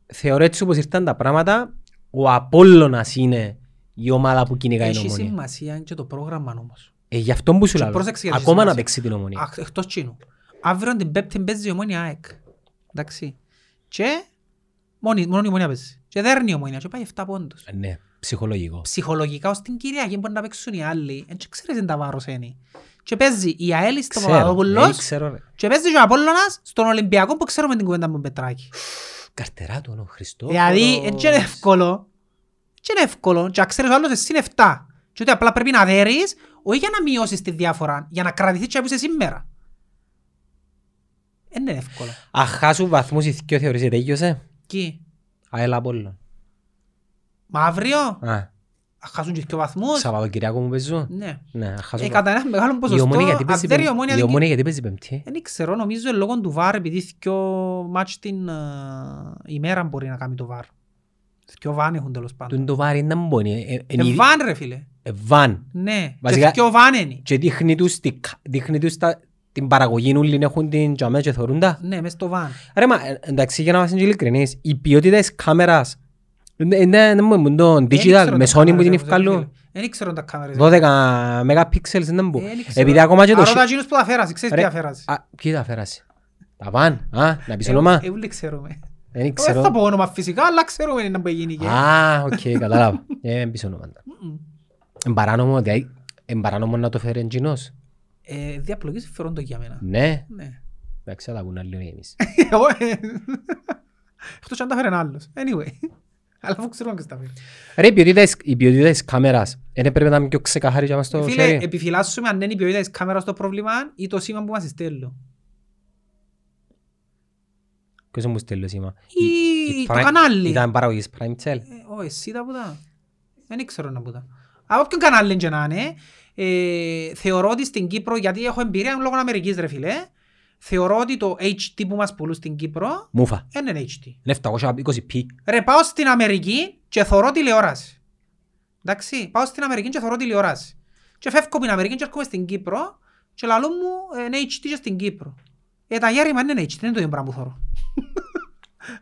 B: θεωρώ έτσι όπως ήρθαν τα πράγματα, ο Απόλλωνας είναι η ομάδα που κυνηγάει την
A: Έχει
B: ομόνια.
A: σημασία και το πρόγραμμα όμως.
B: Ε, γι' αυτό που σου
A: Και
B: λέω.
A: πρόσεξε γιατί
B: Ακόμα να
A: σημασία.
B: παίξει την ομόνια.
A: Αχ, Εκτός τσίνου. Αύριο την πέπτη παίζει η ομόνια ΑΕΚ. Εντάξει. Και μόνη, μόνο η ομόνια παίζει. Και δέρνει η ομόνια και πάει 7 πόντους.
B: Ε, Ναι, ψυχολογικό.
A: Ψυχολογικά ως την Κυριακή μπορεί να παίξουν οι άλλοι. Εν και ξέρεις εν τα βάρος είναι. Και παίζει η ΑΕΛ στο
B: Ξέρω, ε,
A: Παπαδόπουλος
B: ξέρω ρε.
A: και παίζει και ο Απόλλωνας στον Ολυμπιακό που ξέρουμε την κουβέντα με τον Πετράκη.
B: Καρτεράτου ο Χριστός.
A: Δηλαδή, έτσι είναι εύκολο. Έτσι είναι εύκολο. Και να ξέρεις ο άλλος εσύ είναι 7. Και ότι απλά πρέπει να δέρεις, όχι για να μειώσεις τη διάφορα, για να κρατηθείς και που είσαι σήμερα. Δεν είναι εύκολο.
B: Αχάσου βαθμούς η θκυο θεωρείς ότι τέλειωσε.
A: Κι,
B: ΑΕΛ Απόλλων.
A: μα αύριο,
B: Α,
A: θα χάσουν και δύο βαθμούς.
B: Σαββατοκυριακό μου παίζουν.
A: Ναι.
B: Ναι,
A: Ε,
B: αχάσου.
A: κατά ένα μεγάλο
B: Η
A: ποσοστό,
B: ομόνια γιατί
A: αν
B: παίζει
A: δέρει η
B: πέμπτη.
A: ομόνια
B: Η
A: δεν
B: ομόνια γιατί παίζει πέμπτη.
A: Δεν ξέρω, νομίζω είναι λόγω του βάρ επειδή δυο μάτς την ε, ημέρα μπορεί να κάνει το βάρ. Δυο βάν έχουν τέλος
B: Του
A: πάντων.
B: είναι το βάρη να μπορεί. Ε, ε,
A: Ε,
B: είναι-
A: βάν ρε φίλε.
B: ε, Βαν.
A: Ναι.
B: Βασικά-
A: Και δυο βάν είναι.
B: Και δείχνει τους τη- δείχνει τους τα- την παραγωγή ούλη έχουν την τζαμέ και θωρούν τα.
A: Ναι, μες στο βάν.
B: Ρε μα, ε, εντάξει για να είμαστε και ειλικρινείς, η ποιότητα της κάμερας είναι- είναι είναι μόνο το
A: Δεν
B: digital,
A: ξέρω
B: με
A: τα
B: Sony που
A: κάμερες,
B: την
A: ρε,
B: ευκαλούν.
A: φίλε. Δεν ξέρω τα κάμερες.
B: 12 megapixels δεν μπω.
A: Ε, δεν ξέρω.
B: Επειδή ακόμα και το...
A: Αρώτα
B: σι-
A: εκείνους που τα φέρασαι, ξέρεις
B: Ρε,
A: τι τα φέρασαι.
B: Α, ποιοι τα φέρασε. Τα παν, α, να πεις όνομα.
A: Ε, ούλοι ξέρουμε.
B: Δεν
A: Δεν
B: ξέρω.
A: θα πω όνομα φυσικά, αλλά ξέρουμε να μπορεί γίνει και.
B: Α, οκ, κατάλαβα. Ε, δεν πεις όνομα.
A: Μμμ.
B: Εν παράνομο, δηλαδή, εν παράνομο να το φέρει εντζινός.
A: Ε, Διαπλοκή συμφερόντο για μένα.
B: Ναι,
A: Ναι.
B: εντάξει, θα τα πούν άλλοι εμείς.
A: Εγώ, ε, Εκτός αν τα φέρει ένα άλλος. Anyway. Αλλά αφού ξέρουμε ποιος τα φέρει.
B: Ρε, η ποιότητα της- η ποιότητα της κάμερας, δεν πρέπει να είναι πιο ξεκαθαρή για μας το
A: Φίλε,
B: χέρι.
A: επιφυλάσσουμε αν είναι η ποιότητα της κάμερας το πρόβλημα ή το σήμα που μας στέλνουν.
B: Ποιος μου στέλνει το σήμα.
A: Ή
B: Η- η
A: το
B: Prime-
A: κανάλι.
B: Ήταν παραγωγής Prime Cell.
A: Ε, Όχι, εσύ τα που τα. Δεν ξέρω να που τα. Από όποιον κανάλι και να είναι, ε, θεωρώ ότι στην Κύπρο, γιατί έχω εμπειρία λόγω Αμερικής ρε φίλε, θεωρώ ότι το HD που μας πουλούν στην Κύπρο
B: Μούφα.
A: δεν είναι HD.
B: Είναι 720p.
A: Ρε, πάω στην Αμερική και θωρώ τηλεόραση. Εντάξει, πάω στην Αμερική και θωρώ τηλεόραση. Και φεύγω από την Αμερική και έρχομαι στην Κύπρο και λαλό μου ε, είναι HD και στην Κύπρο. Ε, τα γέρημα είναι HD, δεν είναι το ίδιο πράγμα που θωρώ.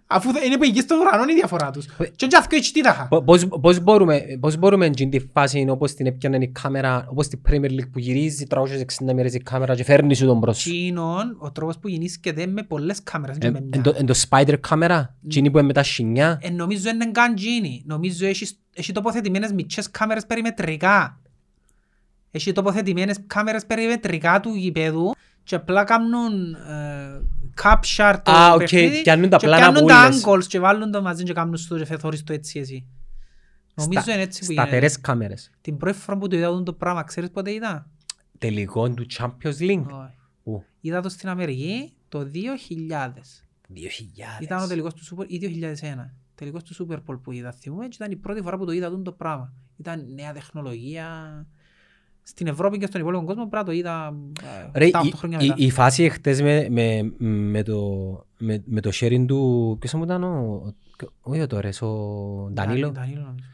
A: Αφού δεν- είναι που εκεί στον ουρανό είναι η διαφορά τους. Και όχι αυτό HD τα είχα.
B: Πο- Πώς, πώς μπορούμε, πώς μπορούμε να τη φάση όπως την έπιανε η κάμερα, όπως την Premier League που γυρίζει 360 μέρες η κάμερα και φέρνει σου τον μπρος. σου.
A: Τσίνον, ο τρόπος που γεννήσκεται με πολλές κάμερες και
B: Ε,
A: με
B: εν
A: μια.
B: το- εν το spider κάμερα, εκείνη που είναι με τα σινιά.
A: Ε, νομίζω είναι καν τζίνι. Νομίζω έχει, έχει τοποθετημένες μικρές κάμερες περιμετρικά. Έχει τοποθετημένες κάμερες περιμετρικά του γηπέδου και απλά κάνουν ε, capture το
B: Α, οκ,
A: παιχνίδι
B: πιάνουν τα
A: και
B: πλάνα
A: πιάνουν
B: που
A: τα
B: ούλες.
A: angles και βάλουν το μαζί και κάνουν στο και θωρείς το έτσι εσύ. Νομίζω
B: Στα-
A: είναι έτσι που γίνεται.
B: Σταθερές κάμερες.
A: Την πρώτη φορά που το είδα αυτό το πράγμα, ξέρεις πότε είδα;
B: Τελικό του Champions League.
A: Όχι.
B: Πού;
A: Είδα το στην Αμερική το 2000.
B: 2000.
A: Ήταν ο τελικός του Super ή 2001. Τελικός του Super Bowl που είδα. Θυμούμαι και ήταν η πρώτη φορά που το είδα τούτο το πράγμα. Ήταν νέα τεχνολογία. Στην Ευρώπη και στον υπόλοιπο κόσμο πρέπει να το είδα
B: Ρε,
A: 7-8
B: η,
A: χρόνια
B: η,
A: μετά.
B: η φάση εχθές με, με, με, το, με, με το sharing του... Ποιος μου ήταν ο... Όχι ο Τόρες, ο Ντανίλο;
A: Ντανίλο νομίζω.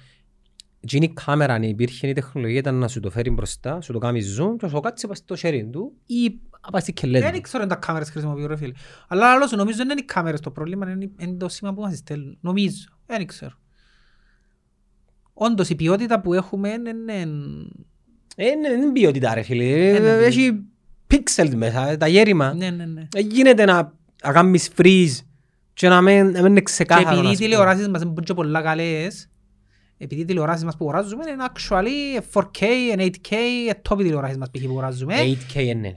B: Εκείνη η κάμερα, αν υπήρχε η τεχνολογία, ήταν να σου το φέρει μπροστά, σου το κάνει zoom και να σου κάτσει πας στο sharing του ή να πας στη κελέτη
A: Δεν
B: του.
A: ξέρω αν τα κάμερες χρησιμοποιούν ρε φίλε. Αλλά άλλος σου νομίζω δεν είναι οι κάμερες το πρόβλημα, είναι είναι το σήμα που μας στέλνουν. Νομίζω. Δεν ξέρω. Όντως η ποιότητα που έχουμε είναι...
B: Ε, ναι, δεν είναι ποιότητα ρε φίλε.
A: είναι
B: Ε,
A: ποιότητα.
B: Έχει pixels μέσα, τα γέρημα.
A: Ναι, ναι, ναι.
B: Ε, Γίνεται να, να κάνεις freeze και να μην, να μην είναι
A: Και
B: ξεκάθαρο.
A: επειδή
B: να
A: οι
B: σου πω.
A: τηλεοράσεις μας είναι και πολλά καλές, επειδή οι τηλεοράσεις μας που αγοράζουμε είναι actually 4K, 8K, top οι τηλεοράσεις μας π.χ. που αγοράζουμε.
B: 8K είναι.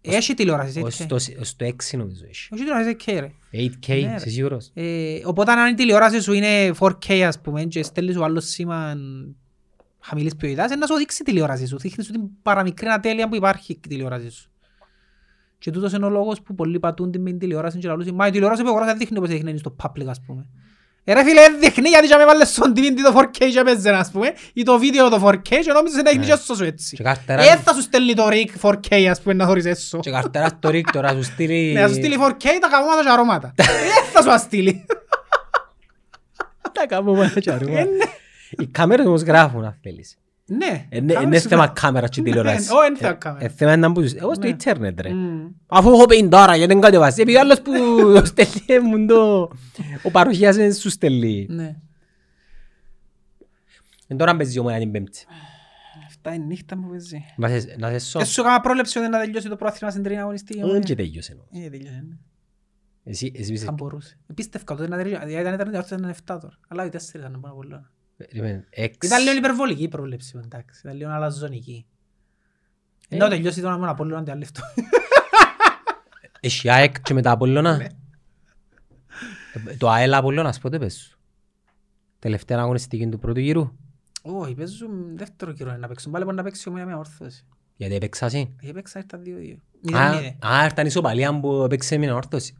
A: Έχει τηλεοράσεις
B: Ως
A: 8K.
B: το- ως το 6 νομίζω έχει.
A: Έχει τηλεοράσεις 8K ρε.
B: 8K,
A: Ναι, ρε.
B: είσαι σίγουρος;
A: Ε, οπότε αν η τηλεόραση σου είναι 4K ας πούμε και στέλνεις σου άλλος σήμα χαμηλής ποιότητας, είναι να σου δείξει η τηλεόραση σου. Δείχνεις σου την παραμικρή ατέλεια που υπάρχει η τηλεόραση σου. Και τούτος είναι ο λόγος που πολλοί πατούν την με την τηλεόραση και λαλούν «Μα η τηλεόραση που αγοράζα δεν δείχνει όπως δείχνει στο public ας πούμε». Ε ρε φίλε, δεν δείχνει γιατί και με βάλες στον TV το 4K και παίζε ας πούμε ή το βίντεο το 4K και νόμιζες να δείχνει
B: Ναι.
A: και σου έτσι.
B: Και καρτέρα-
A: Ε, θα σου στέλνει το RIC 4K ας πούμε να θωρείς έσω.
B: Και καρτέρας το ρίκτο να σου στείλει...
A: Ναι, θα σου στείλει 4K (laughs) τα καμώματα και αρώματα. Ε, θα σου αστείλει.
B: Τα κάνουμε και
A: Ε,
B: αρούμε.
A: ναι.
B: Οι κάμερες όμως γράφουν αν θέλεις.
A: Ναι.
B: Ε, ναι,
A: κάμερες
B: Είναι
A: σου
B: θέμα
A: γράφουν.
B: κάμερα και
A: Ναι,
B: τηλεόραση.
A: ω, εν θέμα
B: Ε,
A: κάμερα.
B: ε, θέμα είναι να μπούσεις. Εγώ στο
A: Ναι.
B: ίντερνετ ρε.
A: Μμμ.
B: Αφού έχω πει τώρα γιατί δεν κατεβάσει. Επειδή άλλος που (laughs) στέλνει μου το... Ο παροχιάς δεν σου στέλνει.
A: Ναι.
B: Εν τώρα παίζει η ομονία την πέμπτη.
A: Αυτά είναι νύχτα που παίζει.
B: Να σε- Να σε σώ.
A: Και σου έκανα πρόλεψη ότι να τελειώσει το πρόθυμα στην τρίτη αγωνιστική.
B: Δεν και τελειώσε. νομίζω.
A: Ε, τελειώσε. ναι.
B: Εσύ εσύ είσαι...
A: Θα μπορούσε. Πίστευκα ότι να τελειώσει. Δηλαδή, ήταν ήταν ήταν 7 τώρα. Αλλά οι 4 ήταν πάρα πολλά.
B: Περίμενε, Εξ.
A: Ήταν λίγο υπερβολική η πρόβλεψη. Εντάξει. Ήταν λίγο αλαζονική.
B: Ε.
A: Να τελειώσει τώρα μόνο από όλο αντί άλλο.
B: Έχει ΑΕΚ και μετά Απόλλωνα.
A: Ναι.
B: Ε, Το ΑΕΛ Απόλλωνας πότε πες σου; Τελευταία αγωνιστική του πρώτου γύρου.
A: Όχι, παίζουν δεύτερο καιρό είναι να παίξουν. Πάλι μπορεί να παίξει ομοιά με όρθωση.
B: Γιατί έπαιξα εσύ;
A: Έχει παίξει ήρθα 2-2.
B: Α,
A: 0-0.
B: Α, ήρθαν η ισοπαλία που έπαιξε με την όρθωση.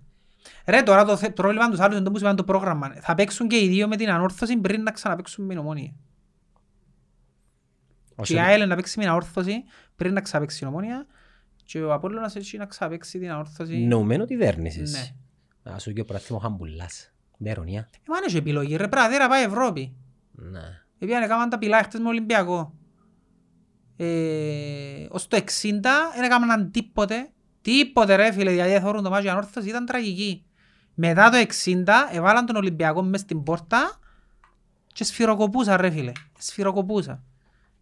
A: Ρε, τώρα το θε- πρόβλημα τους άλλους είναι το που είπαν το πρόγραμμα. Θα παίξουν και οι δύο με την ανόρθωση πριν να ξαναπαίξουν με την ομόνια. Και η ΑΕΛ να παίξει με την ανόρθωση πριν να ξαναπαίξει την ομόνια και ο Απόλλωνας έτσι να ξαναπαίξει την ανόρθωση.
B: Νοουμένο τη δέρνησες.
A: Ναι.
B: Α, σου και ο πρωτάθλημα χαμπουλάς. Με ειρωνία.
A: Ε, μα αν έχει επιλογή ρε, πρέπει να πάει Ευρώπη.
B: Ναι.
A: Επειδή έκαναν τα πιλά χτες με Ολυμπιακό. Ε, ως το 60 δεν έκαναν τίποτε. Τίποτε ρε φίλε, δηλαδή θεωρούν το μάτι ανόρθωση, ήταν τραγική. Μετά το 60 έβαλαν τον Ολυμπιακό μες στην πόρτα και σφυροκοπούσα ρε φίλε. Σφυροκοπούσα.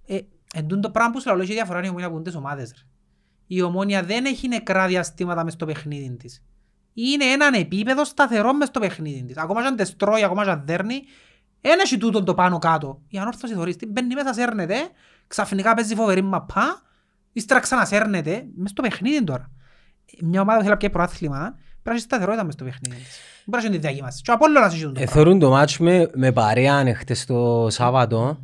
A: Ε, εν τούτο το πράγμα που σου λέω έχει διαφορά είναι η ομόνια που είναι τις ομάδες ρε. Η ομόνια δεν έχει νεκρά διαστήματα μες στο παιχνίδι της. Είναι έναν επίπεδο σταθερό μες στο παιχνίδι της. Ακόμα και αν τεστρώει, ακόμα και αν δέρνει, δεν έχει τούτον το πάνω κάτω. Η ανόρθωση θωρείς, την μπαίνει μέσα, σέρνεται, ξαφνικά παίζει φοβερή μαπά, ύστερα ξανασέρνεται, μες στο παιχνίδι τώρα. Μια ομάδα που θέλει να πιάει προάθλημα, πρέπει να έχει σταθερότητα μες στο παιχνίδι της. Δεν μπορεί να έχει τη διακύμαση. Και ο Απόλλωνας έχει τούτο
B: Ε,
A: πράγμα.
B: Θεωρούν το μάτς με, με παρέα χτες το Σάββατο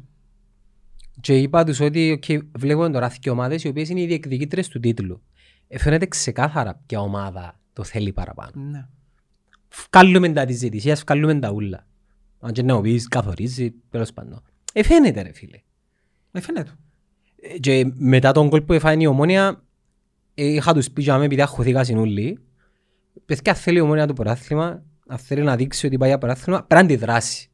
B: και είπα τους ότι okay, βλέπουμε τώρα δύο ομάδες οι οποίες είναι οι διεκδικήτρες του τίτλου. Ε, φαίνεται ξεκάθαρα ποια ομάδα το θέλει παραπάνω.
A: Ναι.
B: Βγάλουμε τα της ζητησίας, βγάλουμε τα ούλα. Αν και να μου πεις καθορίζει, τέλος πάντων. Ε, φαίνεται ρε φίλε.
A: Με φαίνεται.
B: Ε, Και μετά τον κόλ που έφαγε η ομόνια, ε, είχα τους πει για μένα επειδή αχωθήκα συνούλοι Παιδιά θέλει η ομόνια το πρωτάθλημα, αν θέλει να δείξει ότι πάει για πρωτάθλημα, πρέπει να αντιδράσει.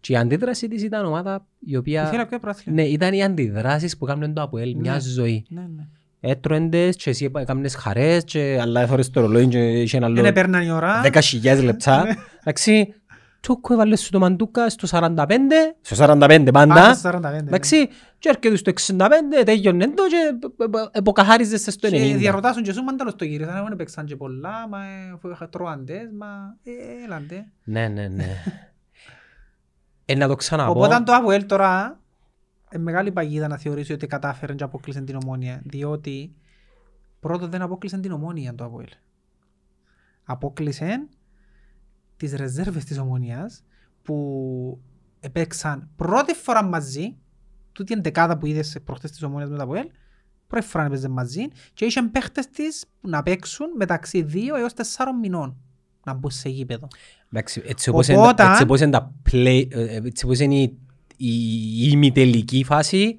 B: Και η αντίδραση της ήταν ομάδα η οποία...
A: Ήθελα πιο πρωτάθλημα.
B: Ναι, ήταν οι αντιδράσεις που έκαναν το ΑΠΟΕΛ, μια
A: Ναι.
B: ζωή.
A: Ναι, ναι.
B: Έτρωεντες και εσύ έκανες χαρές και αλλά έθωρες το ρολόι και είχε ένα
A: Δεν
B: άλλο
A: έπαιρναν η ώρα.
B: 10.000 λεπτά. Εντάξει, τσούκο έβαλες σου το μαντούκα στο 45, στο 45
A: Πάντα
B: πάντα.
A: στο 45, ναι.
B: Εντάξει, και έρχεται στο 65, τέλειωνε το και εποκαθάριζεσαι στο
A: Και
B: 90.
A: διαρωτάσουν και σου μάνταλος το γύρισαν, εγώ δεν παίξαν και πολλά, μα ε, αφού είχα τρώαντες, μα ε, έλαντε.
B: Ναι, ναι, ναι. Ε, να το ξαναπώ.
A: Οπότε το ΑΒΟΕΛ τώρα, είναι μεγάλη παγίδα να θεωρήσει ότι κατάφερε και απόκλεισε την ομόνια, διότι πρώτον δεν απόκλεισε την ομόνια το ΑΒΟΕΛ. Απόκλεισε τις ρεζέρβες της ομόνιας που έπαιξαν πρώτη φορά μαζί, τούτη είναι δεκάδα που είδες προχτές της ομόνιας με το ΑΒΟΕΛ, πρώτη φορά έπαιζε μαζί και είχαν παίχτες της να παίξουν μεταξύ 2 έως 4 μηνών να μπουν σε γήπεδο.
B: Εντάξει, έτσι όπως είναι,
A: Οπότε-
B: έτσι όπως είναι τα play, ε, έτσι όπως είναι η, η, η ημιτελική φάση,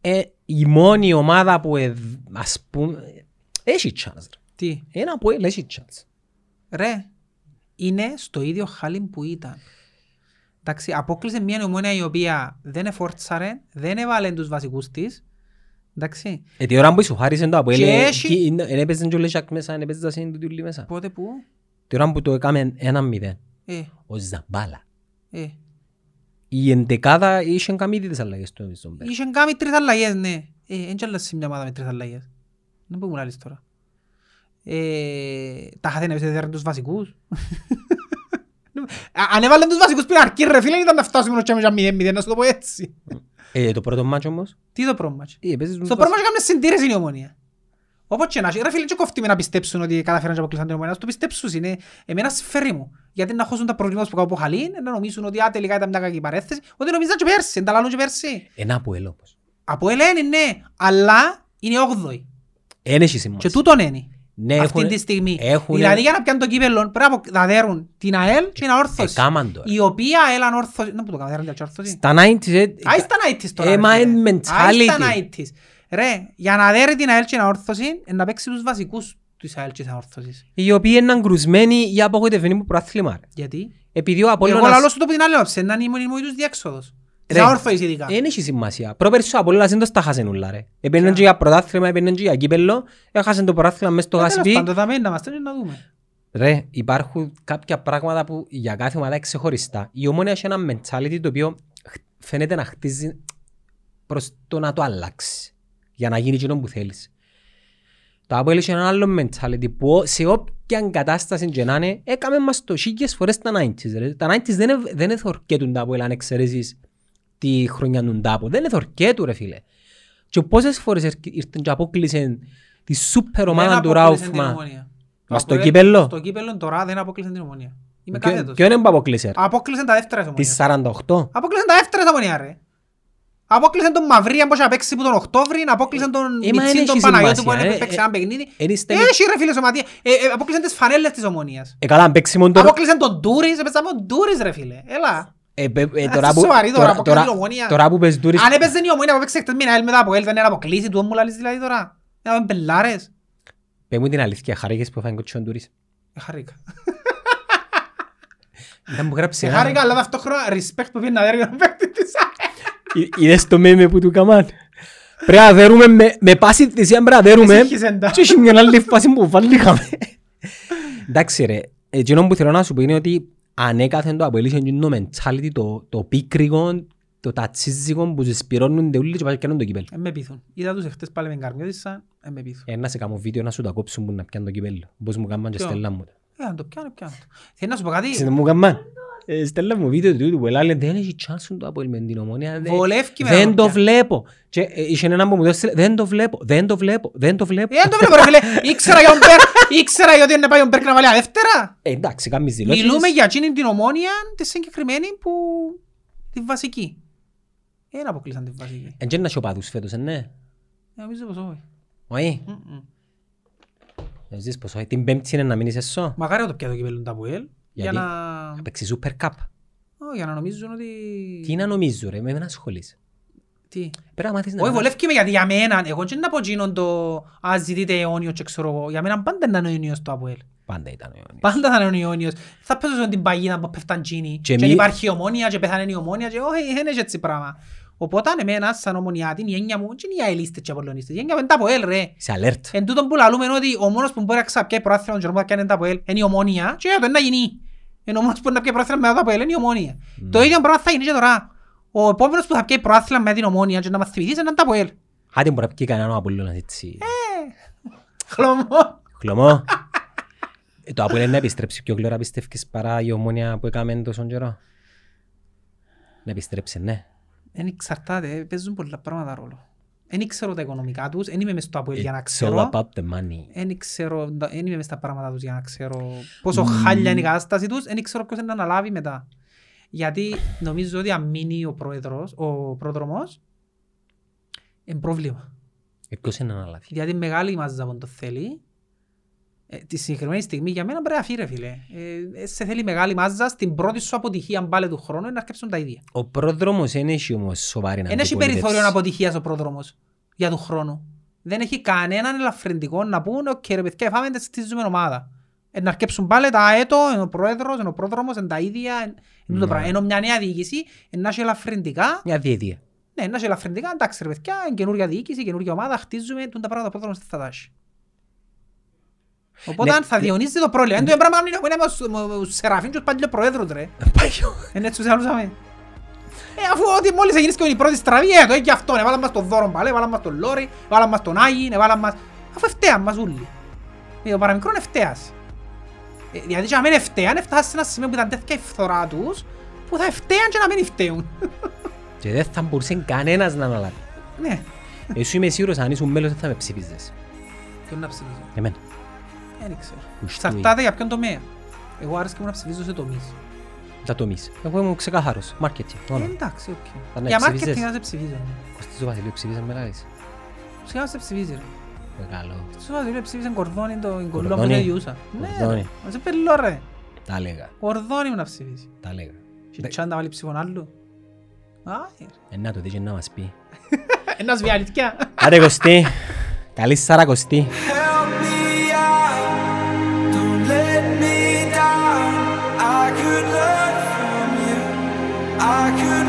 B: ε, η μόνη ομάδα που ε, ας πούμε, έχει chance. ρε.
A: Τι,
B: Ένα που έχει chance.
A: Ρε, είναι στο ίδιο χάλι που ήταν. Εντάξει, απόκλεισε μια ομόνια η οποία δεν εφόρτσαρε, δεν έβαλε τους βασικούς της. Εντάξει,
B: Ε, τη ώρα που σου χάρισε το Αποέλ,
A: Και
B: ε,
A: έχει-
B: εκεί είναι- εν έπαιζε και ο Λεσσάκ μέσα, εν έπαιζε τα σύντη μέσα.
A: πότε που,
B: Τη ώρα που το έκαμε ένα μηδέν,
A: ε,
B: ο Ζαμπάλα.
A: ε,
B: Η εντεκάδα είχε κάνει τις αλλαγές του στον Μπέρ.
A: είχαν κάνει τρεις αλλαγές, ναι. Ε, εν και μια ομάδα με τρεις αλλαγές. Δεν που μου λάλλεις τώρα. Ε, τα είχατε να πεις τους βασικούς; (laughs) Α- Αν έβαλαν τους βασικούς πριν αρκεί ρε φίλε ήταν να φτάσουμε και με μηδέν μηδέν, να σου το πω έτσι.
B: Ε, το πρώτο μάτσο όμως,
A: Τι το πρώτο μάτσο.
B: ε, έπαιζες
A: Στο
B: τους
A: πρώτο μάτσο έκαμε συντήρηση η ομόνια. Όπως και να έχει. Ρε φίλε και κόφτει με να πιστέψουν ότι καταφέραν και αποκλείσαν την ομόνια. Ας το πιστέψουν είναι εμένα σφαίρι μου. Γιατί να χώσουν τα προβλήματα που κάνω από χαλήν, να νομίζουν ότι α, τελικά ήταν μια κακή παρέθεση. Ότι νομίζαν και πέρσι, τα λαλούν και πέρσι.
B: Ένα Αποέλ όμως.
A: Από ελένη ναι, αλλά είναι 8η.
B: Εν έχει
A: Και
B: σημασία.
A: τούτον είναι.
B: Ναι,
A: αυτή
B: έχουν-
A: τη στιγμή.
B: έχουν-
A: Δηλαδή για να πιάνουν το κύπελλο πρέπει να απο- να δέρουν την ΑΕΛ και την αόρθωση.
B: Εκάμαν τώρα.
A: Η οποία ΑΕΛ ανόρθωση... Να που το κάνουν, δέρουν την αόρθωση.
B: Στα 90s, ε,
A: Άι στα 90's τώρα.
B: Ε,
A: ρε
B: μα
A: φίλε.
B: είναι
A: Άι στα
B: mentality.
A: 90's. Ρε, για να δέρει την ΑΕΛ και την αόρθωση, είναι να παίξει τους βασικούς της ΑΕΛ και της αόρθωσης.
B: οι οποίοι είναι κρουσμένοι ή απογοητευμένοι που προάθλημα. ρε.
A: Γιατί;
B: Επειδή ο
A: Εγώ
B: Απόλλωνας...
A: λαλώ σου το που την άλλη όψη, να είναι η μόνη τους διέξοδος. Της
B: Ρε,
A: αόρθωσης ειδικά.
B: Δεν έχει σημασία. Πρόπερσι ο Απόλλωνας δεν το στα χάσεν ούλα ρε. Επέναν και για πρωτάθλημα, επέναν και για κύπελλο, έχασαν το πρωτάθλημα μες στο
A: Ε, τέλος
B: γασπί.
A: πάντων, θα μένει να μας στέλνει να δούμε.
B: Ρε, υπάρχουν κάποια πράγματα που για κάθε ομάδα είναι ξεχωριστά. Η ομόνια έχει ένα mentality το οποίο χ- φαίνεται να χτίζει προς το να το αλλάξει. Για να γίνει εκείνο που θέλεις. Το Αποέλ έχει ένα άλλο mentality που σε όποια κατάσταση και να είναι, έκαμε μας το χίλιες φορές τα 90s. Ρε. Τα 90s δεν, ε- δεν εθορκέτουν τα Αποέλ αν εξαιρέσεις τη χρονιά του Ντάπο. Δεν εθορκέτουν ρε φίλε. Και πόσες φορές έρκ- ήρθαν και αποκλείσαν τη σούπερ ομάδα
A: Δεν
B: του
A: αποκλείσαν την
B: Ράουφμα.
A: Ομόνια.
B: Μας
A: Το
B: στο
A: Αποέλ-
B: κύπελλο;
A: Στο κύπελλο τώρα δεν αποκλείσαν την ομονία. Είμαι
B: Ποιο-
A: κάθετος.
B: Ποιο είναι που αποκλείσε ρε.
A: Απόκλεισαν τα δεύτερα της
B: Της
A: ομονίας.
B: 48.
A: Απόκλεισαν τα δεύτερα της ομονία ρε. Απόκλεισαν τον Μαυρία που είχε παίξει που τον Οκτώβρη, απόκλεισαν τον
B: Ε, μα
A: Μιτσίν
B: δεν
A: τον
B: έχεις
A: Παναγιώτη που
B: σημασία,
A: είχε
B: ε,
A: παίξει
B: ε,
A: ένα παιχνίδι.
B: Εν είστε-
A: Έχει ρε φίλε σωματεία. Ε, ε, Απόκλεισαν τις φανέλες της ομονίας.
B: Ε, καλά, αν παίξει μόνο τώρα...
A: Απόκλεισαν τον Τούρις, έπαιζαν τον Τούρις ρε φίλε. Έλα.
B: Ε, πε- ε,
A: Ας
B: τώρα
A: το
B: που-
A: σοβαρή τώρα,
B: τώρα-
A: αποκλείσει
B: τώρα-
A: την Ομόνια.
B: Τώρα που πες Τούρις...
A: Αν έπαιζε η ομονία που παίξει εκτός μήνα μετά από ελ, δεν είναι αποκλείσει του μου λαλείς δηλαδή τώρα. Ήταν μπελάρες.
B: Πες μου την αλήθεια, χαρήκες που έφαγε κοτσιόν Τούρις.
A: Ε, Χαρήκα. (laughs)
B: Ήταν που γράψε
A: Σε
B: ένα-
A: χάρηκα, αλλά ταυτόχρονα respect που πήγαινε να δέρει τον παίκτης της ΑΕΛ.
B: Ει- Είδες το μέμε που του καμάν. Πρέπει να δέρουμε με- με πάση θυσία πρέπει να δέρουμε.
A: Εσύχησεν τα.
B: Και έχει μια άλλη φάση που βάλει Εντάξει ρε, εκείνο που θέλω να σου πω είναι ότι ανέκαθεν το αποέλυσε το mentality, το, το πίκρικο, το τατσίζικο που σε σπυρώνονται όλοι και πάνε και κάνουν το κύπελο.
A: Ε, με πείθουν. Είδα τους εχθές πάλι με καρμιώτησαν, ε, με πείθουν.
B: Ε, να σε κάνω βίντεο να σου τα κόψουν που να πιάνουν το κύπελο. Πώς μου κάμαν και
A: Ποιο;
B: στέλναν μου. τα.
A: Ε, αν το πιάνω, πιάνω το. Θέλω να σου πω κάτι;
B: Ξέρετε μου κάμαν. Ε, Στέλναν μου βίντεο του που έλεγε δεν έχει chance το Αποέλ με την ομόνια. δεν-
A: Βολεύκει με να
B: Δεν
A: το
B: το
A: πιάνω.
B: βλέπω. Και ε, είχε έναν που μου το έστειλε, δεν το βλέπω, δεν το βλέπω, δεν το βλέπω.
A: Ε, δεν το βλέπω ρε φίλε. Ήξερα για τον Μπέρ, ήξερα γιατί είναι πάει ο Μπέρκ να βάλει δεύτερα.
B: Ε, εντάξει, κάνεις δηλώσεις.
A: Μιλούμε για εκείνη την ομόνια, τη συγκεκριμένη που... τη βασική. Ε, να αποκλείσαν τη βασική.
B: Εν και να έχει οπαδούς φέτος, ε, ναι.
A: Ε, Νομίζω πως όχι.
B: Όχι.
A: Μμμ.
B: Νομίζεις πως όχι. Την πέμπτη είναι να μείνεις εσώ.
A: Μακάρι να το πιάτο κυπέλλον τα Αποέλ. Για
B: Γιατί;
A: να...
B: Να παίξει Super Cup.
A: Ω, Για να νομίζουν ότι...
B: Τι να νομίζω ρε, με μένα ασχολείσαι.
A: Τι;
B: Πρέπει να μάθεις να...
A: Όχι, βολεύει με γιατί για μένα, εγώ δεν να πω εκείνον το «Α, ζητείτε αιώνιος και ξέρω εγώ». Για μένα πάντα είναι ο αιώνιος το ΑΠΟΕΛ.
B: Πάντα ήταν ο Ιόνιος.
A: Πάντα θα είναι ο Ιόνιος. Θα πέσω την παγίδα που πέφταν τζίνι.
B: Και
A: Και
B: μη-
A: υπάρχει ομόνια και πέθανε η ομόνια και όχι, δεν έχει έτσι πράγμα. Οπότε εμένα σαν ομονιάτη η έννοια μου δεν είναι οι αελίστες και οι απολλωνίστες. Η έννοια μου είναι τα ΑΠΟΕΛ ρε.
B: Σε alert.
A: Εν τούτον που λαλούμε είναι ότι ο μόνος που μπορεί να ξαπιάει προάθλημα τον καιρό που θα κάνει τα ΑΠΟΕΛ είναι η ομόνια και το είναι να γίνει. Ενώ ο μόνος που μπορεί να πιάει προάθλημα μετά τα ΑΠΟΕΛ είναι η ομόνια. Το ίδιο πράγμα θα γίνει και τώρα. Ο επόμενος που θα πιάει προάθλημα με την ομόνια και να μας θυμηθείς είναι τα ΑΠΟΕΛ.
B: Άντε μπορεί να πει κανέναν ο Απολλώνας έτσι.
A: Χλωμό.
B: Χλωμό. Ε, Το Αποέλ είναι να επιστρέψει πιο γλυόρα πιστεύεις παρά η ομόνια που έκαμε τόσον καιρό; Να επιστρέψει, ναι.
A: Δεν εξαρτάται, παίζουν πολλά πράγματα ρόλο. Δεν ξέρω τα οικονομικά τους, δεν είμαι μες στο ΑΠΟΕΛ για να
B: It's all
A: ξέρω.
B: about the money.
A: Δεν ξέρω, δεν είμαι μες στα πράγματα τους για να ξέρω πόσο χάλια είναι η κατάσταση τους, δεν ξέρω ποιος είναι να αναλάβει μετά. Γιατί νομίζω ότι αν μείνει ο πρόεδρος, ο πρόδρομος, είναι πρόβλημα.
B: Ε, Ποιος είναι να αναλάβει;
A: Γιατί η μεγάλη μάζα που το θέλει, ε, τη συγκεκριμένη στιγμή για μένα πρέπει να φύγει ρε φίλε. Ε, ε, σε θέλει μεγάλη μάζα, στην πρώτη σου αποτυχία πάλι του χρόνου είναι να αρκέψουν τα ίδια.
B: Ο πρόδρομος δεν έχει όμως σοβαρή
A: Δεν έχει
B: αντιπολίτευση.
A: περιθώριο αποτυχίας ο πρόδρομος για του χρόνου. Δεν έχει κανέναν ελαφρυντικό να πούν «ΟΚ ρε παιδιά, φάμε τη στίζουμε ομάδα». Ε, να αρκέψουν πάλι τα έτο, είναι ο πρόεδρος, είναι ο πρόδρομος, είναι τα ίδια. είναι- είναι το
B: Ναι.
A: πράγμα. Ενώ μια νέα διοίκηση ε, να έχει ελαφρυντικά,
B: Μια διετία.
A: ναι, να έχει ελαφρυντικά, εντάξει ρε παιδιά, είναι καινούργια διοίκηση, καινούργια ομάδα, χτίζουμε, τούν τα πράγματα ο πρόδρομος δεν θα τάσει. Οπότε
B: Ναι,
A: αν θα
B: ναι.
A: διονύσει το πρόβλημα, είναι το πράγμα που είναι με τους- με τους Σεραφίν και τους παλιοπροέδρους ρε.
B: Παγιό.
A: Είναι έτσι τους άλλουσαμε. Ε, αφού ότι μόλις έγινες και η πρώτη στραβή, ε, το έχει αυτό, έβαλαν μας τον δώρο πάλι, έβαλαν μας τον Λόρι, έβαλαν μας τον Άγι, έβαλαν μας... Αφού ευτέαν μας όλοι. Ε, το παραμικρό είναι ευτέας. Ε, γιατί και να μην ευτέαν, έφτασαν σε ένα σημείο που ήταν τέτοια η φθορά τους, που θα ευτέαν και να μην φταίουν. (laughs)
B: Και δεν θα μπορούσε κανένας να αναλάβει.
A: Ναι.
B: Εσύ είμαι σίγουρος αν ήσουν μέλος δεν θα με ψήφιζες.
A: Ποιον να ψηφίζω.
B: Εμένα.
A: Δεν ξέρω.
B: Ουστούι.
A: Εξαρτάται για ποιον τομέα; Εγώ άρεσε και μου να ψηφίζω σε τομείς.
B: Τα τομείς. Εγώ ήμουν ξεκάθαρος. Marketing.
A: Ε,
B: Μόνο.
A: εντάξει, οκ.
B: Θα να
A: Για
B: ψηφίζεις.
A: marketing να σε ψηφίζω. ναι.
B: Κωστής ο Βασιλείου ψήφισαν με λάδεις.
A: Σιγά να σε ψηφίζει ρε.
B: Μεγάλο.
A: Στο Βασίλειο ψήφισαν κορδόνι το κορδόνι που
B: Κορδόνι.
A: δεν διούσα. Ναι,
B: Κορδόνι.
A: ρε. Μα σε πελώ ρε.
B: Τα λέγα.
A: Κορδόνι μου να ψηφίσει.
B: Τα λέγα.
A: Και τσάντα βάλει ψήφον άλλου. Άι,
B: Ε, να το δεις και να μας πει.
A: ρε. (laughs) Ένας βγει αλήθεια.
B: Άντε Κωστή. Καλή Σαρακοστή. I could